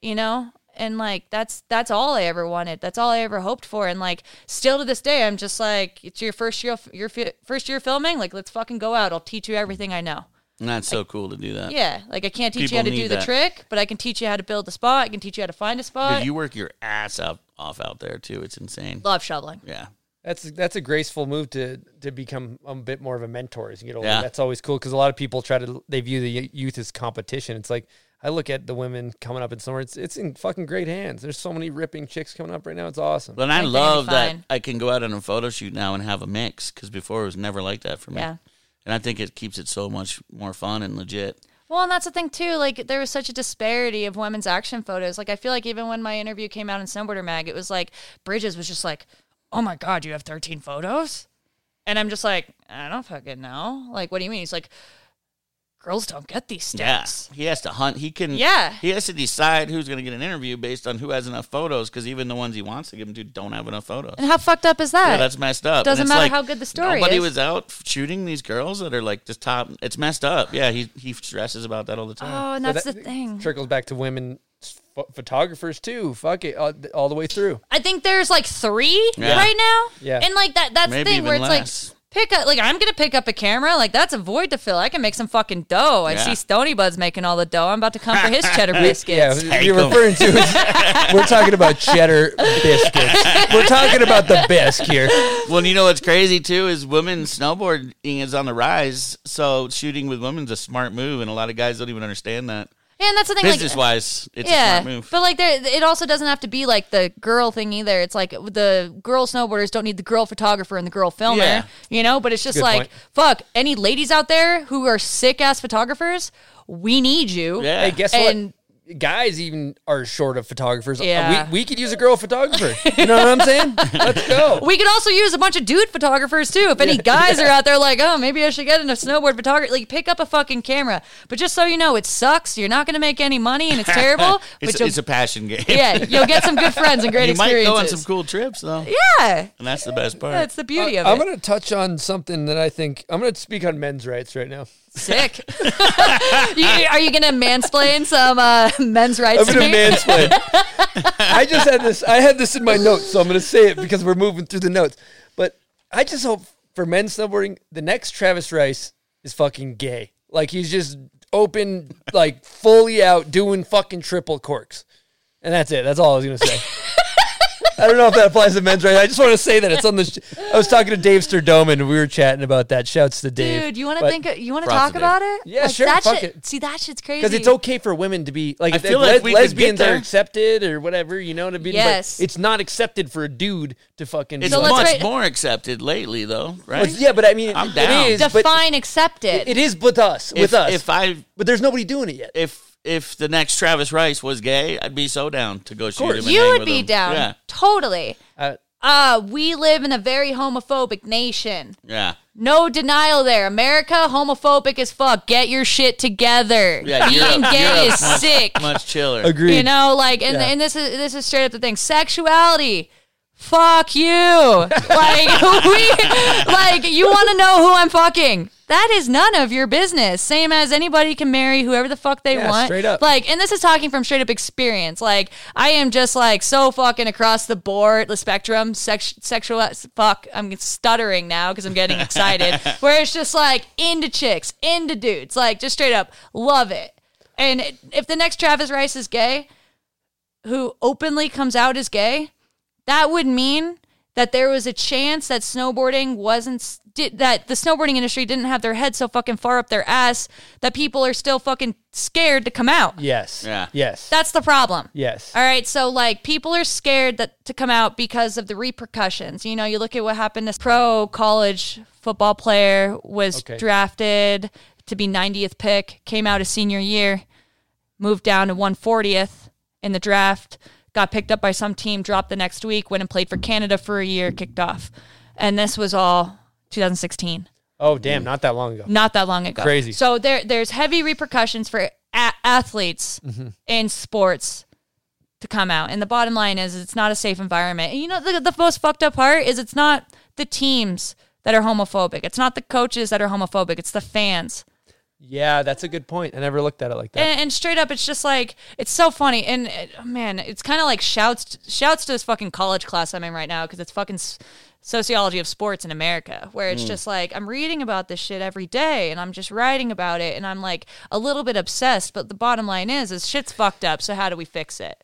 you know? And like that's that's all I ever wanted. That's all I ever hoped for. And like still to this day, I'm just like, it's your first year, your fi- first year filming. Like let's fucking go out. I'll teach you everything I know. And that's so cool to do that. Yeah, like I can't teach People you how to need do the trick, but I can teach you how to build a spot. I can teach you how to find a Dude, spot. you work your ass out, off out there too. It's insane. Love shoveling. Yeah. That's that's a graceful move to to become a bit more of a mentor as you get older. Yeah. That's always cool because a lot of people try to they view the youth as competition. It's like I look at the women coming up in summer. It's it's in fucking great hands. There's so many ripping chicks coming up right now. It's awesome. But I think they're gonna be love that. I can go out on a photo shoot now and have a mix because before it was never like that for me. Yeah. And I think it keeps it so much more fun and legit. Well, and that's the thing too. Like there was such a disparity of women's action photos. Like I feel like even when my interview came out in Snowboarder Mag, it was like Bridges was just like, "Oh my god, you have 13 photos?" And I'm just like, "I don't fucking know." Like, what do you mean? He's like, "Girls don't get these steps. Yeah, stats." he has to hunt. He can. Yeah. he has to decide who's going to get an interview based on who has enough photos. Because even the ones he wants to give them to don't have enough photos. And how fucked up is that? Yeah, that's messed up. Doesn't matter like, how good the story is. Nobody is. was out shooting these girls that are like just top. It's messed up. Yeah, he he stresses about that all the time. oh, and So that's that the thing. Trickles back to women photographers too. Fuck it, all, all the way through. I think there's like three Yeah. right now. Yeah. And like that that's the thing where it's less. like pick up like I'm gonna pick up a camera, like that's a void to fill. I can make some fucking dough. I Yeah. see Stony Bud's making all the dough. I'm about to come for his cheddar Yeah, biscuits. what Take you're 'em. referring to we're talking about cheddar biscuits. We're talking about the bisque here. Well, you know what's crazy too is women snowboarding is on the rise. So shooting with women's a smart move, and a lot of guys don't even understand that. Yeah, and that's the thing Business like wise, it's yeah, a smart move. but like there, it also doesn't have to be like the girl thing either. It's like the girl snowboarders don't need the girl photographer and the girl filmer, Yeah. you know. But it's just Good like point. fuck any ladies out there who are sick ass photographers. We need you. yeah, Hey, guess And- what? Guys even are short of photographers. Uh, Yeah. we, we could use a girl photographer. You know what I'm saying? Let's go. We could also use a bunch of dude photographers too. If any guys are out there like, oh, maybe I should get into snowboard photography, like pick up a fucking camera. But just so you know, it sucks. You're not going to make any money and it's terrible. it's, but you'll, it's a passion game. yeah, you'll get some good friends and great you might go on some cool trips though, yeah, and that's the best part. that's the beauty of Uh, I'm it. going to touch on something that I think I'm going to speak on men's rights right now. Sick. you, are you going to mansplain some uh, men's rights I'm going to mansplain. I just had this. I had this in my notes, so I'm going to say it because we're moving through the notes. But I just hope for men's snowboarding, the next Travis Rice is fucking gay. Like he's just open, like fully out doing fucking triple corks, and that's it. That's all I was going to say. I don't know if that applies to men's rights. I just want to say that it's on the. Sh- I was talking to Dave Sturdoman, and we were chatting about that. Shouts to Dave. Dude, you want to think? You want to talk about it? Yeah, sure, That fuck shit, it. See, that shit's crazy. because it's okay for women to be like I if feel le- like we could lesbians are accepted or whatever, you know what I mean? Yes. But it's not accepted for a dude to fucking. It's So be let's like, much write- more accepted lately, though, right? Well, yeah, but I mean, I'm it down. is. but Define accepted. it is with us, if, with us. if I but there's nobody doing it yet. if if the next Travis Rice was gay, I'd be so down to go shoot course. him. And you hang would with be him. down. Yeah, Totally. Uh, Uh, we live in a very homophobic nation. yeah. No denial there. America, homophobic as fuck. Get your shit together. Yeah, Being Europe- gay Europe's is much- sick. Much chiller. agreed. You know, like, and, Yeah. and this is this is straight up the thing. Sexuality. Fuck you. like we like you want to know who I'm fucking. That is none of your business. Same as anybody can marry whoever the fuck they Yeah, want. straight up. Like, and this is talking from straight up experience. Like, I am just like so fucking across the board, the spectrum, sex, sexual. Fuck, I'm stuttering now because I'm getting excited. Where it's just like into chicks, into dudes, like just straight up love it. And if the next Travis Rice is gay, who openly comes out as gay, that would mean that there was a chance that snowboarding wasn't did, that the snowboarding industry didn't have their head so fucking far up their ass that people are still fucking scared to come out. yes. Yeah. Yes. That's the problem. yes. All right, so like people are scared that to come out because of the repercussions. You know, you look at what happened to pro college football player was Okay. drafted to be 90th pick, came out a senior year, moved down to 140th in the draft, got picked up by some team, dropped the next week, went and played for Canada for a year, kicked off. And this was all 2016 Oh damn! Not that long ago. not that long ago. Crazy. So there there's heavy repercussions for a- athletes mm-hmm. in sports to come out. And the bottom line is it's not a safe environment. And you know the, the most fucked up part is it's not the teams that are homophobic. It's not the coaches that are homophobic. It's the fans. Yeah, that's a good point. I never looked at it like that. And, and straight up, it's just like it's so funny. And uh, man, it's kind of like shouts shouts to this fucking college class I'm in right now because it's fucking s- sociology of sports in America, where it's just like I'm reading about this shit every day, and I'm just writing about it, and I'm like a little bit obsessed. But the bottom line is, is shit's fucked up. So how do we fix it?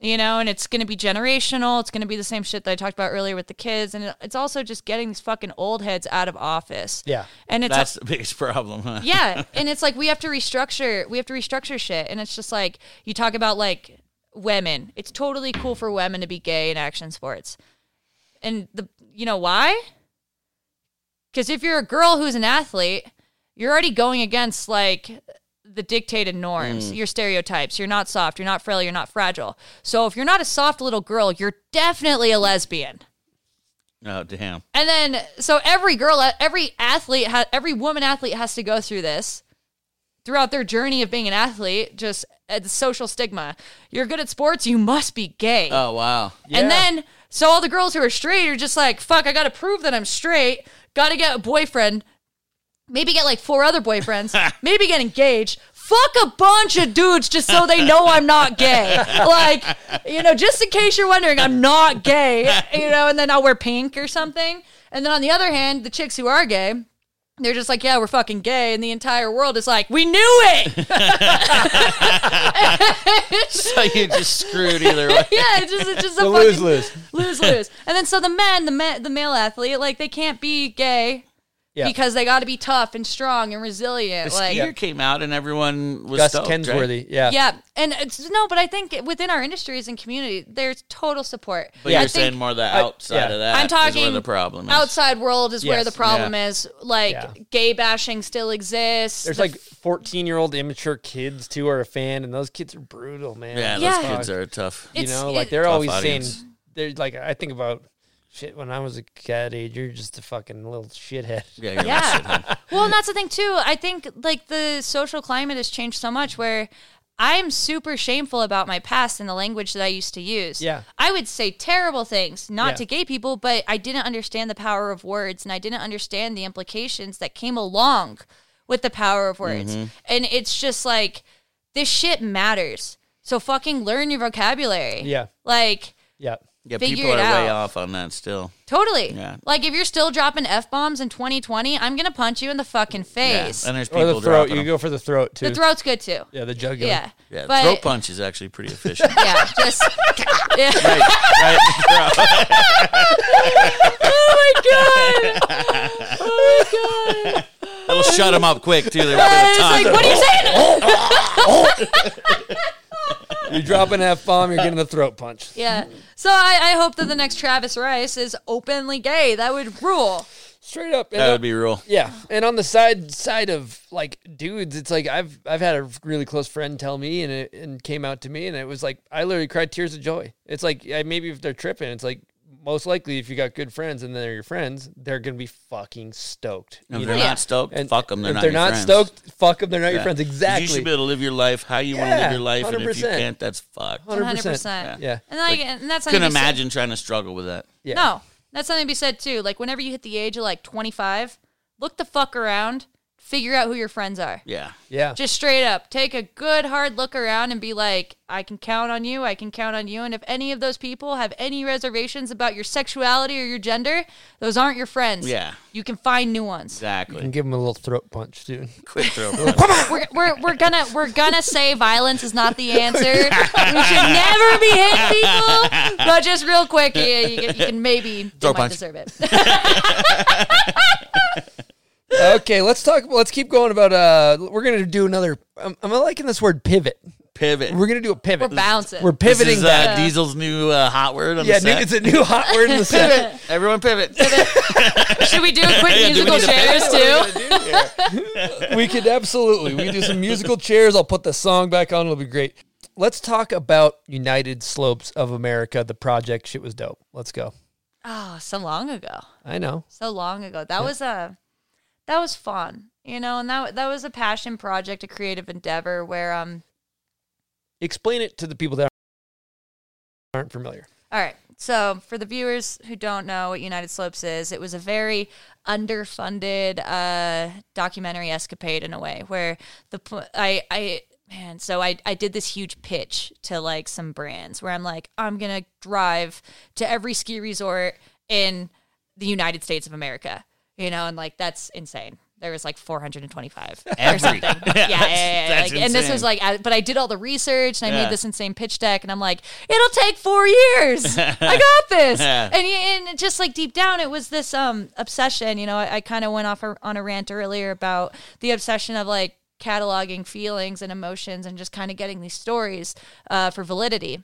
You know, and it's going to be generational. It's going to be the same shit that I talked about earlier with the kids, and it's also just getting these fucking old heads out of office. Yeah. and it's That's the biggest problem, huh? yeah and it's like we have to restructure we have to restructure shit and it's just like you talk about like women it's totally cool for women to be gay in action sports and the you know why because if you're a girl who's an athlete you're already going against like the dictated norms your stereotypes you're not soft you're not frail you're not fragile so if you're not a soft little girl you're definitely a lesbian Oh damn. And then, so every girl, every athlete, every woman athlete has to go through this throughout their journey of being an athlete. Just uh, the social stigma. You're good at sports, you must be gay. Oh wow. And then, so all the girls who are straight are just like, fuck, I gotta prove that I'm straight. Gotta get a boyfriend. Maybe get like four other boyfriends. maybe get engaged. Fuck a bunch of dudes just so they know I'm not gay. Like, you know, just in case you're wondering, I'm not gay, you know, and then I'll wear pink or something. And then on the other hand, the chicks who are gay, they're just like, yeah, we're fucking gay. And the entire world is like, we knew it. So you just screwed either way. yeah, it's just, it's just a The fucking lose lose. lose lose. And then so the men, the ma- the male athlete, like they can't be gay Yeah. because they got to be tough and strong and resilient. The like skier came out and everyone was Gus stoked, right? Kenworthy. Yeah. yeah, and it's no, but I think within our industries and community, there's total support. But I you're think saying more the outside yeah. of that. I'm is where talking the problem is. outside world is where the problem is. Like Yeah. gay bashing still exists. There's The like 14 year old immature kids too are a fan, and those kids are brutal, man. Yeah, those Yeah. kids are tough. you It's- know, like they're always audience. saying they're like I think about shit when I was a cat age. You're just a fucking little shithead. Yeah, you're Yeah. like, shit, huh? well, and that's the thing too. I think like the social climate has changed so much where I'm super shameful about my past and the language that I used to use. Yeah. I would say terrible things, not Yeah. to gay people, but I didn't understand the power of words and I didn't understand the implications that came along with the power of words. Mm-hmm. And it's just like this shit matters. So fucking learn your vocabulary. Yeah. Like Yeah. Yeah, Figure people are it way off on that still. totally. Yeah. Like if you're still dropping F bombs in 2020, I'm going to punch you in the fucking Yeah. face. And there's Or people the throat. You them. go for the throat too. The throat's good too. yeah, the jugular. Yeah. Yeah, But throat punch is actually pretty efficient. yeah, just yeah. right, right. Oh my god. Oh my god. That'll shut them up quick too. They're It's able like, to what are you saying? You drop an F bomb, you're getting the throat punch. Yeah. So I, I hope that the next Travis Rice is openly gay. That would rule. Straight up. And That would be real. Yeah, and on the side side of like dudes, it's like I've I've had a really close friend tell me and it and came out to me, and it was like I literally cried tears of joy. It's like yeah, maybe if they're tripping, it's like most likely if you got good friends and they're your friends, they're gonna be fucking stoked. If they're know? Not stoked, And fuck them. They're if not they're your not friends. stoked, fuck them. They're not your friends. Exactly. You should be able to live your life how you want to live your life, and if you can't, that's fucked. 100%. 100%. Yeah. And like and that's something Couldn't to be said- imagine trying to struggle with that. Yeah. No. That's something to be said too. Like whenever you hit the age of like 25, look the fuck around, figure out who your friends are. Yeah. Yeah. Just straight up, take a good hard look around and be like, I can count on you. I can count on you. And if any of those people have any reservations about your sexuality or your gender, those aren't your friends. Yeah. You can find new ones. Exactly. and give them a little throat punch, dude. Quick throw. We're, we're, we're gonna we're gonna say violence is not the answer. We should never be hitting people. But just real quick, yeah, you, can- you can maybe they Throw might punch. deserve it. okay, let's talk. Let's keep going about. Uh, we're gonna do another. I'm, I'm liking this word pivot. Pivot. We're gonna do a pivot. We're bouncing. We're This pivoting is, back. uh, Diesel's new uh, hot word on yeah, the new, set. it's a new hot word in the set. Everyone pivot. Should we do a quick Yeah, do we musical need to chairs too? we could absolutely. We can do some musical chairs. I'll put the song back on. It'll be great. Let's talk about United Slopes of America. The project shit was dope. Let's go. Oh, so long ago. I know. So long ago. That was a that was fun. You know, and that that was a passion project, a creative endeavor where um Explain it to the people that aren't familiar. All right. So, for the viewers who don't know what United Slopes is, it was a very underfunded uh, documentary escapade in a way, where the I I man, so I I did this huge pitch to like some brands where I'm like, I'm gonna drive to every ski resort in the United States of America, you know, and like that's insane. There was like 425 or something. Yeah, yeah, yeah. yeah. Like, and this was like, I- but I did all the research and I made this insane pitch deck, and I'm like, it'll take four years. I got this. And and just like deep down, it was this um obsession. You know, I, I kind of went off a, on a rant earlier about the obsession of like cataloging feelings and emotions and just kind of getting these stories uh, for validity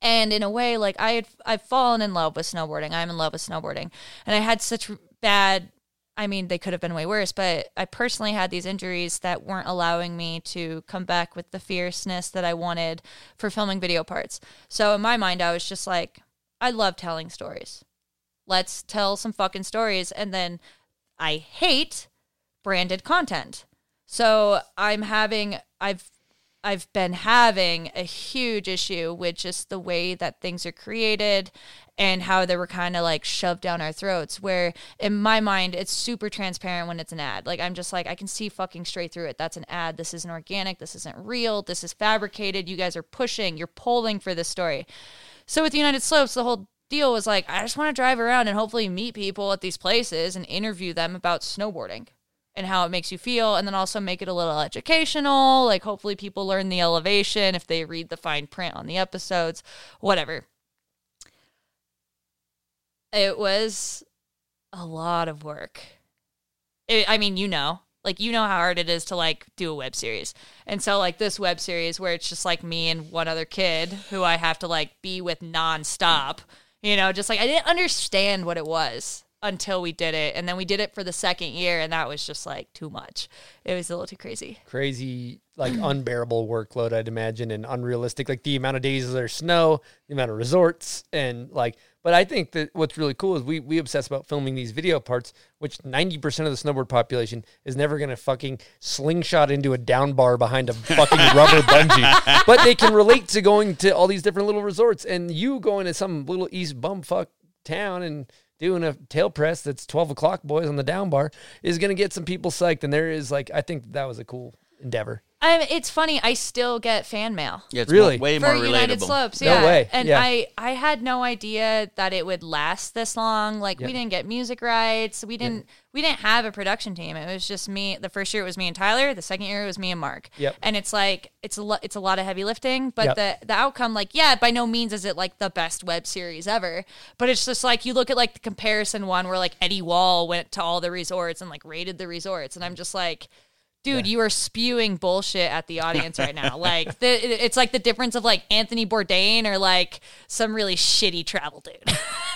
and in a way like i had i've fallen in love with snowboarding i'm in love with snowboarding and i had such bad i mean they could have been way worse but i personally had these injuries that weren't allowing me to come back with the fierceness that i wanted for filming video parts so in my mind i was just like i love telling stories Let's tell some fucking stories. And then I hate branded content. So I'm having I've I've been having a huge issue with just the way that things are created and how they were kind of like shoved down our throats. Where in my mind, it's super transparent when it's an ad. Like, I'm just like, I can see fucking straight through it. That's an ad. This isn't organic. This isn't real. This is fabricated. You guys are pushing, you're pulling for this story. So with United Slopes, the whole deal was like, I just want to drive around and hopefully meet people at these places and interview them about snowboarding and how it makes you feel and then also make it a little educational like hopefully people learn the elevation if they read the fine print on the episodes whatever it was a lot of work it, i mean you know like you know how hard it is to like do a web series and so like this web series where it's just like me and one other kid who i have to like be with nonstop you know just like i didn't understand what it was until we did it and then we did it for the second year and that was just like too much it was a little too crazy crazy, like unbearable workload, I'd imagine, and unrealistic. Like the amount of days there's snow, the amount of resorts, and like. But I think that what's really cool is we we obsess about filming these video parts, which ninety percent of the snowboard population is never gonna fucking slingshot into a down bar behind a fucking rubber bungee. But they can relate to going to all these different little resorts, and you going to some little east bumfuck town and doing a tail press that's 12 o'clock boys on the down bar is going to get some people psyched and there is like i think that was a cool endeavor I, it's funny i still get fan mail Yeah, it's Really? more, way for more United relatable. Slopes. No Yeah, way. and Yeah. I I had no idea that it would last this long. Like we didn't get music rights. We didn't we didn't have a production team. It was just me. The first year it was me and Tyler. The second year it was me and Mark. Yep. And it's like it's a lo- it's a lot of heavy lifting, but Yep. the the outcome like yeah, by no means is it like the best web series ever. But it's just like you look at like the comparison one where like Eddie Wall went to all the resorts and like rated the resorts, and I'm just like. Dude, you are spewing bullshit at the audience right now. Like, the, it's like the difference of like Anthony Bourdain or like some really shitty travel dude.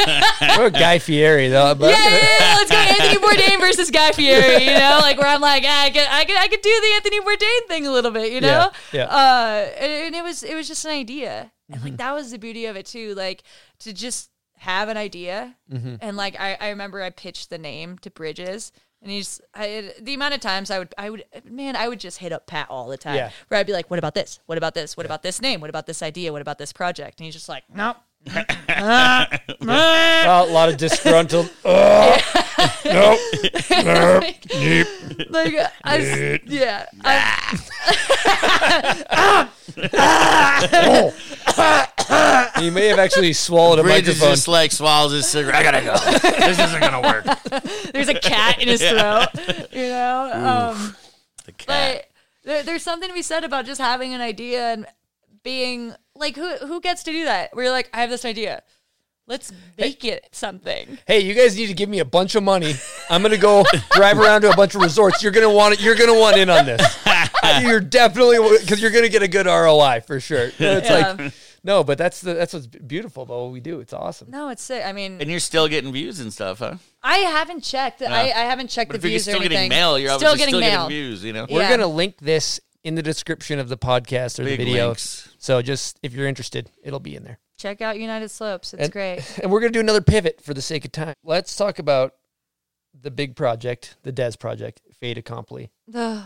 or guy fieri though but yeah, yeah, yeah, let's go Anthony Bourdain versus Guy Fieri. You know, like where I'm like, ah, I could, I could, I could do the Anthony Bourdain thing a little bit. You know, Yeah, yeah. Uh, and, and it was, it was just an idea, and Mm-hmm. like that was the beauty of it too. Like to just have an idea, Mm-hmm. and like I, I remember I pitched the name to Bridges. And he's I, the amount of times I would I would man I would just hit up Pat all the time. Yeah. where I'd be like what about this? What about this? What about this name? What about this idea? What about this project? And he's just like nope. Well, a lot of disgruntled uh, Ugh. nope like I, yeah I, ah. Ah. Ah. Oh. he may have actually swallowed a Bridge is microphone. just like swallows his cigarette. I gotta go. this isn't gonna work. there's a cat in his throat you know? Um The cat. but there, there's something to be said about just having an idea and being like who who gets to do that? Where you're like I have this idea. Let's make it something. Hey you guys need to give me a bunch of money. I'm gonna go drive around to a bunch of resorts. You're gonna want it you're gonna want in on this. You're definitely because you're gonna get a good roi for sure. It's Yeah. Like no but that's the that's what's beautiful about what we do it's awesome no it's sick I mean and you're still getting views and stuff, huh? I haven't checked I, I haven't checked But the if you're views or still getting mail, you're still obviously getting still mail getting views. You know. we're Yeah. gonna link this in the description of the podcast or Big the video links. so just if you're interested it'll be in there check out United Slopes it's And- great and we're gonna do another pivot for the sake of time let's talk about the big project the des project fait accompli Ugh.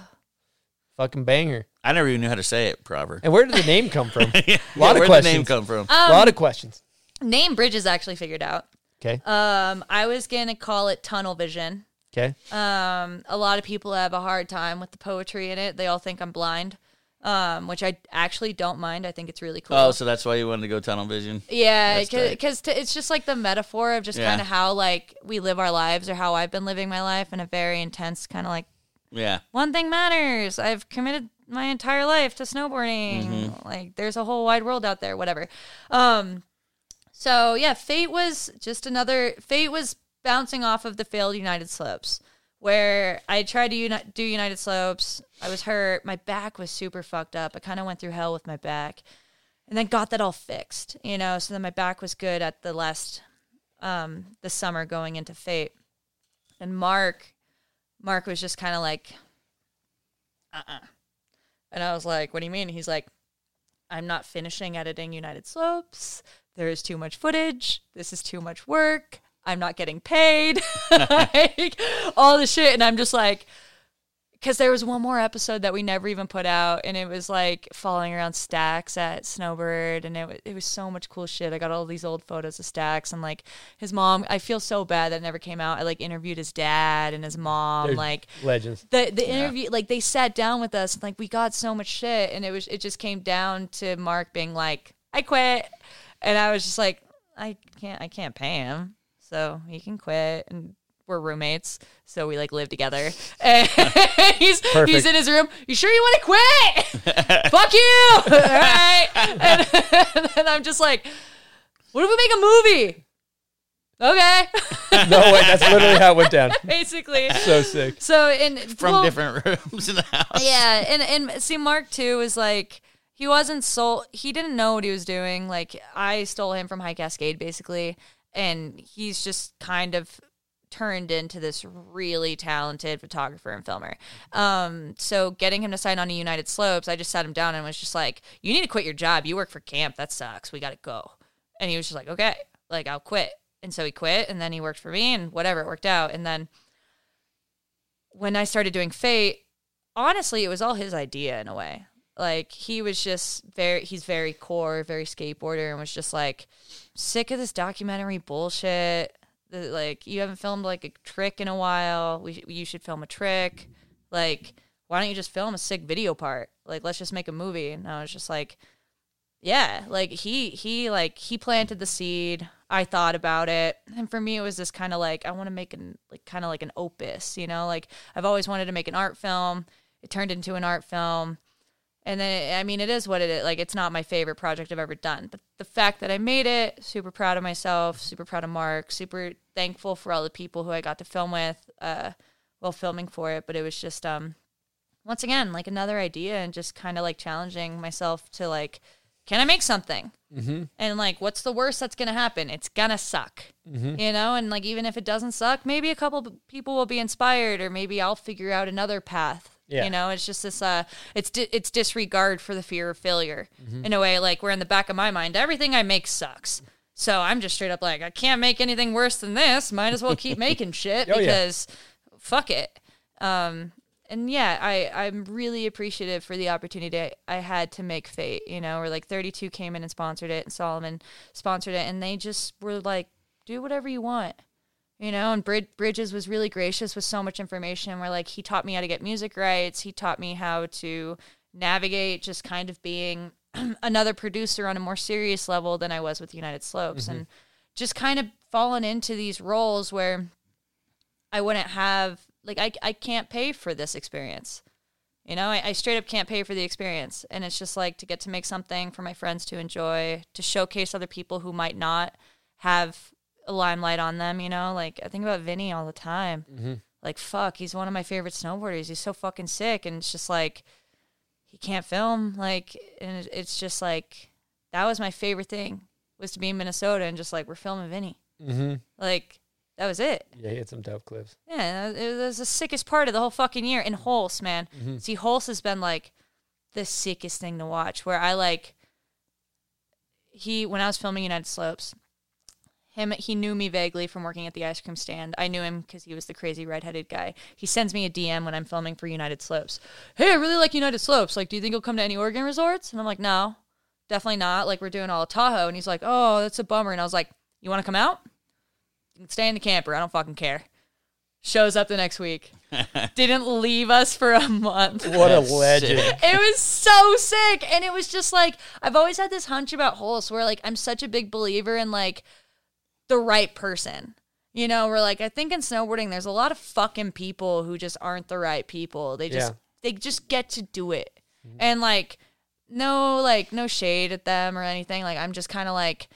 Fucking banger I never even knew how to say it proper. and where did the name come from yeah, a lot of where'd questions the name come from? a lot of questions name Bridges actually figured out okay um I was gonna call it Tunnel Vision okay Um, a lot of people have a hard time with the poetry in it. They all think I'm blind, um, which I actually don't mind. I think it's really cool. oh, so that's why you wanted to go tunnel vision. yeah, that's tight. because it's just like the metaphor of just Yeah. kind of how like we live our lives or how I've been living my life in a very intense kind of like Yeah. one thing matters. I've committed my entire life to snowboarding. Mm-hmm. Like there's a whole wide world out there, whatever. Um so yeah, Fate was just another Fate was bouncing off of the failed United Slopes where I tried to uni- do United Slopes. I was hurt. My back was super fucked up. I kind of went through hell with my back. And then got that all fixed, you know. So then my back was good at the last um the summer going into Fate. And Mark Mark was just kind of like uh-uh. And I was like, what do you mean? He's like, I'm not finishing editing United Slopes. There is too much footage. This is too much work. I'm not getting paid, like all the shit. And I'm just like, because there was one more episode that we never even put out, and it was like falling around Stacks at Snowbird, and it wa- it was so much cool shit. I got all these old photos of Stacks and like his mom. I feel so bad that it never came out. I like interviewed his dad and his mom, They're like legends. the the interview like they sat down with us and like we got so much shit and it was it just came down to Mark being like I quit and I was just like I can't I can't pay him so he can quit and we're roommates so we like live together. And he's he's in his room. You sure you want to quit? Fuck you. All right and, and I'm just like what if we make a movie? Okay. No way, that's literally how it went down. basically. So sick. so and From well, different rooms in the house. yeah and and see mark too was like he wasn't sold he didn't know what he was doing. Like i stole him from high cascade basically and he's just kind of turned into this really talented photographer and filmer. Um so getting him to sign on to united slopes i just sat him down and was just like you need to quit your job. You work for camp. That sucks. We gotta go. And he was just like okay like i'll quit. And so he quit and then he worked for me and whatever it worked out. And then when I started doing Fate, honestly, it was all his idea in a way. Like he was just very, he's very core, very skateboarder, and was just like sick of this documentary bullshit. Like you haven't filmed like a trick in a while. We you should film a trick. Like why don't you just film a sick video part? Like let's just make a movie. And I was just like, yeah, like he he like he planted the seed. I thought about it, and for me, it was this kind of like I want to make an like kind of like an opus, you know. Like I've always wanted to make an art film. It turned into an art film, and then I mean, it is what it is. Like it's not my favorite project I've ever done, but the fact that I made it, super proud of myself, super proud of Mark, super thankful for all the people who I got to film with uh, while filming for it. But it was just um, once again like another idea and just kind of like challenging myself to like can i make something mm-hmm. and like what's the worst that's gonna happen it's gonna suck you know and like even if it doesn't suck maybe a couple people will be inspired or maybe i'll figure out another path Yeah. you know it's just this uh it's di- it's disregard for the fear of failure in a way like where in the back of my mind everything i make sucks so i'm just straight up like i can't make anything worse than this might as well keep making shit Oh, yeah. because fuck it um and yeah, I I'm really appreciative for the opportunity I, I had to make Fate. You know, where like 32 came in and sponsored it, and Salomon sponsored it, and they just were like, do whatever you want. You know, and Brid- Bridges was really gracious with so much information. Where like he taught me how to get music rights, he taught me how to navigate just kind of being another producer on a more serious level than I was with United Slopes, mm-hmm. and just kind of fallen into these roles where I wouldn't have like I I can't pay for this experience. You know, I, I straight up can't pay for the experience. And it's just like to get to make something for my friends to enjoy, to showcase other people who might not have a limelight on them, you know? Like I think about Vinny all the time. Like fuck, he's one of my favorite snowboarders. He's so fucking sick and it's just like he can't film like and it's just like that was my favorite thing was to be in Minnesota and just like we're filming Vinny. Mm-hmm. Like that was it. Yeah, he had some dope clips. Yeah, it was the sickest part of the whole fucking year. And Holst, man. See, Holst has been like the sickest thing to watch. Where I like he when I was filming United Slopes, him he knew me vaguely from working at the ice cream stand. I knew him because he was the crazy redheaded guy. He sends me a DM when I'm filming for United Slopes. Hey, I really like United Slopes. Like, do you think you'll come to any Oregon resorts? And I'm like, no, definitely not. Like, we're doing all of Tahoe. And he's like, oh, that's a bummer. And I was like, you want to come out? Stay in the camper. I don't fucking care. Shows up the next week. Didn't leave us for a month. What a That's legend. It was so sick. And it was just like, I've always had this hunch about Holst where like I'm such a big believer in like the right person. You know, we're like I think in snowboarding there's a lot of fucking people who just aren't the right people. They just Yeah. they just get to do it. Mm-hmm. And like no like no shade at them or anything. Like I'm just kind of like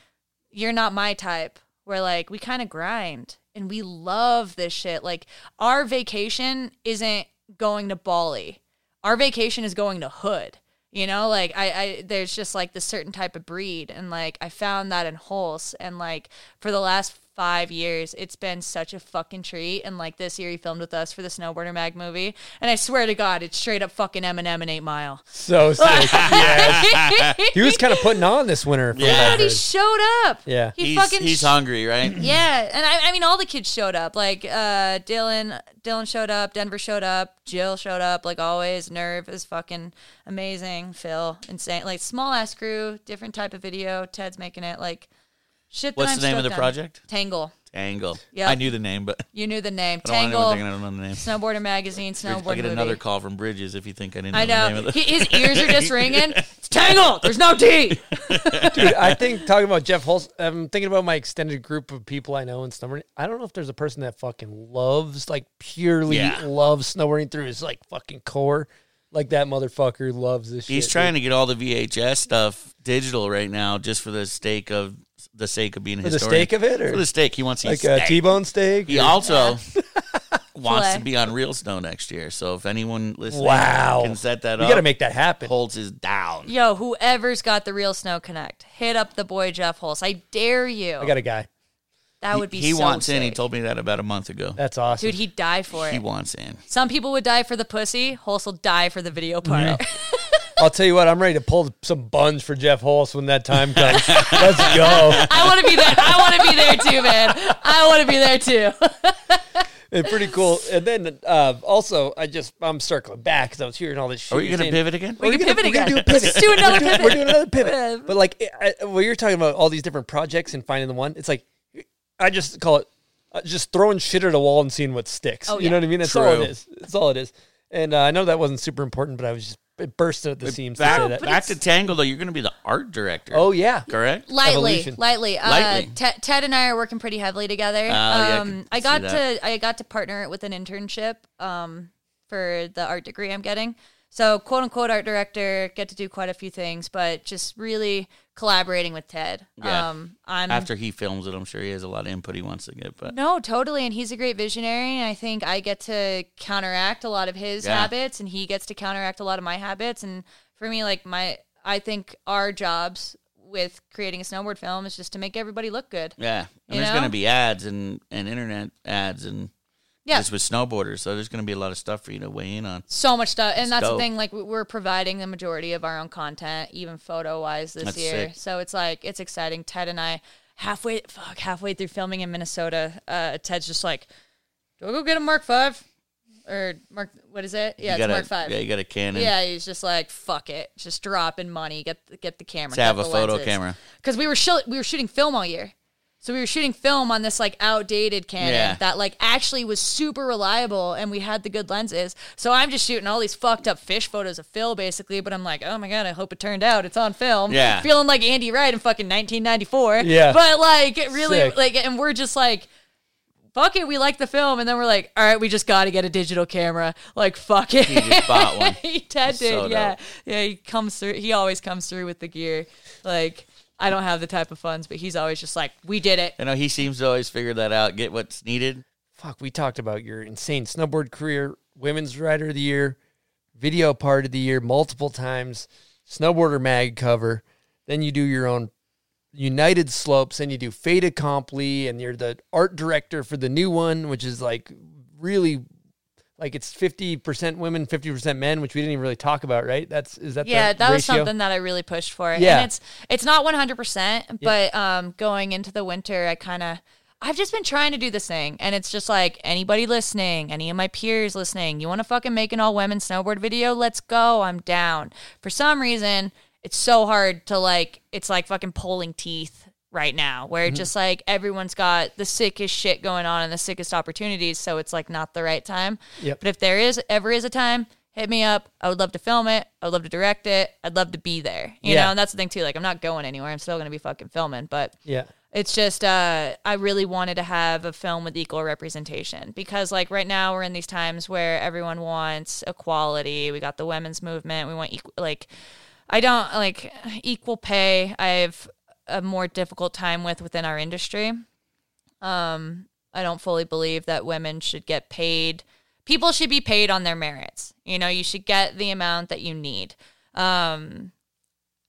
you're not my type. Where like we kind of grind and we love this shit. Like our vacation isn't going to Bali. Our vacation is going to Hood. You know, like I, I there's just like this certain type of breed and like I found that in Hulse and like for the last five years. It's been such a fucking treat. And like this year, he filmed with us for the Snowboarder Mag movie, and I swear to God, it's straight up fucking Eminem and Eight Mile. So sick. yeah. He was kind of putting on this winter. from Yeah. I Dude, he showed up. Yeah. he he's fucking he's sh- hungry, right? Yeah, and I, I mean, all the kids showed up. Like uh, Dylan, Dylan showed up. Denver showed up. Jill showed up. Like always, Nerve is fucking amazing. Phil, insane. Like small ass crew, different type of video. Ted's making it. Like shit. that What's I'm the name of the stoked on. project? Tangle. Tangle. Yeah. I knew the name, but You knew the name. I don't Tangle. thinking I don't know the name. Snowboarder magazine. I'll get movie. another call from Bridges if you think I didn't know, I the name know. of the. His ears are just ringing. It's Tangle. There's no D. Dude, I think talking about Jeff Holst, I'm thinking about my extended group of people I know in snowboarding. I don't know if there's a person that fucking loves, like purely Yeah. loves snowboarding through his like fucking core. Like that motherfucker loves this shit. He's trying to get all the VHS stuff digital right now, just for the sake of the sake of being a for the historian. steak of it, or For the steak, he wants to like eat a steak. T-bone steak. He or- also wants Filet. to be on Real Snow next year. So if anyone listening Wow. can set that we up, got to make that happen. holds is down. Yo, whoever's got the real Snow Connect, hit up the boy Jeff Holst. I dare you. I got a guy. that would be. He so wants in. He sick. told me that about a month ago. That's awesome. Dude, he'd die for it. He it. wants in. Some people would die for the pussy. Holst will die for the video part. I'll tell you what, I'm ready to pull some buns for Jeff Holst when that time comes. Let's go. I want to be there. I want to be there too, man. I want to be there too. It's pretty cool. And then uh, also, I just I'm circling back because I was hearing all this shit. Are we you're going to pivot again? We We're can gonna- pivot again. do a pivot. Let's do another We're doing- pivot. We're doing another pivot. But like, I, I- when you're talking about all these different projects and finding the one, it's like I just call it uh, just throwing shit at a wall and seeing what sticks. Oh, yeah. you know what I mean? That's all it is. That's all it is. And uh, I know that wasn't super important, but I was just it bursting at the seams to say Back, that. back to Tangle, though, you're going to be the art director. Oh yeah. correct? lightly, Evolution. lightly. Uh, Lightly. Ted, Ted and I are working pretty heavily together. Oh, yeah, I um, I got to I got to partner with an internship um, for the art degree I'm getting. So quote unquote art director, get to do quite a few things, but just really collaborating with Ted. Yeah. Um, I'm After he films it, I'm sure he has a lot of input he wants to get. But No, totally. And he's a great visionary. And I think I get to counteract a lot of his Yeah. habits and he gets to counteract a lot of my habits. And for me, like my, I think our jobs with creating a snowboard film is just to make everybody look good. yeah, and You there's going to be ads and, and internet ads and Yeah. just with snowboarders. So there's going to be a lot of stuff for you to weigh in on. So much stuff. And that's dope. the thing. Like we- we're providing the majority of our own content, even photo wise this That's year. sick. So it's like, it's exciting. Ted and I halfway, fuck, halfway through filming in Minnesota, uh, Ted's just like, do I go get a Mark Five or Mark, what is it? Yeah, you it's Mark a, Five. Yeah, you got a Canon. Yeah, he's just like fuck it, just dropping money, get the, get the camera, To have get a the photo lenses. camera. Because we were shil- we were shooting film all year, so we were shooting film on this like outdated Canon Yeah. that like actually was super reliable, and we had the good lenses. So I'm just shooting all these fucked up fish photos of Phil basically, but I'm like, oh my god, I hope it turned out. It's on film. Yeah. feeling like Andy Wright in fucking 1994. Yeah. but like it really Sick. like, and we're just like fuck it, we like the film, and then we're like, all right, we just got to get a digital camera. Like, fuck it. He just bought one. he did, so yeah, dope. yeah. He comes through. He always comes through with the gear. Like, I don't have the type of funds, but he's always just like, we did it. I know he seems to always figure that out, get what's needed. Fuck, we talked about your insane snowboard career, women's rider of the year, video part of the year multiple times, snowboarder mag cover. Then you do your own United Slopes, and you do Fate Accompli, and you're the art director for the new one, which is like really like it's fifty percent women, fifty percent men, which we didn't even really talk about, right? That's is that Yeah, that was something that I really pushed for. Yeah. And it's it's not 100%, but um going into the winter, I kind of I've just been trying to do this thing and it's just like anybody listening, any of my peers listening, you want to fucking make an all women snowboard video? Let's go. I'm down. For some reason, it's so hard to like it's like fucking pulling teeth right now where just like everyone's got the sickest shit going on and the sickest opportunities so it's like not the right time Yep. but if there is ever is a time hit me up i would love to film it i would love to direct it i'd love to be there you Yeah. know and that's the thing too like i'm not going anywhere i'm still going to be fucking filming but Yeah. it's just uh, I really wanted to have a film with equal representation because like right now we're in these times where everyone wants equality. We got the women's movement. We want equal like I don't like equal pay. I have a more difficult time with within our industry. Um, I don't fully believe that women should get paid. People should be paid on their merits. You know, you should get the amount that you need um,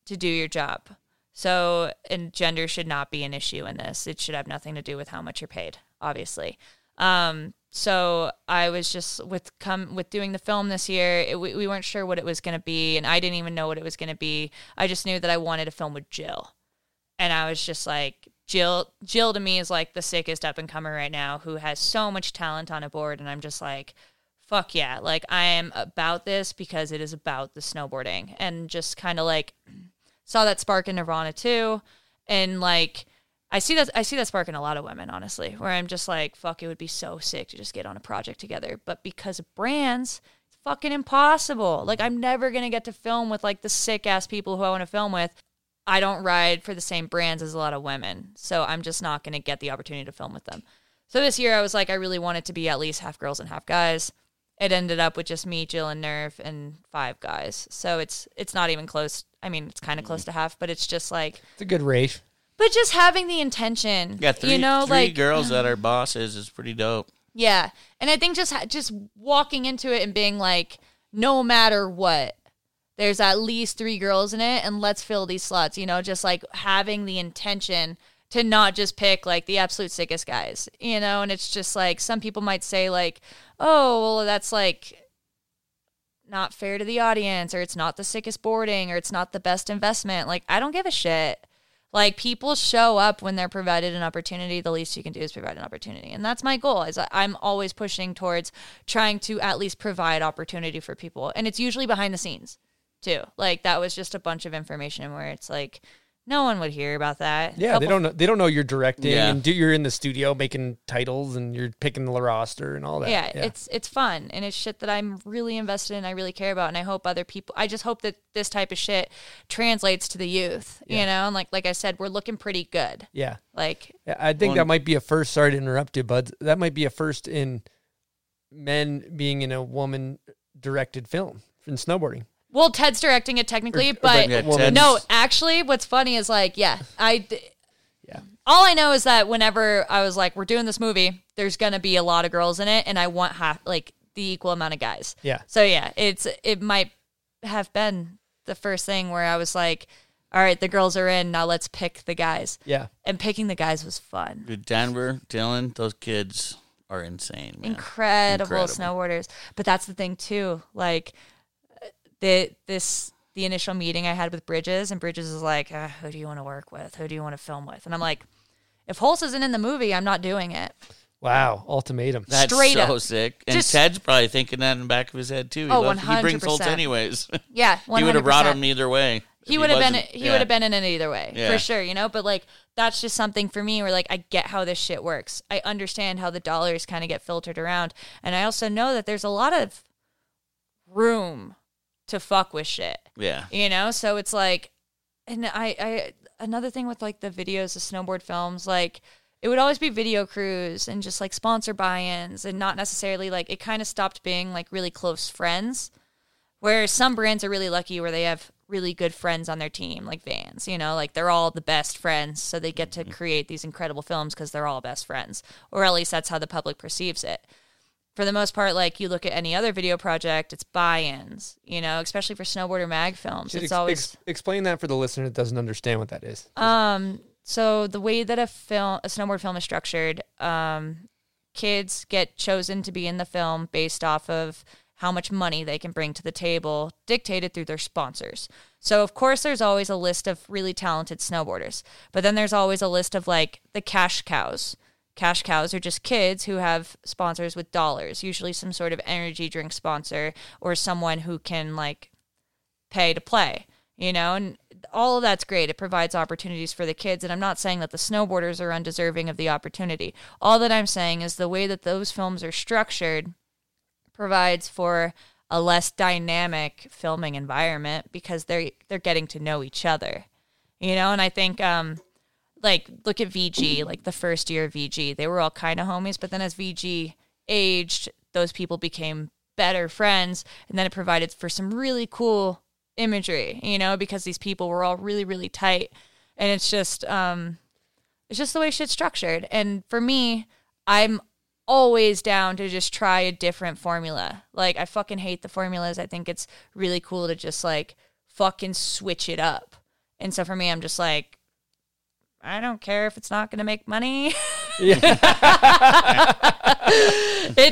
to do your job. So, and gender should not be an issue in this. It should have nothing to do with how much you're paid, obviously. Um, so I was just with come with doing the film this year. It, we, we weren't sure what it was going to be, and I didn't even know what it was going to be. I just knew that I wanted to film with Jill, and I was just like, Jill. Jill to me is like the sickest up and comer right now, who has so much talent on a board, and I'm just like, fuck yeah, like I am about this because it is about the snowboarding, and just kind of like saw that spark in Nirvana too, and like. I see that I see that spark in a lot of women, honestly, where I'm just like, fuck, it would be so sick to just get on a project together. But because of brands, it's fucking impossible. Like I'm never gonna get to film with like the sick ass people who I want to film with. I don't ride for the same brands as a lot of women. So I'm just not gonna get the opportunity to film with them. So this year I was like, I really want it to be at least half girls and half guys. It ended up with just me, Jill, and Nerve, and five guys. So it's it's not even close. I mean, it's kind of close to half, but it's just like, It's a good race. but just having the intention, Yeah, three, you know, three like girls that are bosses is pretty dope. yeah, and I think just just walking into it and being like, no matter what, there's at least three girls in it, and let's fill these slots. You know, just like having the intention to not just pick like the absolute sickest guys. You know, and it's just like some people might say like, oh, well, that's like not fair to the audience, or it's not the sickest boarding, or it's not the best investment. Like, I don't give a shit. Like people show up when they're provided an opportunity. The least you can do is provide an opportunity, and that's my goal. Is I'm always pushing towards trying to at least provide opportunity for people, and it's usually behind the scenes too. Like that was just a bunch of information where it's like no one would hear about that. Yeah, they oh. don't know. They don't know you're directing Yeah. and do, you're in the studio making titles and you're picking the roster and all that. Yeah, it's it's fun and it's shit that I'm really invested in. I really care about, and I hope other people. I just hope that this type of shit translates to the youth. You know, and like like I said, we're looking pretty good. yeah. Like Yeah, I think Well, that might be a first. Sorry to interrupt you, bud. That might be a first in men being in a woman directed film in snowboarding. Well, Ted's directing it technically, Or- but Yeah, Ted's- no, actually, what's funny is like, yeah, I. Yeah. All I know is that whenever I was like, we're doing this movie, there's gonna be a lot of girls in it, and I want half like the equal amount of guys. Yeah. So yeah, it's it might have been the first thing where I was like, all right, the girls are in, now let's pick the guys. Yeah. And picking the guys was fun. Dude, Denver, Dylan, those kids are insane, man. incredible, Incredible. snowboarders. But that's the thing too. Like the this the initial meeting I had with Bridges, and Bridges is like, uh, "Who do you want to work with? Who do you want to film with?" And I'm like, "If Holtz isn't in the movie, I'm not doing it." Wow. Ultimatum. That's straight so up. sick. And Just- Ted's probably thinking that in the back of his head too. He, Oh, loves- he brings Holtz 100%. anyways. Yeah, he would have brought him either way. if he would have been wasn't- he yeah. would have been in it either way Yeah. for sure you know but like that's just something for me where like i get how this shit works i understand how the dollars kind of get filtered around and i also know that there's a lot of room to fuck with shit. Yeah. you know? So it's like and i i another thing with like the videos of snowboard films like it would always be video crews and just like sponsor buy-ins and not necessarily like it kind of stopped being like really close friends. Where some brands are really lucky where they have really good friends on their team like vans you know? Like they're all the best friends so they get to mm-hmm. create these incredible films because they're all best friends. Or at least that's how the public perceives it for the most part like you look at any other video project it's buy-ins you know especially for snowboarder mag films Should it's ex- always ex- explain that for the listener that doesn't understand what that is. um, so the way that a film, a snowboard film is structured, um, kids get chosen to be in the film based off of how much money they can bring to the table, dictated through their sponsors. So of course, there's always a list of really talented snowboarders, but then there's always a list of like the cash cows. Cash cows are just kids who have sponsors with dollars, usually some sort of energy drink sponsor or someone who can like pay to play, you know, and all of that's great. It provides opportunities for the kids. And I'm not saying that the snowboarders are undeserving of the opportunity. All that I'm saying is the way that those films are structured provides for a less dynamic filming environment because they're they're getting to know each other. You know, and I think um like look at VG, like the first year of VG, they were all kind of homies, but then as VG aged, those people became better friends, and then it provided for some really cool imagery, you know, because these people were all really, really tight, and it's just, um, it's just the way shit's structured. And for me, I'm always down to just try a different formula. Like I fucking hate the formulas. I think it's really cool to just like fucking switch it up And so for me, I'm just like, I don't care if it's not going to make money. it's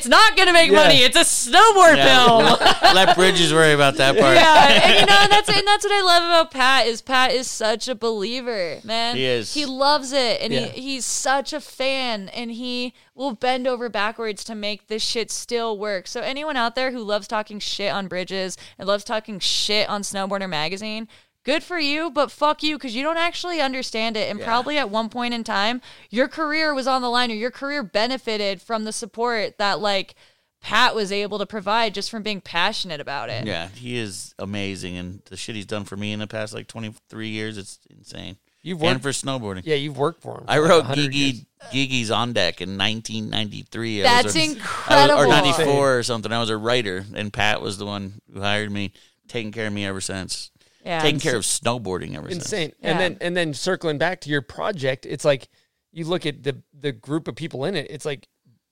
not going to make Yeah. money. It's a snowboard film. Let Bridges worry about that part. yeah, and you know, and that's and that's what I love about Pat is Pat is such a believer, man. He is. He loves it, and Yeah. he, he's such a fan, and he will bend over backwards to make this shit still work. So anyone out there who loves talking shit on bridges and loves talking shit on Snowboarder magazine. Good for you, but fuck you because you don't actually understand it. And probably at one point in time, your career was on the line or your career benefited from the support that, like, Pat was able to provide just from being passionate about it. Yeah, he is amazing, and the shit he's done for me in the past like twenty three years, it's insane. You've and worked for snowboarding. Yeah, you've worked for him. I for like wrote 100 years. Gigi Gigi's on deck in 1993. I That's was a- I was- incredible. or 94 or something. I was a writer, and Pat was the one who hired me, taking care of me ever since. Yeah. taking care of snowboarding ever since. insane. Yeah. And then and then circling back to your project, it's like you look at the the group of people in it. It's like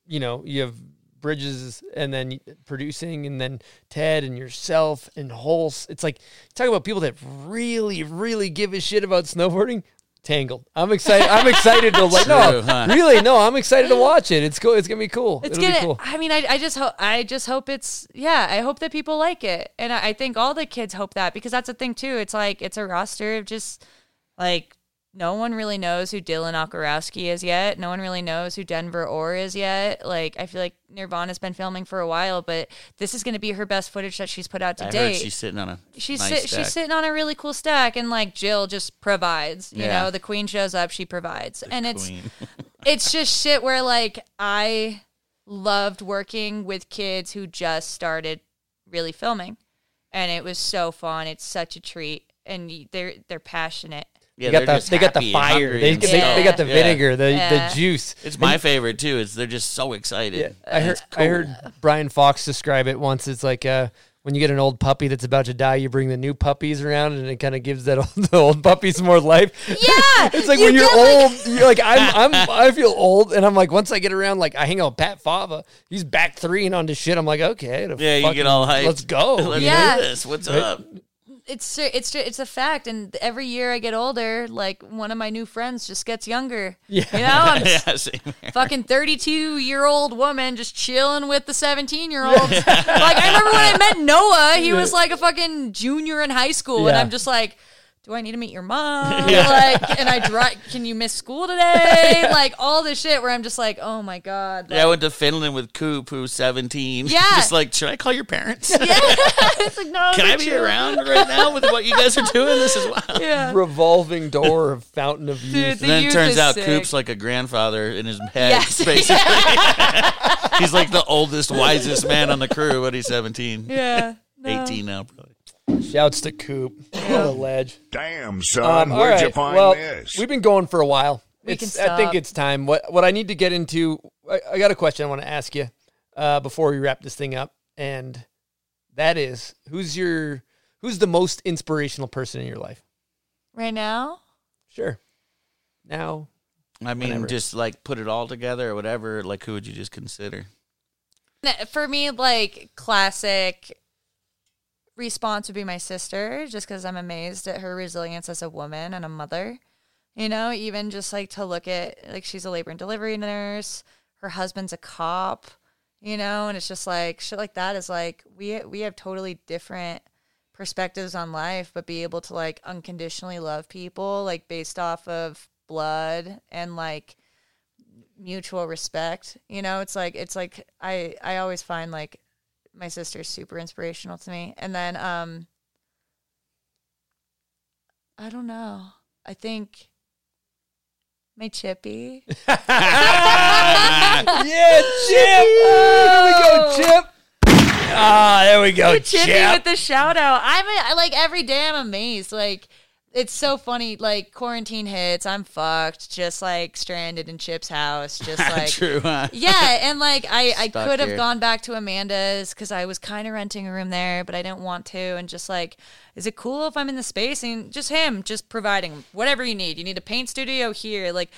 you know you have Bridges and then producing and then Ted and yourself and Holst. It's like talk about people that really really give a shit about snowboarding. Tangled. I'm excited. I'm excited to like. no, huh? really, no. I'm excited to watch it. It's cool. It's gonna be cool. It's It'll gonna. be cool. I mean, I, I just hope. I just hope it's. Yeah, I hope that people like it, and I, I think all the kids hope that because that's the thing too. It's like it's a roster of just like no one really knows who Dylan Okurowski is yet. No one really knows who Denver Orr is yet. Like I feel like Nirvana's been filming for a while, but this is going to be her best footage that she's put out to I date. she's sitting on a she's nice sit, she's sitting on a really cool stack, and like Jill just provides. You Yeah. know, the queen shows up, she provides, and it's Queen. it's just shit where like I loved working with kids who just started really filming, and it was so fun. It's such a treat, and they're they're passionate. Yeah, they got the just they got the fire. hungry They, and they, they got the Yeah. vinegar, the Yeah. the juice. It's my favorite too. It's they're just so excited. Yeah, I heard. I heard Brian Fox describe it once. It's like uh, when you get an old puppy that's about to die, you bring the new puppies around, and it kind of gives that old, the old puppies more life. Yeah, it's like you when you're get, like- old, you're like I'm. I'm. I feel old, and I'm like once I get around, like I hang out with Pat Fava. He's back three and on to shit. I'm like okay, the Yeah, you get all hyped. Let's go. Let's you? Yeah. do this. What's up? It's it's it's a fact, and every year I get older, like one of my new friends just gets younger. Yeah. you know, I'm yeah, fucking 32 year old woman just chilling with the 17 year olds. like, I remember when I met Noah, he was like a fucking junior in high school, and I'm just like, do I need to meet your mom? Like, and I drive, can you miss school today? like, all this shit where I'm just like, oh my God. Yeah, I went to Finland with Coop, who's 17. Yeah. Just like, should I call your parents? Yeah, it's like, no. Can I be chill. around right now with what you guys are doing? This is wild. Yeah. Revolving door of fountain of Dude, youth. the And then it turns out sick. Coop's like a grandfather in his head, Yes. basically. he's like the oldest, wisest man on the crew, but he's 17. Yeah. No. 18 now, probably. Shouts to Coop. What a ledge. Damn, son, Um, all where'd you right. find well, this? We've been going for a while. We It's- can I think it's time. What what I need to get into, I, I got a question I want to ask you uh, before we wrap this thing up, and that is, who's your who's the most inspirational person in your life? Right now? Sure. Now, I mean, Whatever. just like put it all together or whatever. Like, who would you just consider? For me, like classic response would be my sister, just because I'm amazed at her resilience as a woman and a mother. You know, even just like to look at like she's a labor and delivery nurse, her husband's a cop, you know, and it's just like shit like that is like we we have totally different perspectives on life, but be able to like unconditionally love people like based off of blood and like mutual respect. You know, it's like it's like I I always find like my sister's super inspirational to me. And then um I don't know. I think my chippy. yeah, Chip. there we go, Chip. Ah, there we go, Chippy Chip. with the shout out. I'm I, like every day I'm amazed. Like it's so funny. Like quarantine hits, I'm fucked. Just like stranded in Chip's house. Just like True, huh? yeah, and like I, I could have gone back to Amanda's because I was kind of renting a room there, but I didn't want to. And just like, is it cool if I'm in the space and just him, just providing whatever you need? You need a paint studio here, like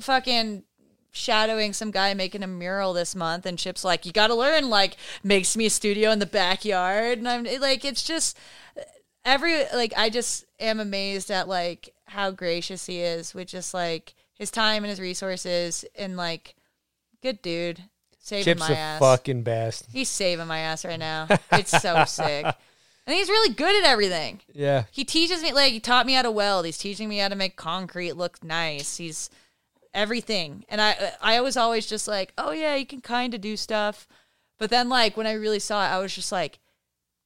fucking shadowing some guy making a mural this month, and Chip's like, you got to learn. Like, makes me a studio in the backyard, and I'm like, it's just. Every like I just am amazed at like how gracious he is with just like his time and his resources and like good dude saving Chip's my ass. fucking best. He's saving my ass right now. It's so sick. And he's really good at everything. Yeah. He teaches me like he taught me how to weld. He's teaching me how to make concrete look nice. He's everything. And I I was always just like, "Oh yeah, you can kind of do stuff." But then like when I really saw it, I was just like,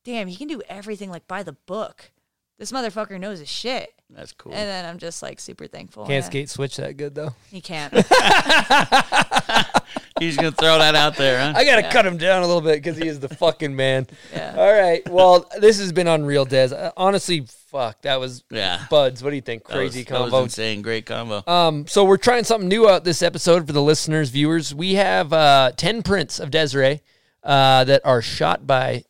"Damn, he can do everything like by the book." This motherfucker knows his shit. That's cool. And then I'm just like super thankful. Can't Yeah. skate switch that good though. He can't. He's gonna throw that out there, huh? I gotta cut him down a little bit because he is the fucking man. Yeah. All right. Well, this has been unreal, Des. Uh, Honestly, fuck, that was Yeah. buds. What do you think? That was- Crazy that was combo. insane. Great combo. Um, so we're trying something new out this episode for the listeners, viewers. We have uh, ten prints of Desiree uh, that are shot by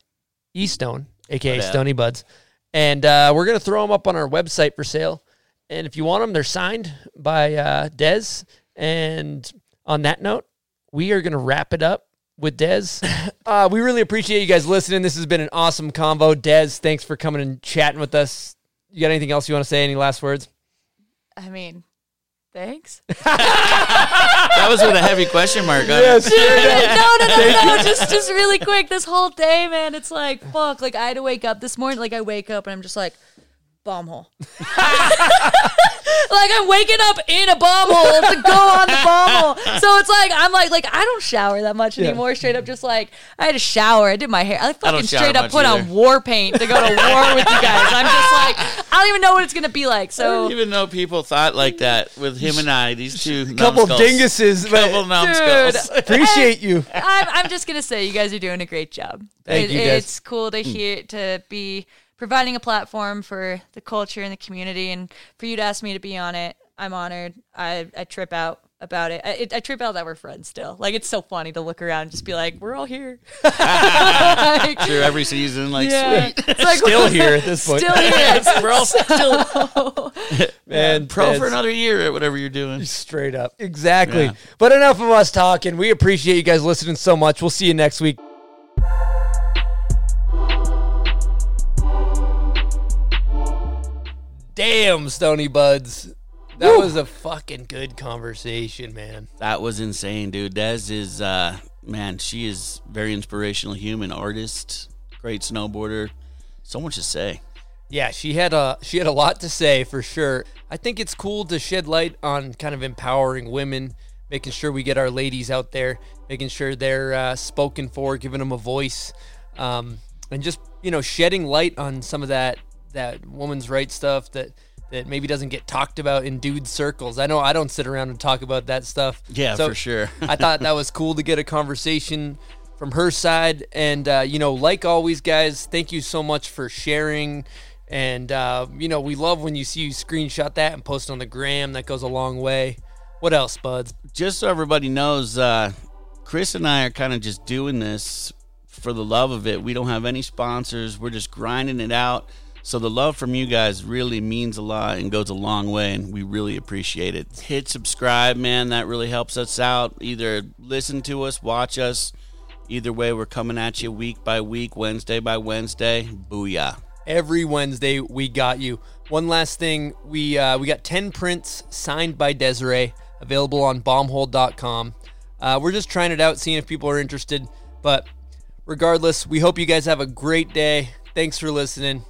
E Stone, aka Yeah. Stony Buds, and uh, we're gonna throw them up on our website for sale. And if you want them, they're signed by uh, Des. And on that note, we are gonna wrap it up with Des. Uh, we really appreciate you guys listening. This has been an awesome convo. Des, thanks for coming and chatting with us. You got anything else you want to say? Any last words? I mean, thanks. that was with a heavy question mark. on it. No, no, no, no. Just, just really quick. This whole day, man. It's like fuck. Like I had to wake up this morning. Like I wake up and I'm just like, bomb hole. like I'm waking up in a bomb hole to go on the bomb hole. So it's like I'm like like I don't shower that much Yeah. anymore. Straight up, just like I had a shower. I did my hair. I fucking shower straight up much put on war paint to go to war with you guys. I'm just like I don't even know what it's gonna be like. I So don't even know people thought like that with him and I. These two couple numbskulls. dinguses, but couple numbskulls. Dude. appreciate you. I'm, I'm just gonna say you guys are doing a great job. Thank It- you, Des. It's cool to hmm. hear to be providing a platform for the culture and the community, and for you to ask me to be on it. I'm honored. I, I trip out about it. I, it. I trip out that we're friends still. Like it's so funny to look around and just be like, we're all here. Like, Through every season, like yeah. sweet. It's like Still here at this point. Still here. We're all still Man, pro Des, for another year or whatever you're doing. Straight up. Exactly. Yeah. But enough of us talking. We appreciate you guys listening so much. We'll see you next week. Damn, Stony Buds. That was a fucking good conversation, man. That was insane, dude. Des is uh man, she is very inspirational human artist, great snowboarder. So much to say. Yeah, she had a she had a lot to say for sure. I think it's cool to shed light on kind of empowering women, making sure we get our ladies out there, making sure they're uh, spoken for, giving them a voice, um, and just you know shedding light on some of that that woman's right stuff that that maybe doesn't get talked about in dude circles. I know I don't sit around and talk about that stuff. Yeah, So for sure. I thought that was cool to get a conversation from her side. And, uh, you know, like always, guys, thank you so much for sharing. And, uh, you know, we love when you see you screenshot that and post on the gram. That goes a long way. What else, buds? just so everybody knows, uh, Chris and I are kind of just doing this for the love of it. We don't have any sponsors. We're just grinding it out. So the love from you guys really means a lot and goes a long way, and we really appreciate it. Hit subscribe, man. That really helps us out. Either listen to us, watch us. Either way, we're coming at you week by week, Wednesday by Wednesday. Booyah. Every Wednesday, we got you. One last thing, we uh, we got ten prints signed by Desiree, available on bombhole.com. Uh, we're just trying it out, seeing if people are interested. But regardless, we hope you guys have a great day. Thanks for listening.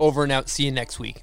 Over and out. See you next week.